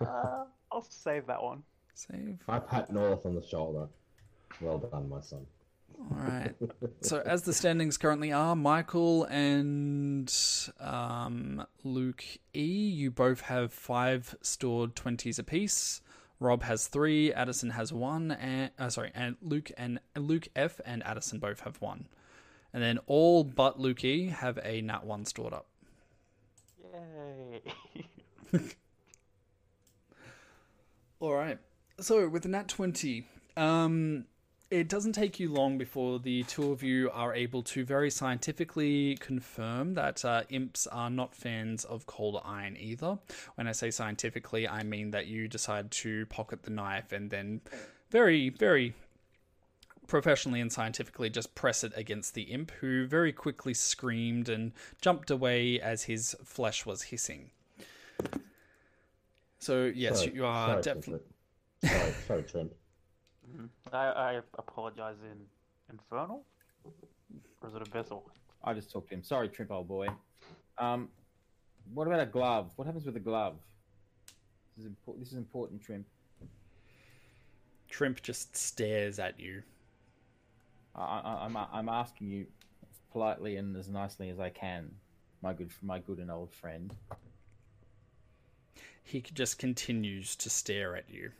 uh, I'll save that one. Save. I pat North on the shoulder. Well done, my son. All right. So as the standings currently are, Michael and um, Luke E, you both have five stored twenties apiece. Rob has three. Addison has one. And uh, sorry, and Luke and Luke F and Addison both have one. And then all but Luke E have a nat one stored up. Yay! All right. So with the nat 20, um, it doesn't take you long before the two of you are able to very scientifically confirm that uh, imps are not fans of cold iron either. When I say scientifically, I mean that you decide to pocket the knife and then very, very professionally and scientifically just press it against the imp, who very quickly screamed and jumped away as his flesh was hissing. So, yes, Sorry- you are definitely. Sorry, sorry, Trimp. I, I apologize in Infernal? Or is it Abyssal? I just talked to him. Sorry, Trimp, old boy. Um, what about a glove? What happens with a glove? This is, impo- this is important, Trimp. Trimp just stares at you. I, I, I'm, I'm asking you politely and as nicely as I can, my good, my good and old friend. He just continues to stare at you.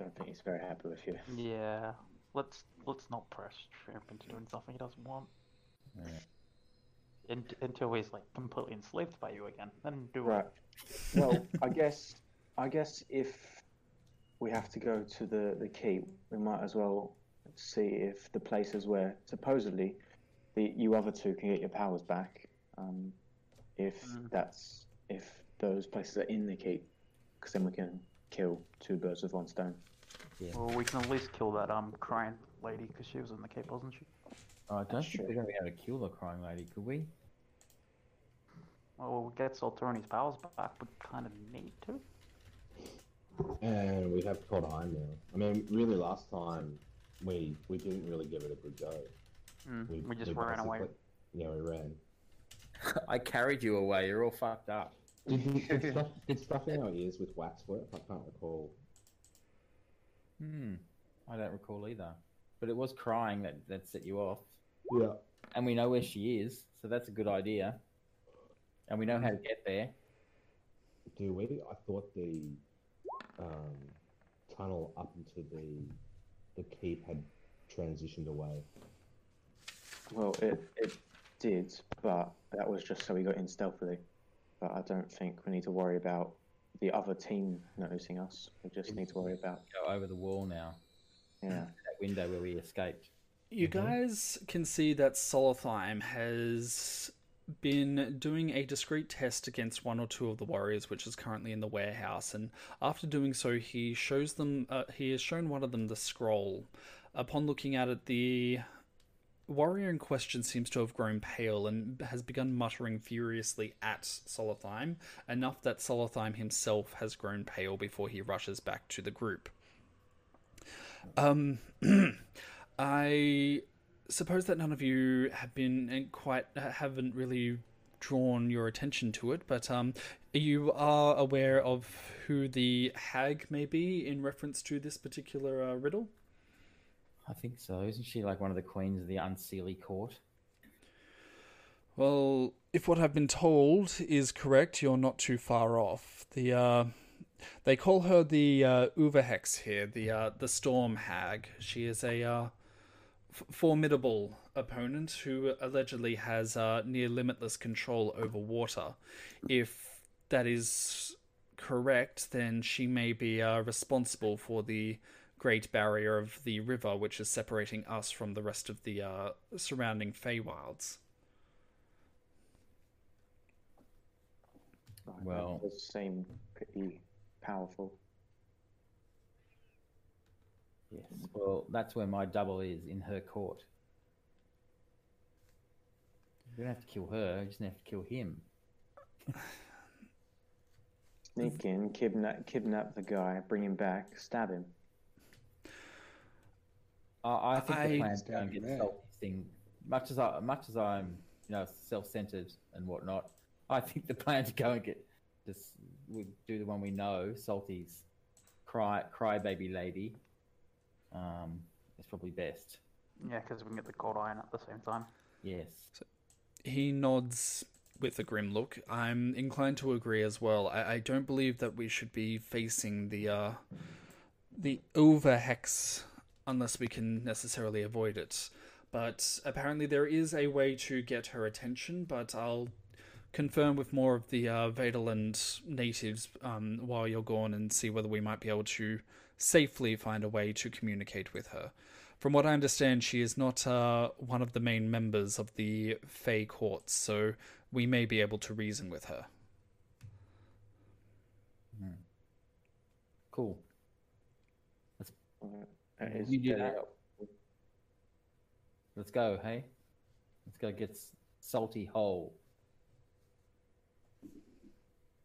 I don't think he's very happy with you. Yeah. Let's let's not press Shrimp into doing something he doesn't want. Yeah. In, until he's like completely enslaved by you again. Then do Right. it. Well, I guess I guess if we have to go to the the keep, we might as well see if the places where supposedly the you other two can get your powers back. Um, if Mm. that's if those places are in the keep, because then we can kill two birds with one stone. Well, we can at least kill that um crying lady because she was in the cape, wasn't she? Oh, I don't That's think true. we're going to be able to kill the crying lady, could we? Well, we'll get Salturni's powers back, but kind of need to. And we have cold iron now. I mean, really, last time we we didn't really give it a good go. Mm, we, just ran away. Yeah, we ran. I carried you away. You're all fucked up. Did, did, stuff, did stuff in our ears with wax work? I can't recall. Hmm. I don't recall either. But it was crying that, that set you off. Yeah. And we know where she is, so that's a good idea. And we know how to get there. Do we? I thought the um, tunnel up into the the keep had transitioned away. Well, it it did, but that was just so we got in stealthily. But I don't think we need to worry about the other team noticing us. We just need to worry about Go over the wall now. yeah. That window where we escaped. You guys can see that Solothime has been doing a discreet test against one or two of the warriors, which is currently in the warehouse. And after doing so, he shows them. Uh, he has shown one of them the scroll. Upon looking at it, the warrior in question seems to have grown pale and has begun muttering furiously at Solothime, enough that Solothime himself has grown pale before he rushes back to the group. Um, I suppose that none of you have been quite haven't really drawn your attention to it, but um, you are aware of who the hag may be in reference to this particular uh, riddle. I think so. Isn't she like one of the queens of the Unseelie Court? Well, if what I've been told is correct, you're not too far off. The uh, They call her the uh, Uverhex here, the uh, the Storm Hag. She is a uh, f- formidable opponent who allegedly has uh, near limitless control over water. If that is correct, then she may be uh, responsible for the Great Barrier of the river, which is separating us from the rest of the uh, surrounding Feywilds. That Well- does seem pretty powerful. Yes. Well, that's where my double is in her court. You don't have to kill her. You just have to kill him. Sneak in, kidnap, kidnap the guy, bring him back, stab him. I, I think I- the plan to go and get there. Salty's thing. Much as I, much as I'm, you know, self-centered and whatnot, I think the plan to go and get just we do the one we know, Salty's cry crybaby lady. Um, is probably best. Yeah, because we can get the cold iron at the same time. Yes. He nods with a grim look. I'm inclined to agree as well. I, I don't believe that we should be facing the uh, the overhex unless we can necessarily avoid it. But apparently there is a way to get her attention. But I'll confirm with more of the uh, natives um, while you're gone and see whether we might be able to safely find a way to communicate with her. From what I understand, she is not uh, one of the main members of the Fey courts, so we may be able to reason with her. Cool. Uh, that is You do that. helpful. Let's go. Hey. Let's go get S- Salty hole.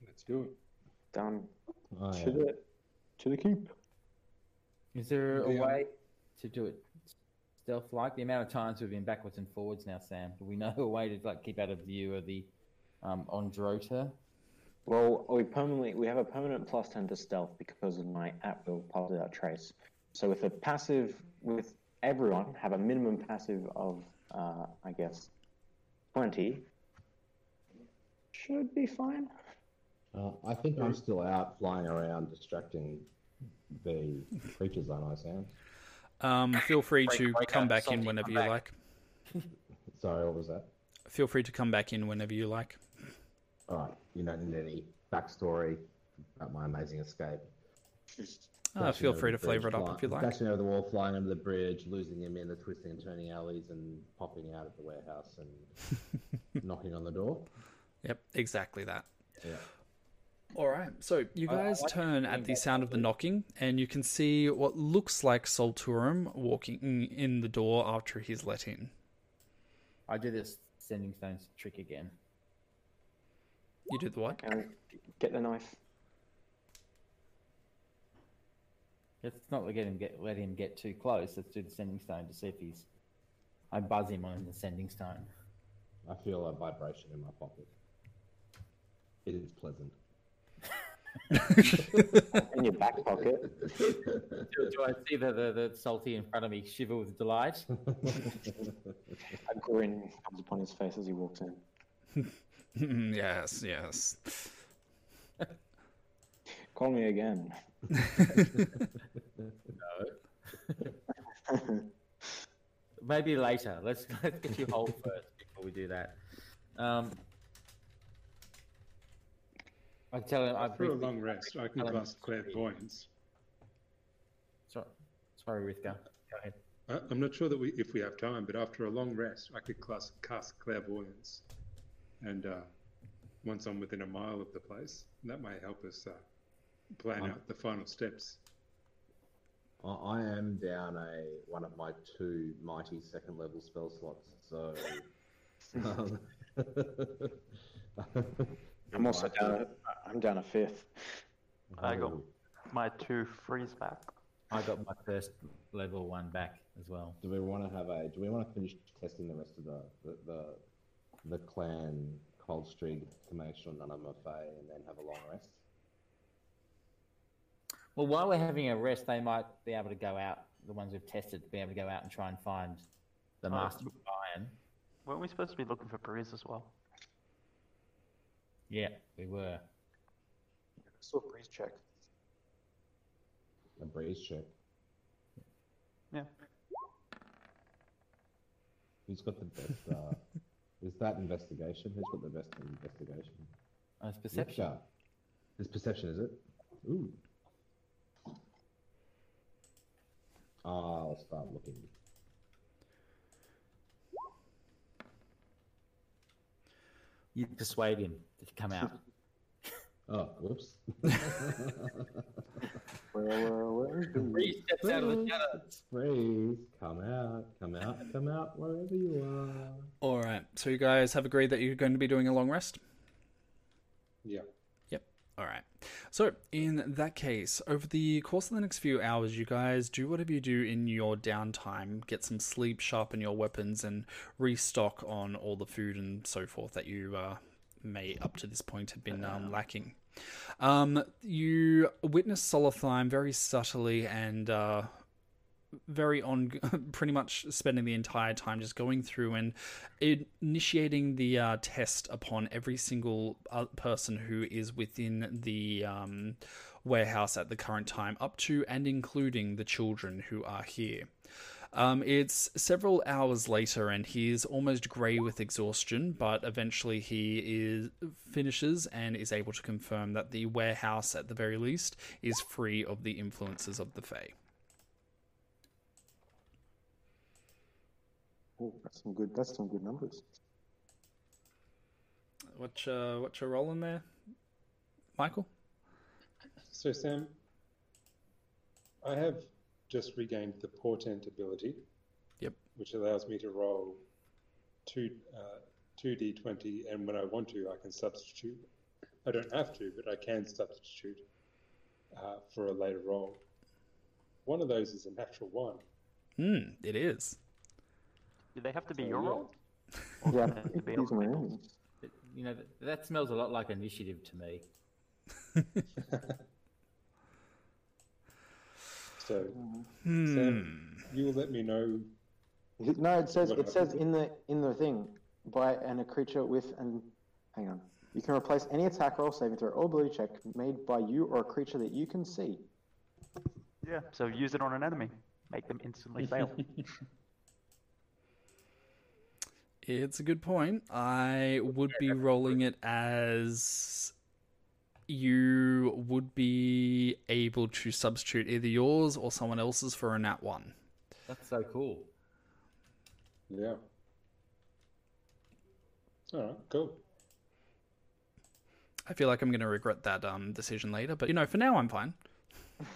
Let's do it. Done. Oh, To yeah. the, to the keep. Is there a Yeah. way to do it stealth like? The amount of times we've been backwards and forwards now, Sam. Do we know a way to like keep out of view of the um, Androta? Well, we permanently we have a permanent plus ten to stealth because of my at will part without trace. So with a passive, with everyone have a minimum passive of, uh, I guess, twenty. Should be fine. Uh, I think I'm still out flying around distracting the creatures, aren't I, Sam? Um, feel free Break- to break come out, back in whenever you back. like. Sorry, what was that? Feel free to come back in whenever you like. All right, you don't need any backstory about my amazing escape. Uh, feel free to flavor it up fly- if you like. Dashing over the wall, flying under the bridge, losing him in the twisting and turning alleys, and popping out at the warehouse and knocking on the door. Yep, exactly that. Yeah. All right, so you I- I guys like turn at the sound of the knocking, and you can see what looks like Solturum walking in the door after he's let in. I do this sending stones trick again. You do the what? And get the knife. Let's not let him get let him get too close. Let's do the sending stone to see if he's. I buzz him on the sending stone. I feel a vibration in my pocket. It is pleasant. In your back pocket. Do, do I see the, the, the salty in front of me shiver with delight? A grin comes upon his face as he walks in. yes, yes. Call me again. Maybe later. Let's let's get you whole first before we do that. Um, I tell him After a long rest, I can cast clairvoyance. Sorry, sorry, Rithka. Go ahead. I, I'm not sure that we, if we have time, but after a long rest, I could class, cast clairvoyance, and uh, once I'm within a mile of the place, that may help us uh, plan Um, out the final steps. I I am down a one of my two mighty second level spell slots, so. um, I'm also down. A, I'm down a fifth. I got my two freeze back. I got my first level one back as well. Do we want to have a? Do we want to finish testing the rest of the the the, the clan Coldstream to make sure none of them are Fey, and then have a long rest? Well, while we're having a rest, they might be able to go out. The ones we've tested, to be able to go out and try and find the Oh, master of iron. Weren't we supposed to be looking for Breeze as well? Yeah, we were. Still freeze check. a breeze check. Yeah. Who's got the best? Uh, is that investigation? Who's got the best investigation? Uh, it's perception. Ripka. It's perception, is it? Ooh. I'll start looking. You persuade him to come out. Oh, whoops. Uh, where, where, where is he? He steps out of the shadows. Freeze, come out, come out, come out, wherever you are. All right. So you guys have agreed that you're going to be doing a long rest. Yeah. All right. So, in that case, over the course of the next few hours, you guys do whatever you do in your downtime. Get some sleep, sharpen your weapons, and restock on all the food and so forth that you uh, may, up to this point, have been um, lacking. Um, you witness Solothime very subtly and uh, very on, pretty much spending the entire time just going through and initiating the uh, test upon every single uh, person who is within the um, warehouse at the current time, up to and including the children who are here. Um, it's several hours later, and he's almost grey with exhaustion, but eventually he is finishes and is able to confirm that the warehouse, at the very least, is free of the influences of the Fae. Oh, that's some good. That's some good numbers. What's uh, what's your role in there, Michael? So, Sam, I have just regained the portent ability. Yep. Which allows me to roll two uh, two d twenty, and when I want to, I can substitute. I don't have to, but I can substitute uh, for a later roll. One of those is a natural one. Hmm, it is. Do they have to be your yeah. roll? Yeah, Or can they be these other are people's? in. But, you know, th- that smells a lot like initiative to me. So, Hmm. Sam, you will let me know. No, it says it says in the in the thing by and a creature with and hang on. You can replace any attack roll, saving throw, or ability check made by you or a creature that you can see. Yeah, so use it on an enemy. Make them instantly fail. It's a good point. I would be rolling it as you would be able to substitute either yours or someone else's for a nat one. That's so cool. Yeah. All right, cool. I feel like I'm going to regret that um, decision later, but you know, for now I'm fine.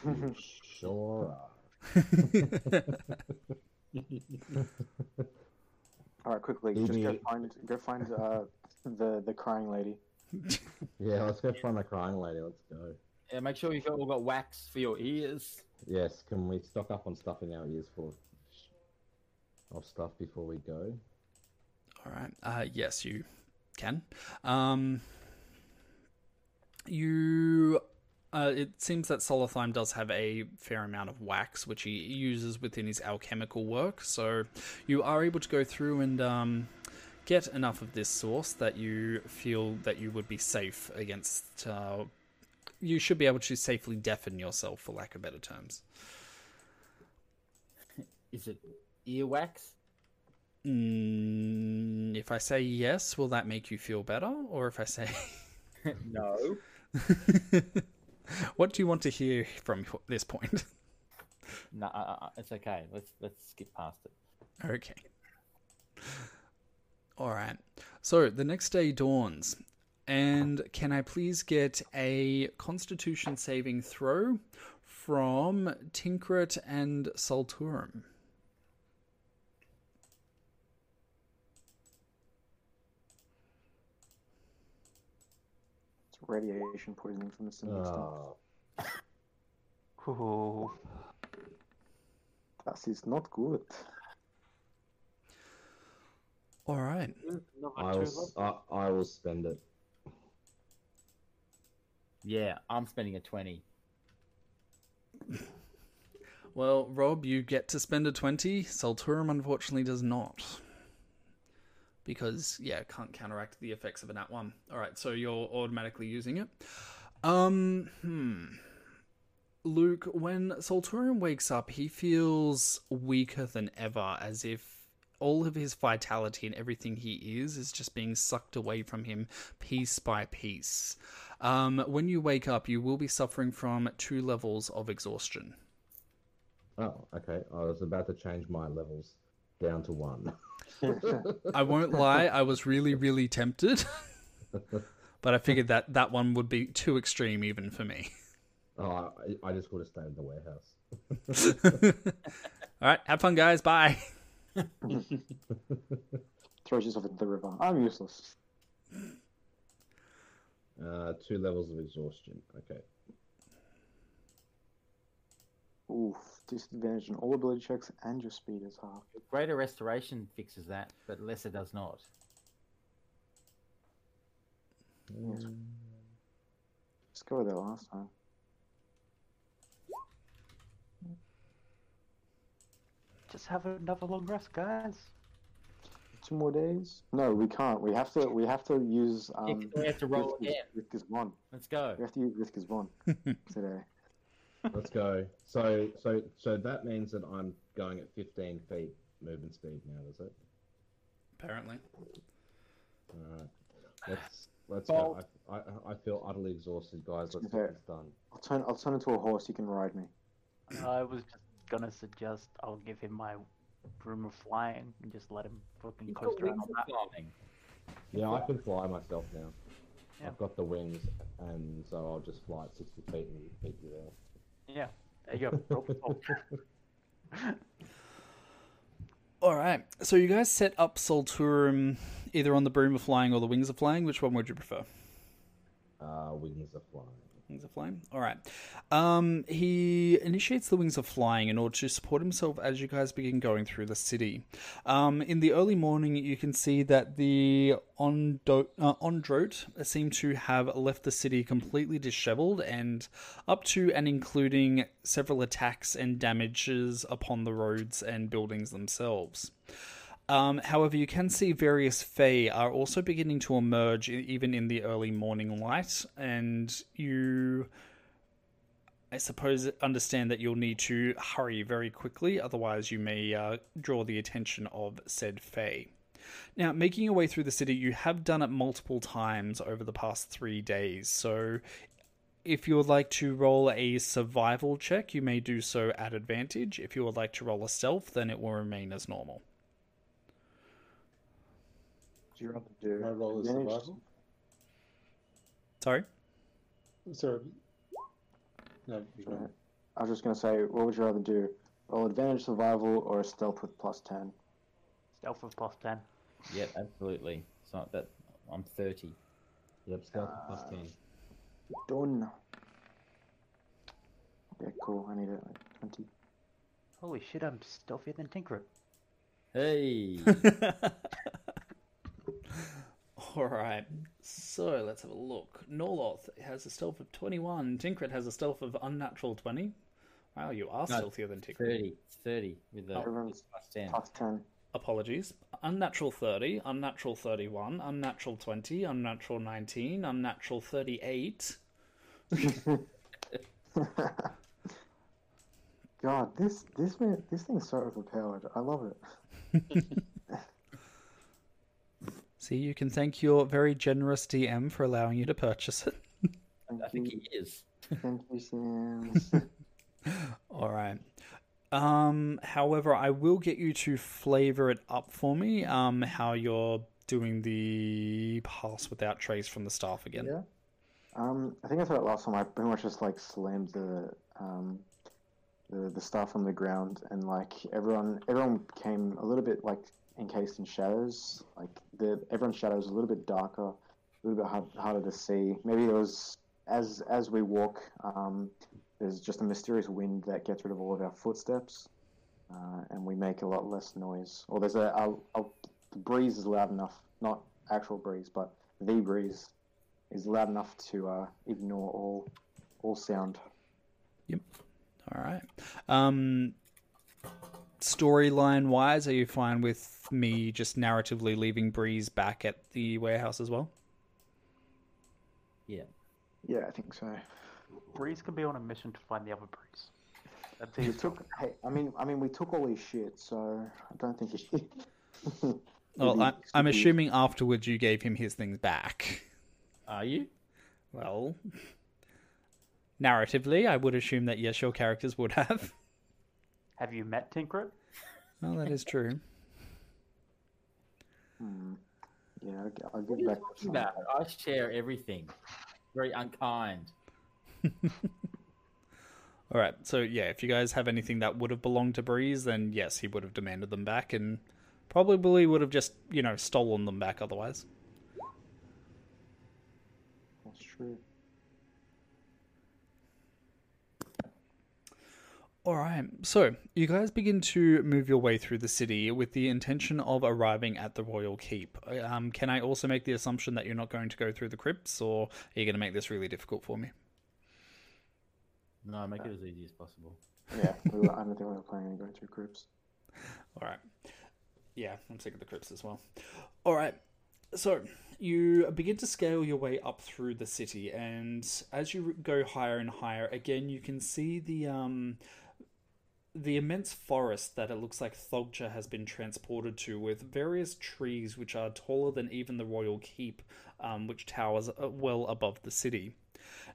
Sure are. All right, quickly, Leave just go me- find go find uh, the the crying lady. Yeah, let's go find the crying lady. Let's go. Yeah, make sure you've all got wax for your ears. Yes, can we stock up on stuff in our ears for of stuff before we go? All right. Uh, yes, you can. Um, you. Uh, it seems that Solothime does have a fair amount of wax, which he uses within his alchemical work. So you are able to go through and um, get enough of this source that you feel that you would be safe against. Uh, you should be able to safely deafen yourself, for lack of better terms. Is it earwax? Mm, if I say yes, will that make you feel better? Or if I say. no. what do you want to hear from this point? No, uh, uh, it's okay. Let's let's skip past it. okay. All right. So the next day dawns, and can I please get a Constitution saving throw from Tinkrit and Salturum? Radiation poisoning from the similar stuff. Oh, Ooh. That is not good. All right. I will. s- I, I will spend it. Yeah, I'm spending a twenty. Well, Rob, you get to spend a 20. Salturum unfortunately does not. Because, yeah, can't counteract the effects of a nat 1. Alright, so you're automatically using it. Um, hmm. Luke, when Solturian wakes up, he feels weaker than ever, as if all of his vitality and everything he is is just being sucked away from him piece by piece. Um, when you wake up, you will be suffering from two levels of exhaustion. Oh, okay. I was about to change my levels down to one. I won't lie, I was really, really tempted, but I figured that that one would be too extreme even for me. Oh, I, I just would have stayed in the warehouse. All right, have fun, guys. Bye. Throws yourself into the river. I'm useless. Uh, two levels of exhaustion. Okay. Oof. Disadvantage on all ability checks and your speed is half. Greater Restoration fixes that, but Lesser does not. Let's go with that last time. Just have another long rest, guys. Two more days? No, we can't. We have to. We have to use. Yeah, Um, 'cause we have to roll Risk is- again. Risk is one. Let's go. We have to use Risk is one today. Let's go. So, so, so that means that I'm going at 15 feet movement speed now, does it? Apparently. All right. Let's let's Well- go. I, I, I feel utterly exhausted, guys. Let's get this done. I'll turn. I'll turn into a horse. You can ride me. I was just gonna suggest I'll give him my broom of flying and just let him fucking You've coast got around wings on of that. Yeah, I can fly myself now. Yeah. I've got the wings, and so I'll just fly at 60 feet and beat you there. Yeah, there you go. Roll for. All right. So you guys set up Solturum either on the broom of flying or the wings of flying. Which one would you prefer? Uh, wings of flying. Wings of Flying. All right. Um, he initiates the Wings of Flying in order to support himself as you guys begin going through the city. Um, in the early morning, you can see that the Ondo- uh, Ondrote seem to have left the city completely disheveled and up to and including several attacks and damages upon the roads and buildings themselves. Um, however, you can see various Fey are also beginning to emerge even in the early morning light, and you, I suppose, understand that you'll need to hurry very quickly, otherwise, you may uh, draw the attention of said Fey. Now, making your way through the city, you have done it multiple times over the past three days, so if you would like to roll a survival check, you may do so at advantage. If you would like to roll a stealth, then it will remain as normal. Do you rather do? My roll is advantage? survival. Sorry? Sorry. No. Right. I was just gonna say, what would you rather do? Roll advantage survival or a stealth with plus ten? Stealth with plus 10. Yep, absolutely. It's not that I'm 30. Yep, stealth plus uh, 10. Done. Yeah, cool. I need it like twenty. Holy shit, I'm stealthier than Tinker. Hey, All right. So let's have a look. Norloth has a stealth of 21. Tinkrit has a stealth of unnatural 20. Wow, you are No, stealthier than Tinkrit. 30. 30 with the Everyone's plus 10. plus ten. Apologies. Unnatural 30, unnatural 31, unnatural 20, unnatural 19, unnatural 38. God, this this man, this thing's so overpowered. I love it. See, you can thank your very generous DM for allowing you to purchase it. I think he is. thank you, Sam. All right. Um, however, I will get you to flavor it up for me. Um, how you're doing the pass without trace from the staff again. Yeah. Um, I think I said it last time. I pretty much just like slammed the um, the the stuff on the ground, and like everyone everyone came a little bit like encased in shadows. Like the everyone's shadows a little bit darker, a little bit hard, harder to see. Maybe it was as as we walk. Um, there's just a mysterious wind that gets rid of all of our footsteps, uh, and we make a lot less noise. Or there's a, a, a the breeze is loud enough, not actual breeze, but the breeze is loud enough to uh, ignore all all sound. Yep. All right. Um, storyline wise, are you fine with me just narratively leaving Breeze back at the warehouse as well? Yeah. Yeah, I think so. Breeze can be on a mission to find the other Breeze. That's his took. Hey, I mean, I mean, we took all his shit, so I don't think he. Well, I, I'm assuming afterwards you gave him his things back. Are you? Well, narratively, I would assume that yes, your characters would have. Have you met Tinkrit? Well, that is true. Hmm. Yeah, I'll, I'll What give are you back. talking about? I share everything. Very unkind. All right, so yeah, if you guys have anything that would have belonged to Breeze, then yes, he would have demanded them back, and probably would have just you know stolen them back otherwise. That's true. All right, so you guys begin to move your way through the city with the intention of arriving at the royal keep. Um, can I also make the assumption that you're not going to go through the crypts, or are you going to make this really difficult for me? No, make it as easy as possible. Yeah, we were, I don't think we were planning on going through crypts. All right. Yeah, I'm sick of the crypts as well. All right. So you begin to scale your way up through the city, and as you go higher and higher, again you can see the um the immense forest that it looks like Thogcha has been transported to, with various trees which are taller than even the royal keep, um, which towers uh, well above the city.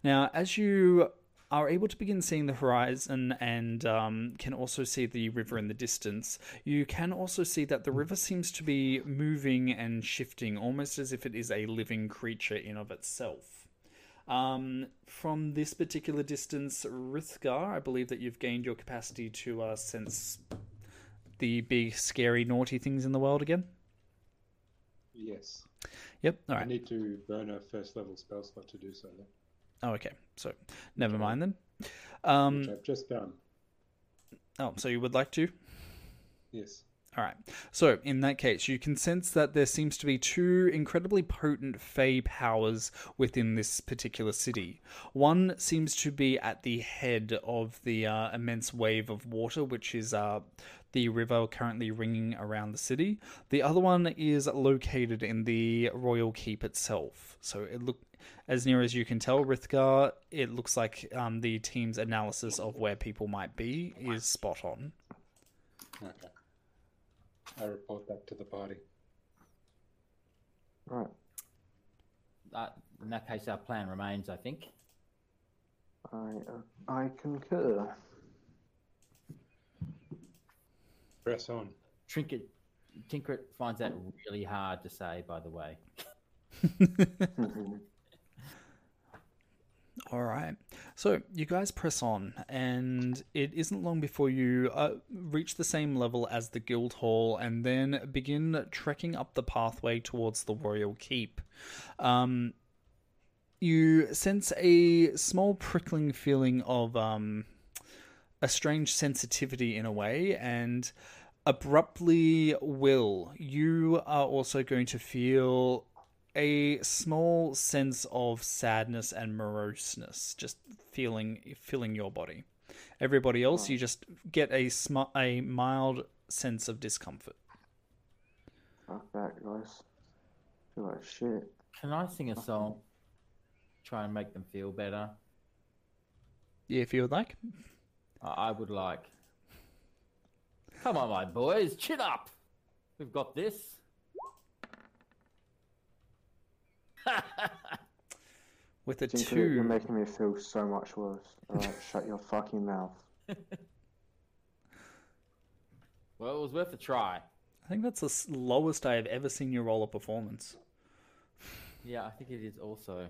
Now, as you are able to begin seeing the horizon and um, can also see the river in the distance, you can also see that the river seems to be moving and shifting, almost as if it is a living creature in of itself. Um, from this particular distance, Rithgar, I believe that you've gained your capacity to uh, sense the big, scary, naughty things in the world again. Yes. Yep. All I need to burn a first level spell slot to do so, though, Oh, okay. So, never mind then. which Um, I've just done. oh, so you would like to? Yes. All right. So, in that case, you can sense that there seems to be two incredibly potent Fey powers within this particular city. One seems to be at the head of the uh, immense wave of water, which is uh, the river currently ringing around the city. The other one is located in the royal keep itself. So, it look as near as you can tell, Rithgar, it looks like um, the team's analysis of where people might be is spot on. Okay. I report that to the party. Right. Uh, in that case, our plan remains, I think. I uh, I concur. Press on. Trinket, Tinkrit finds that really hard to say, by the way. All right. So you guys press on, and it isn't long before you uh, reach the same level as the guild hall, and then begin trekking up the pathway towards the royal keep. Um, you sense a small prickling feeling of um, a strange sensitivity in a way, and abruptly, will you are also going to feel a small sense of sadness and moroseness just feeling filling your body. Everybody else, you just get a sm- a mild sense of discomfort. Fuck that, guys. feel like shit. Can I sing a song? Try and make them feel better. Yeah, if you would like. I I would like. Come on, my boys, chin up. We've got this. With a Tinker, you're making me feel so much worse. Alright, shut your fucking mouth. Well, it was worth a try. I think that's the s- lowest I have ever seen you roll a performance. Yeah, I think it is also.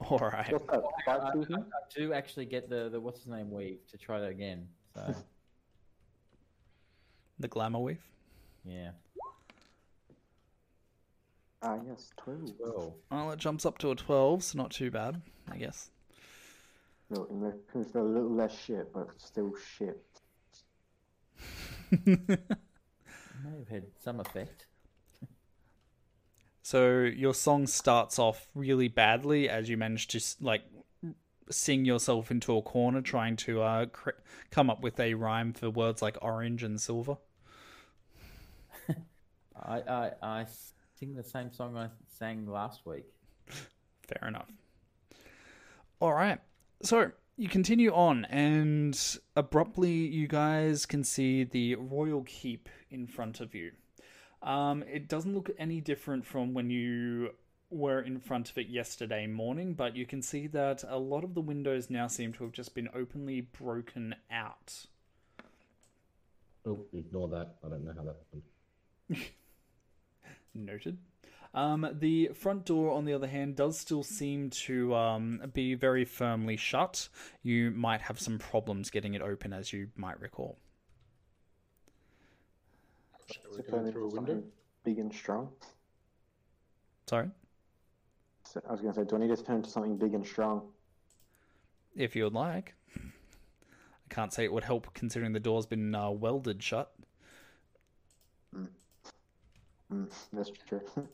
All right. What's that? I, Five I- two? I do actually get the, the what's his name weave to try that again. So The glamour weave. yeah. Ah, yes, twelve. Well, Well, it jumps up to a 12, so not too bad, I guess. Look, it makes me feel a little less shit, but still shit. it may have had some effect. So your song starts off really badly as you manage to like sing yourself into a corner trying to uh, cr- come up with a rhyme for words like orange and silver. I, I I sing the same song I sang last week. Fair enough. All right. So you continue on, and abruptly, you guys can see the royal keep in front of you. Um, it doesn't look any different from when you were in front of it yesterday morning, but you can see that a lot of the windows now seem to have just been openly broken out. Oh, ignore that. I don't know how that happened. Noted. Um, the front door, on the other hand, does still seem to um, be very firmly shut. You might have some problems getting it open, as you might recall. Shall we go turn through a window? Big and strong. Sorry? So I was going to say, do I need to turn into something big and strong? If you would like. I can't say it would help considering the door's been uh, welded shut. Mm, that's true.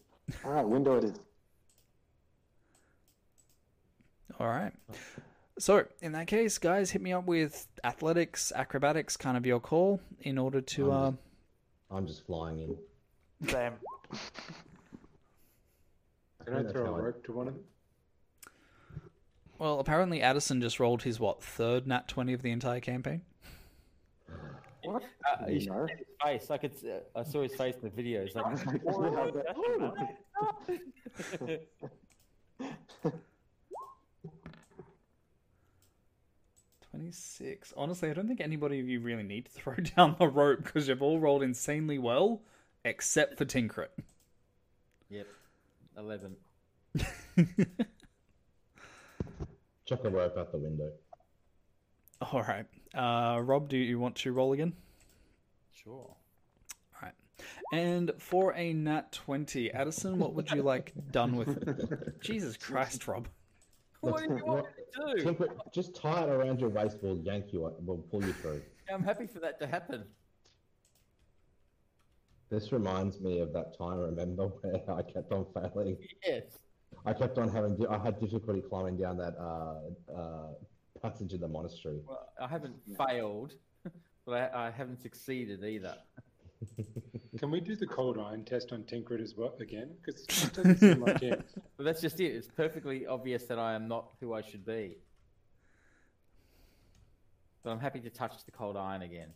All right, window it is. All right. So, in that case, guys, hit me up with athletics, acrobatics, kind of your call, in order to. I'm Uh, just- I'm just flying in. Same. Can I that's throw how a I- rope to one of them? well, apparently Addison just rolled his, what, third nat 20 of the entire campaign? What? Uh, You his know? face, like it's. Uh, I saw his face in the video. It's like, Twenty-six. Honestly, I don't think anybody of you really need to throw down the rope because you've all rolled insanely well, except for Tinkrit. yep, eleven. Chuck a rope out the window. All right. Uh, Rob, do you want to roll again? Sure. All right. And for a nat 20, Addison, what would you like done with it? Jesus Christ, Rob. What do you want me to do? Simply, just tie it around your waist. We'll yank you. We'll pull you through. I'm happy for that to happen. This reminds me of that time. Remember where I kept on failing? Yes. I kept on having. I had difficulty climbing down that uh, uh, passage in the monastery. Well, I haven't failed, but I, I haven't succeeded either. Can we do the cold iron test on Tinkrit as well again? Because it doesn't seem like him. But that's just it. It's perfectly obvious that I am not who I should be. But I'm happy to touch the cold iron again.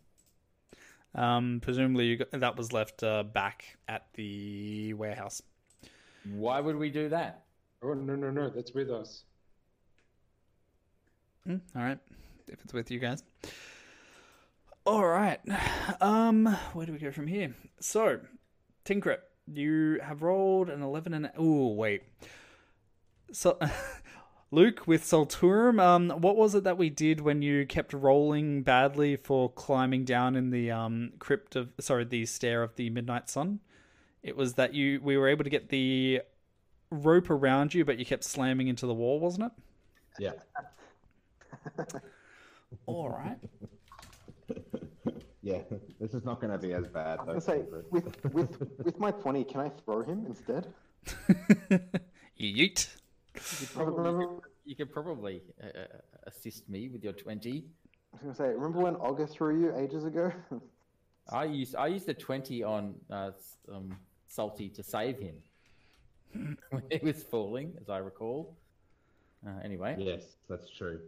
Um, presumably you got, that was left uh, back at the warehouse. Why would we do that? Oh no no no, that's with us. Mm, all right, if it's with you guys. All right. Um, where do we go from here? So, Tinkrit, you have rolled an eleven and oh wait. So, Luke with Solturum. Um, what was it that we did when you kept rolling badly for climbing down in the um crypt of sorry the stair of the Midnight Sun? It was that you we were able to get the rope around you, but you kept slamming into the wall, wasn't it? Yeah. All right. Yeah. This is not going to be as bad. I though, was going to say, Tinkrit. with, with, with my 20, can I throw him instead? Yeet. You could I probably, remember, you could probably uh, uh, assist me with your 20. I was going to say, remember when Olga threw you ages ago? I used I used the 20 on uh, s- um, Salty to save him when he was falling, as I recall. Uh, anyway, Yes, that's true.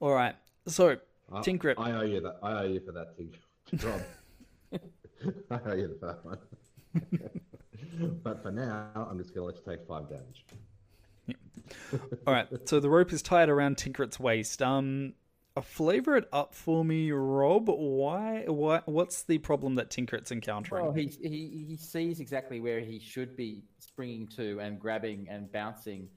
All right. So, I, Tinkrit. I owe you that. I owe you for that, Tink. Rob. I owe you for that one. but for now, I'm just going to let you take five damage. all right. So the rope is tied around Tinkrit's waist. Um, flavor it up for me, Rob. Why? Why? What's the problem that Tinkrit's encountering? well, he, he he sees exactly where he should be springing to and grabbing and bouncing, but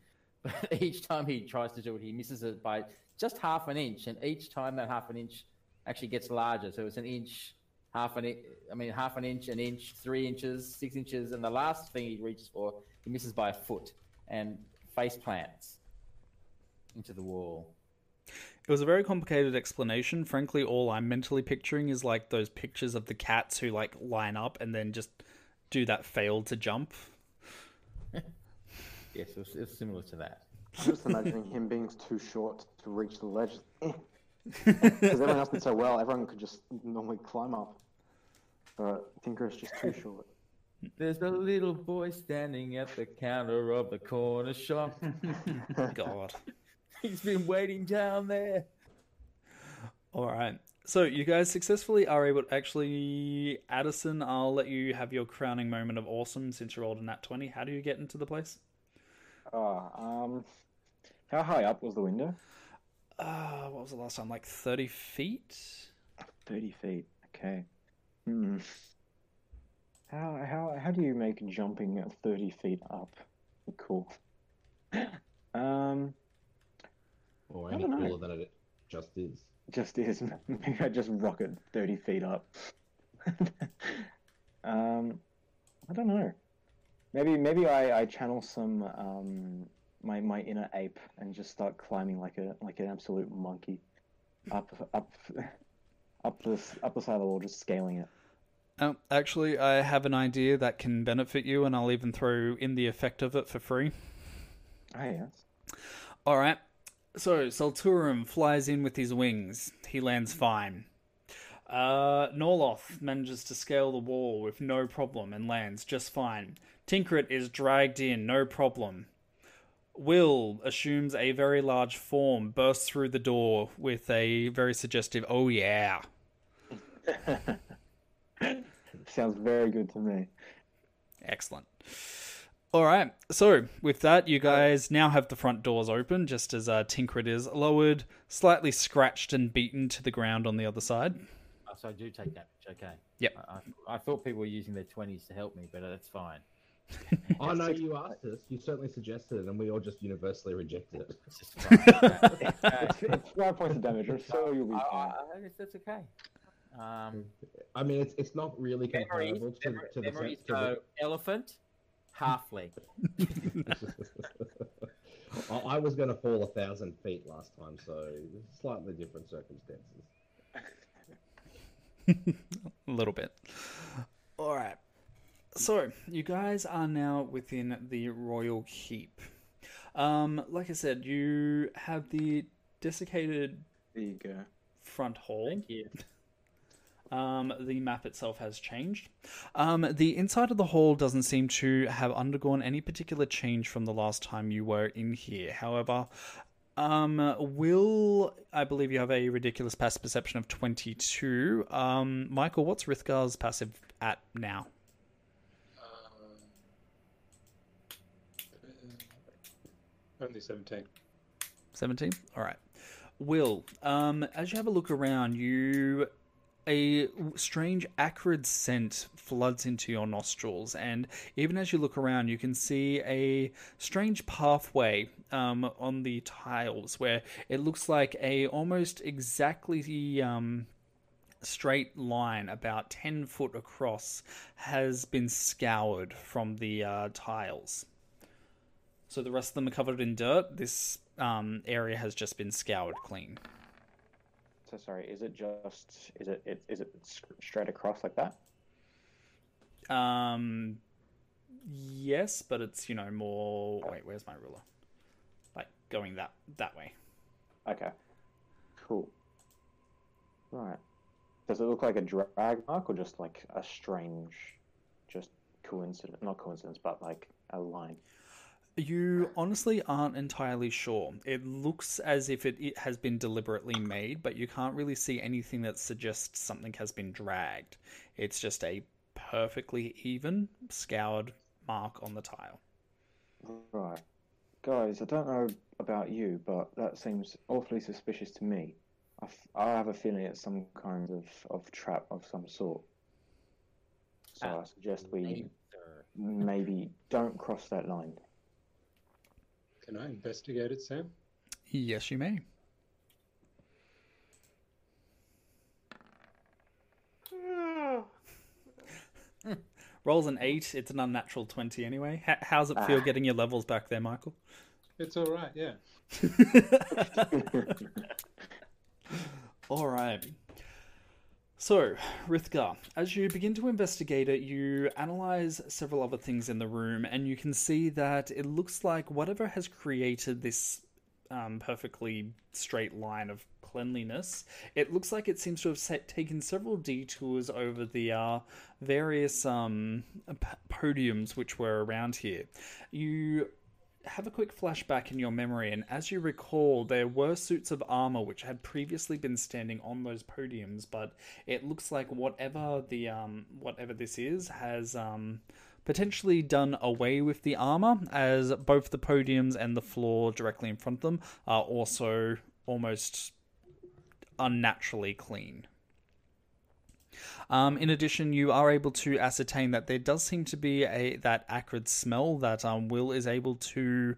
each time he tries to do it, he misses it by just half an inch, and each time that half an inch actually gets larger. So it's an inch, half an inch. I mean, half an inch, an inch, three inches, six inches, and the last thing he reaches for, he misses by a foot and face plants into the wall. It was a very complicated explanation. Frankly, all I'm mentally picturing is like those pictures of the cats who like line up and then just do that fail to jump. Yes, it was, it was similar to that. I'm just imagining him being too short to reach the ledge. Because everyone else did so well, everyone could just normally climb up. But Tinker is just too short. There's a little boy standing at the counter of the corner shop. God. He's been waiting down there. All right. So you guys successfully are able to actually, Addison. I'll let you have your crowning moment of awesome since you rolled a nat twenty. How do you get into the place? Oh, um, how high up was the window? Uh, what was the last time? Like thirty feet. Thirty feet. Okay. Hmm. How how how do you make jumping at thirty feet up cool? Um, Or I any don't know. cooler than it just is. just is maybe I just rocket thirty feet up. um, I don't know. Maybe maybe I, I channel some um my my inner ape and just start climbing like a like an absolute monkey up up up this up the side of the wall, just scaling it. Um, actually, I have an idea that can benefit you, and I'll even throw in the effect of it for free. Oh yes. All right. So Salturum flies in with his wings. He lands fine. Uh, Norloth manages to scale the wall with no problem and lands just fine. Tinkrit is dragged in, no problem. Will assumes a very large form, bursts through the door with a very suggestive "Oh yeah." Sounds very good to me. Excellent. All right. So with that, you guys now have the front doors open, just as uh, Tinkrit is lowered, slightly scratched and beaten to the ground on the other side. So I do take damage. Okay. Yep. I, I, I thought people were using their twenties to help me, but that's fine. I know you asked us. You certainly suggested it, and we all just universally rejected it. It's just fine. Okay. Okay. It's, it's five points of damage, so you'll be fine. I, I guess that's okay. Um, I mean, it's it's not really memories, comparable to, memory- to the memories to go elephant, halfling. the... I I was going to fall a thousand feet last time, so slightly different circumstances. A little bit. All right. So, you guys are now within the royal keep. Um, like I said, you have the desiccated There you go. front hall. Thank you. Um, the map itself has changed. Um, the inside of the hall doesn't seem to have undergone any particular change from the last time you were in here. However, um, Will, I believe you have a ridiculous passive perception of 22. Um, Michael, what's Rithgar's passive at now? Only 17. 17 all right will um as you have a look around you a strange acrid scent floods into your nostrils and even as you look around you can see a strange pathway um, on the tiles where it looks like a almost exactly um, straight line about 10 foot across has been scoured from the uh, tiles so the rest of them are covered in dirt. This um, area has just been scoured clean. So sorry, is it just is it, it is it straight across like that? Um, yes, but it's you know more. Wait, where's my ruler? Like going that that way. Okay. Cool. Right. Does it look like a drag mark or just like a strange, just coincidence? Not coincidence, but like a line. You honestly aren't entirely sure. It looks as if it, it has been deliberately made, but you can't really see anything that suggests something has been dragged. It's just a perfectly even scoured mark on the tile. Right. Guys, I don't know about you, but that seems awfully suspicious to me. I, f- I have a feeling it's some kind of, of trap of some sort. So I suggest we Sir. maybe don't cross that line. Can I investigate it, Sam? Yes, you may. Rolls an eight. It's an unnatural twenty anyway. H- how's it feel Ah. getting your levels back there, Michael? It's all right, yeah. All right. So, Rithgar, as you begin to investigate it, you analyze several other things in the room, and you can see that it looks like whatever has created this um, perfectly straight line of cleanliness. It looks like it seems to have set, taken several detours over the uh, various um, p- podiums which were around here. You have a quick flashback in your memory, and as you recall, there were suits of armor which had previously been standing on those podiums, but it looks like whatever the um, whatever this is has um, potentially done away with the armor, as both the podiums and the floor directly in front of them are also almost unnaturally clean. Um, in addition, you are able to ascertain that there does seem to be a that acrid smell that um, Will is able to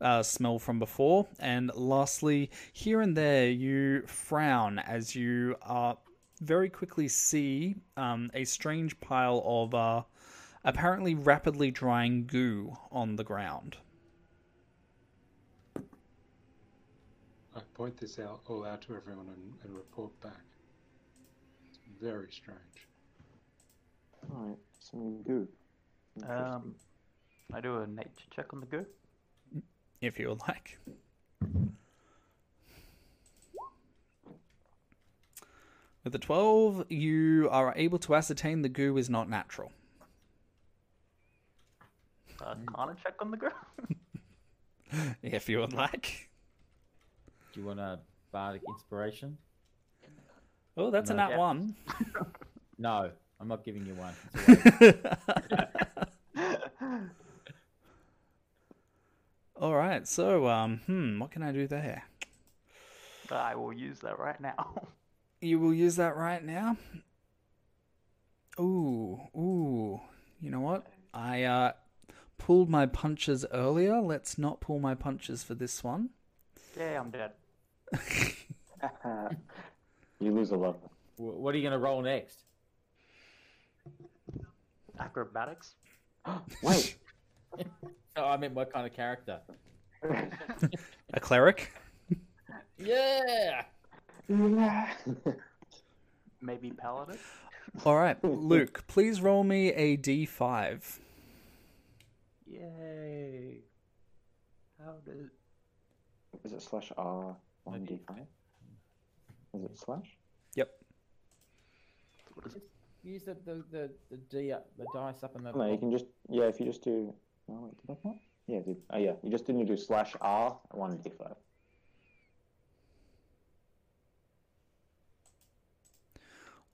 uh, smell from before. And lastly, here and there, you frown as you uh, very quickly see um, a strange pile of uh, apparently rapidly drying goo on the ground. I point this out all out to everyone and, and report back. It's very strange. Alright, some goo. Interesting. Um, I do a nature check on the goo. if you would like. With the 12, you are able to ascertain the goo is not natural. Uh, Arcana check on the goo. If you would like. Do you want a bardic inspiration? Oh, that's a No. nat Yeah. one. No, I'm not giving you one. It's a waste. All right, so um, hmm, what can I do there? I will use that right now. You will use that right now. Ooh, ooh. You know what? I uh pulled my punches earlier. Let's not pull my punches for this one. yeah, I'm dead. You lose a level. What are you going to roll next? Acrobatics. Wait. Oh, I meant what kind of character? A cleric? Yeah. Maybe paladin. All right, Luke, please roll me a d5. Yay. How does Is it slash R one D five? Is it slash? Yep. what is it? Use the the the, the d up, the dice up in the. No, you can just yeah. If you just do. Oh wait, did I not? Yeah, did. Oh yeah, you just didn't do slash R one D five.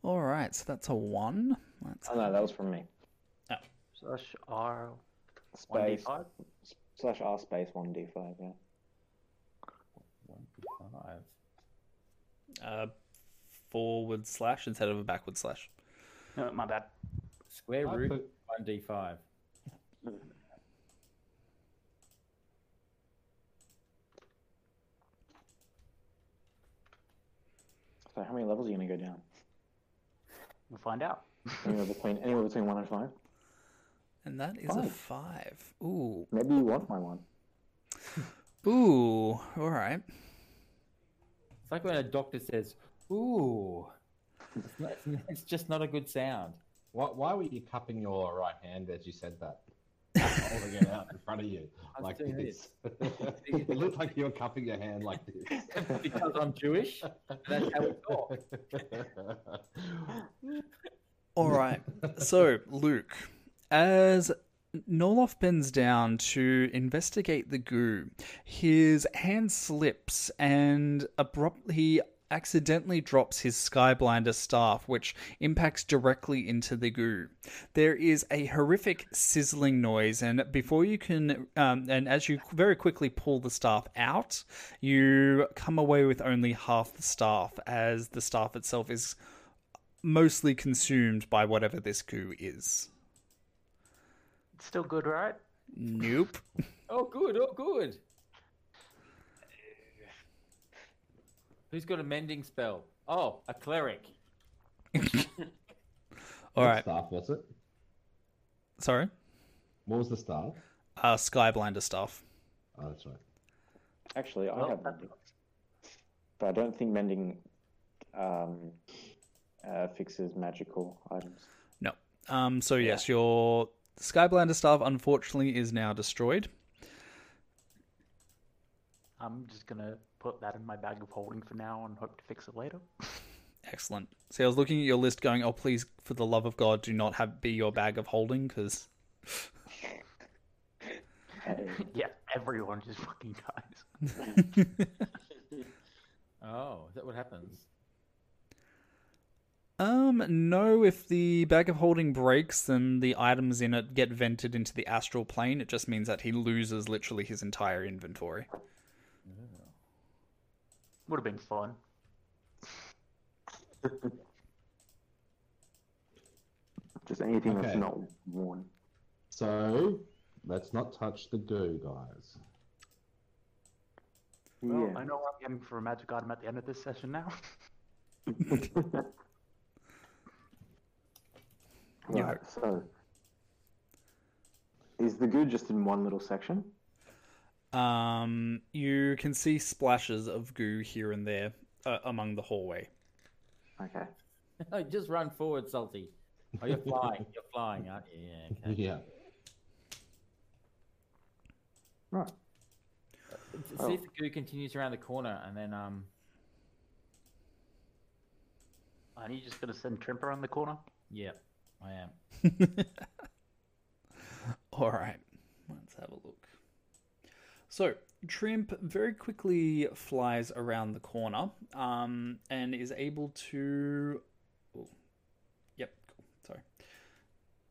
All right, so that's a 1. That's Oh no, that was from me. Oh. Slash R one D Space five. slash R space one D five. Yeah. One D Five. Uh, forward slash instead of a backward slash. No, my bad. Square root put- one d five. So how many levels are you gonna go down? We'll find out. Anywhere between anywhere between one and five. And that is a Five. 5. Ooh. Maybe you want my one. Ooh. All right. It's like when a doctor says, "Ooh," it's, not, it's, it's just not a good sound. Why, why were you cupping your right hand as you said that? Holding it out in front of you like this. it looked like you were cupping your hand like this. because I'm Jewish. That's how we talk. All right. So, Luke, as Norloth bends down to investigate the goo, his hand slips and abruptly accidentally drops his Skyblinder staff, which impacts directly into the goo. There is a horrific sizzling noise, and before you can, um, and as you very quickly pull the staff out, you come away with only half the staff, as the staff itself is mostly consumed by whatever this goo is. It's still good, right? Nope. Oh, good. Oh, good. Who's got a mending spell? Oh, a cleric. All What right. staff was it? Sorry. What was the staff? Uh, Skyblinder stuff. Oh, that's right. Actually, I Well, have mending, but I don't think mending um, uh, fixes magical items. No. Um. So yes, your Skyblinder staff unfortunately is now destroyed. I'm just gonna put that in my bag of holding for now and hope to fix it later. Excellent. See, I was looking at your list, going, "Oh, please, for the love of God, do not have be your bag of holding," because yeah, everyone just fucking dies. Oh, is that what happens? Um, no. If the bag of holding breaks, then the items in it get vented into the astral plane. It just means that he loses literally his entire inventory. Would have been fun. just anything that's Okay. not worn. So let's not touch the goo, guys. Well, yeah. I know I'm getting for a magic item at the end of this session now. Right, so is the goo just in one little section? Um, you can see splashes of goo here and there uh, among the hallway. Okay. Oh, just run forward, Salty. Oh, you're flying. You're flying, aren't you? Yeah. Okay. Yeah. Right. See if the goo continues around the corner, and then um, Aren't you just gonna send Trimp around the corner? yeah, I am. All right, let's have a look. So, Trimp very quickly flies around the corner um, and is able to. yep, cool. Sorry.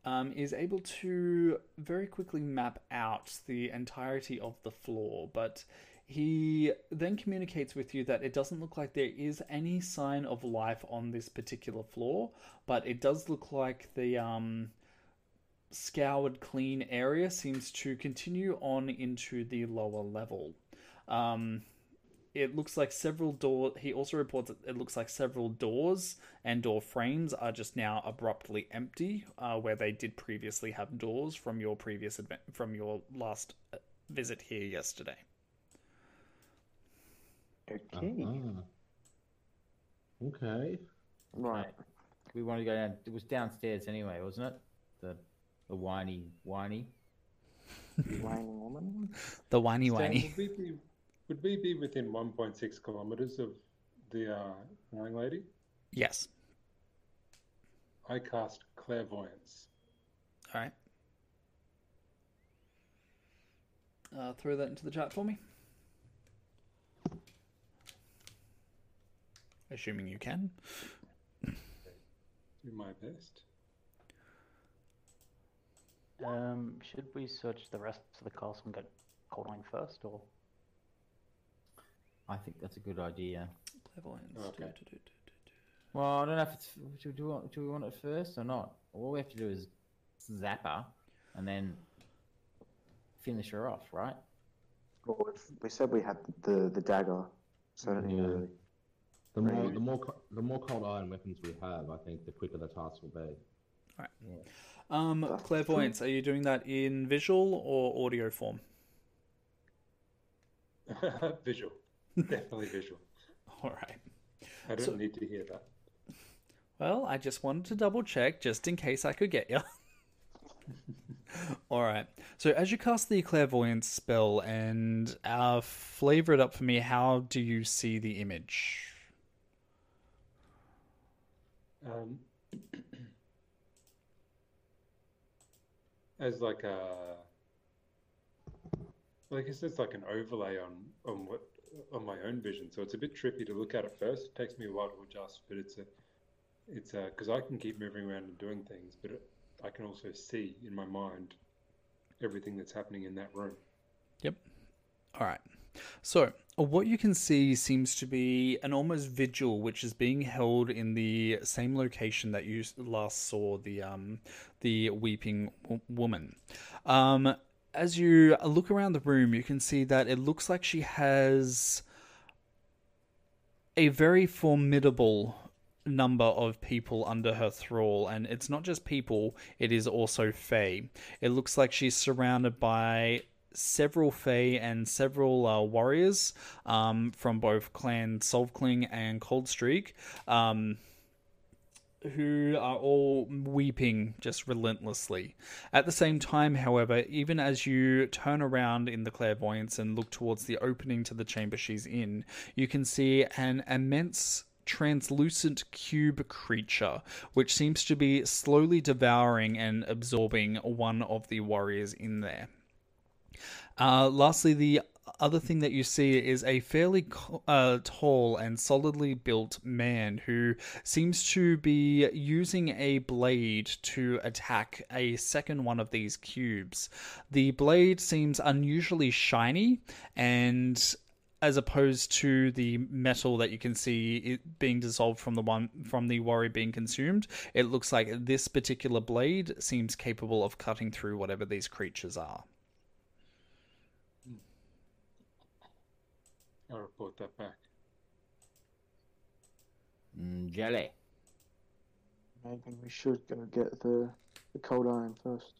Um, is able to very quickly map out the entirety of the floor, but he then communicates with you that it doesn't look like there is any sign of life on this particular floor, but it does look like the um, scoured clean area seems to continue on into the lower level. Um, it looks like several door. He also reports that it looks like several doors and door frames are just now abruptly empty, uh, where they did previously have doors from your previous advent from your last uh, visit here yesterday. Okay. Ah. Okay. Right. We wanted to go down. It was downstairs anyway, wasn't it? The the whiny whiny. The whining woman. The whiny Stan, whiny. Would we be, would we be within 1.6 kilometers of the uh, flying lady? Yes. I cast clairvoyance. All right. Uh, throw that into the chat for me. Assuming you can. Do my best. Um, should we search the rest of the castle and get Coldline first, or I think that's a good idea. Clairvoyance. Okay. Do, do, do, do, do. Well, I don't know if it's. Do, do, we want, do we want it first or not? All we have to do is zap her, and then finish her off, right? Well, we said we had the the dagger, so I don't Yeah. to. The more, Right. the more, the more cold iron weapons we have, I think the quicker the task will be. Um, That's clairvoyance. Are you doing that in visual or audio form? visual. Definitely visual. All right. I don't So- need to hear that. Well, I just wanted to double check just in case I could get you. All right. So as you cast the clairvoyance spell and uh, flavor it up for me, how do you see the image? Um, as like a, well, I guess it's like an overlay on on what on my own vision. So it's a bit trippy to look at at first. It takes me a while to adjust, but it's a, it's a because I can keep moving around and doing things, but it, I can also see in my mind everything that's happening in that room. Yep. All right. So, what you can see seems to be an almost vigil, which is being held in the same location that you last saw the um, the weeping w- woman. Um, as you look around the room, you can see that it looks like she has a very formidable number of people under her thrall, and it's not just people; it is also Fey. It looks like she's surrounded by several Fey and several uh, warriors um, from both Clan Solvkling and Coldstreak, um, who are all weeping just relentlessly. At the same time, however, even as you turn around in the clairvoyance and look towards the opening to the chamber she's in, you can see an immense translucent cube creature, which seems to be slowly devouring and absorbing one of the warriors in there. Uh, lastly, the other thing that you see is a fairly uh, tall and solidly built man who seems to be using a blade to attack a second one of these cubes. The blade seems unusually shiny and as opposed to the metal that you can see it being dissolved from the one from the warrior being consumed it looks like this particular blade seems capable of cutting through whatever these creatures are I'll report that back. Mm, jelly. Maybe we should go get the the cold iron first.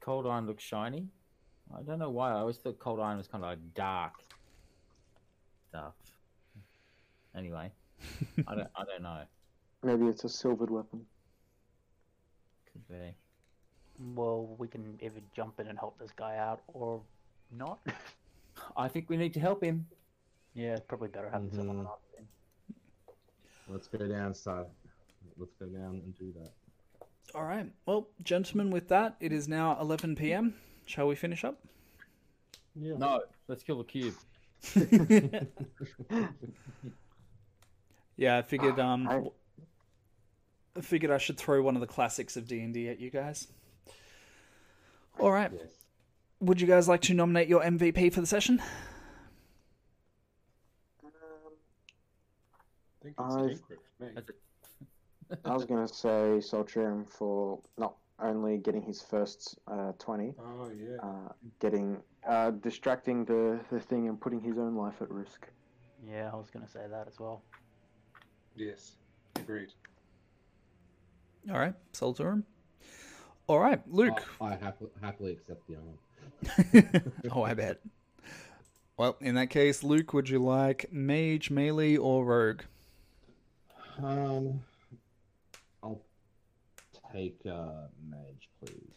Cold iron looks shiny. I don't know why. I always thought cold iron was kind of like dark stuff. Anyway, I don't. I don't know. Maybe it's a silvered weapon. Could be. Well, we can either jump in and help this guy out or not. I think we need to help him. yeah, it's probably better having someone Mhm. up. then. Let's go down, side. Let's go down and do that. all right well gentlemen with that it is now 11 p.m shall we finish up Yeah. No, let's kill the cube. yeah i figured um I- I figured I should throw one of the classics of D&D at you guys. All right. Yes. Would you guys like to nominate your MVP for the session? I think I've- secret for me. That's it. I was gonna say Solothime for not only getting his first uh, twenty, Oh yeah. uh, getting uh, distracting the, the thing and putting his own life at risk. Yeah, I was gonna say that as well. Yes. Agreed. All right. Soul. All right. Luke. I, I happily, happily accept the honor. oh, I bet. Well, in that case, Luke, would you like mage, melee, or rogue? Um, I'll take uh, mage, please.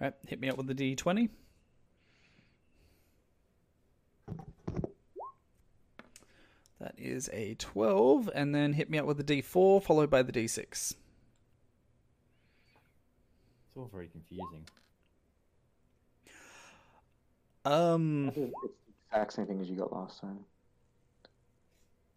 All right. Hit me up with the D20. That is a 12, and then hit me up with the D4, followed by the D6. It's all very confusing. Um, It's the exact same thing as you got last time.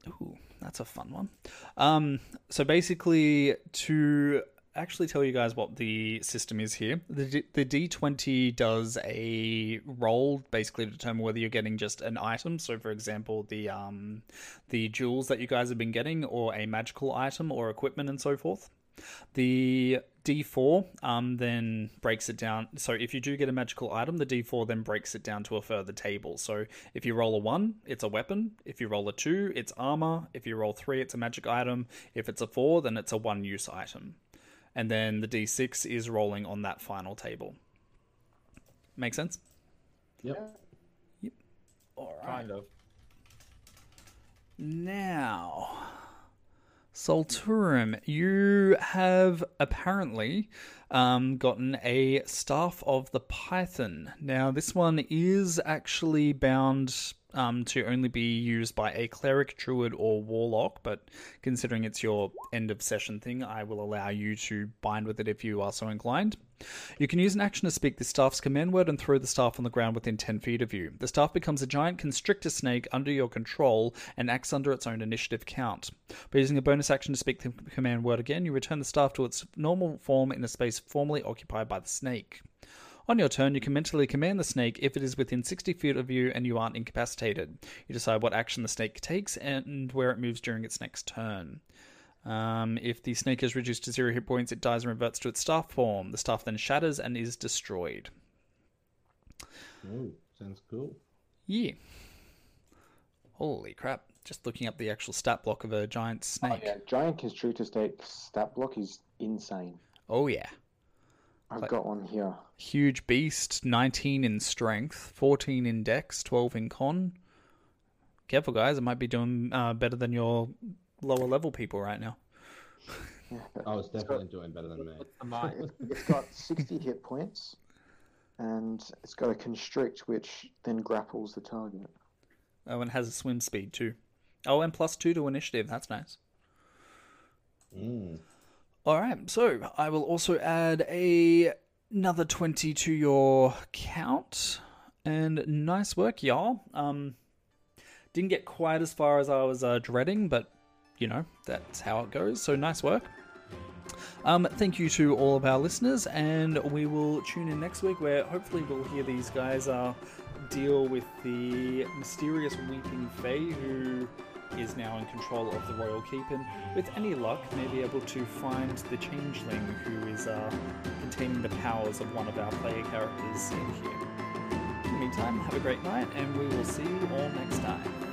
Ooh, that's a fun one. Um, so basically, to actually tell you guys what the system is here, the D- the D twenty does a roll basically to determine whether you're getting just an item. So, for example, the um, the jewels that you guys have been getting, or a magical item, or equipment, and so forth. The D4 um, then breaks it down. So if you do get a magical item, the D4 then breaks it down to a further table. So if you roll a 1, it's a weapon. If you roll a 2, it's armor. If you roll 3, it's a magic item. If it's a 4, then it's a one use item. And then the D6 is rolling on that final table. Make sense? Yep. Yep. All right. Kind of. Now, Solothime, you have apparently um, gotten a Staff of the Python. Now, this one is actually bound um, to only be used by a cleric, druid, or warlock, but considering it's your end of session thing, I will allow you to bind with it if you are so inclined. You can use an action to speak the staff's command word and throw the staff on the ground within 10 feet of you. The staff becomes a giant constrictor snake under your control and acts under its own initiative count. By using a bonus action to speak the command word again, you return the staff to its normal form in a space formerly occupied by the snake. On your turn, you can mentally command the snake if it is within 60 feet of you and you aren't incapacitated. You decide what action the snake takes and where it moves during its next turn. Um, if the snake is reduced to zero hit points, it dies and reverts to its staff form. The staff then shatters and is destroyed. Oh, sounds cool. Yeah. Holy crap. Just looking up the actual stat block of a giant Oh, snake. yeah, giant constrictor snake stat block is insane. Oh, yeah. I've Like- got one here. Huge beast, 19 in strength, 14 in dex, 12 in con. Careful, guys. It might be doing uh, better than your lower level people right now. I was definitely doing better than me. It's got 60 hit points, and it's got a constrict, which then grapples the target. Oh, and has a swim speed too. Oh, and plus two to initiative. That's nice. Mm. All right, so I will also add a another twenty to your count, and nice work, y'all. Um, didn't get quite as far as I was uh, dreading, but you know that's how it goes. So nice work. Um, thank you to all of our listeners, and we will tune in next week where hopefully we'll hear these guys uh, deal with the mysterious Weeping Fey who is now in control of the Royal Keep, and with any luck, may be able to find the Changeling who is uh, containing the powers of one of our player characters in here. In the meantime, have a great night, and we will see you all next time.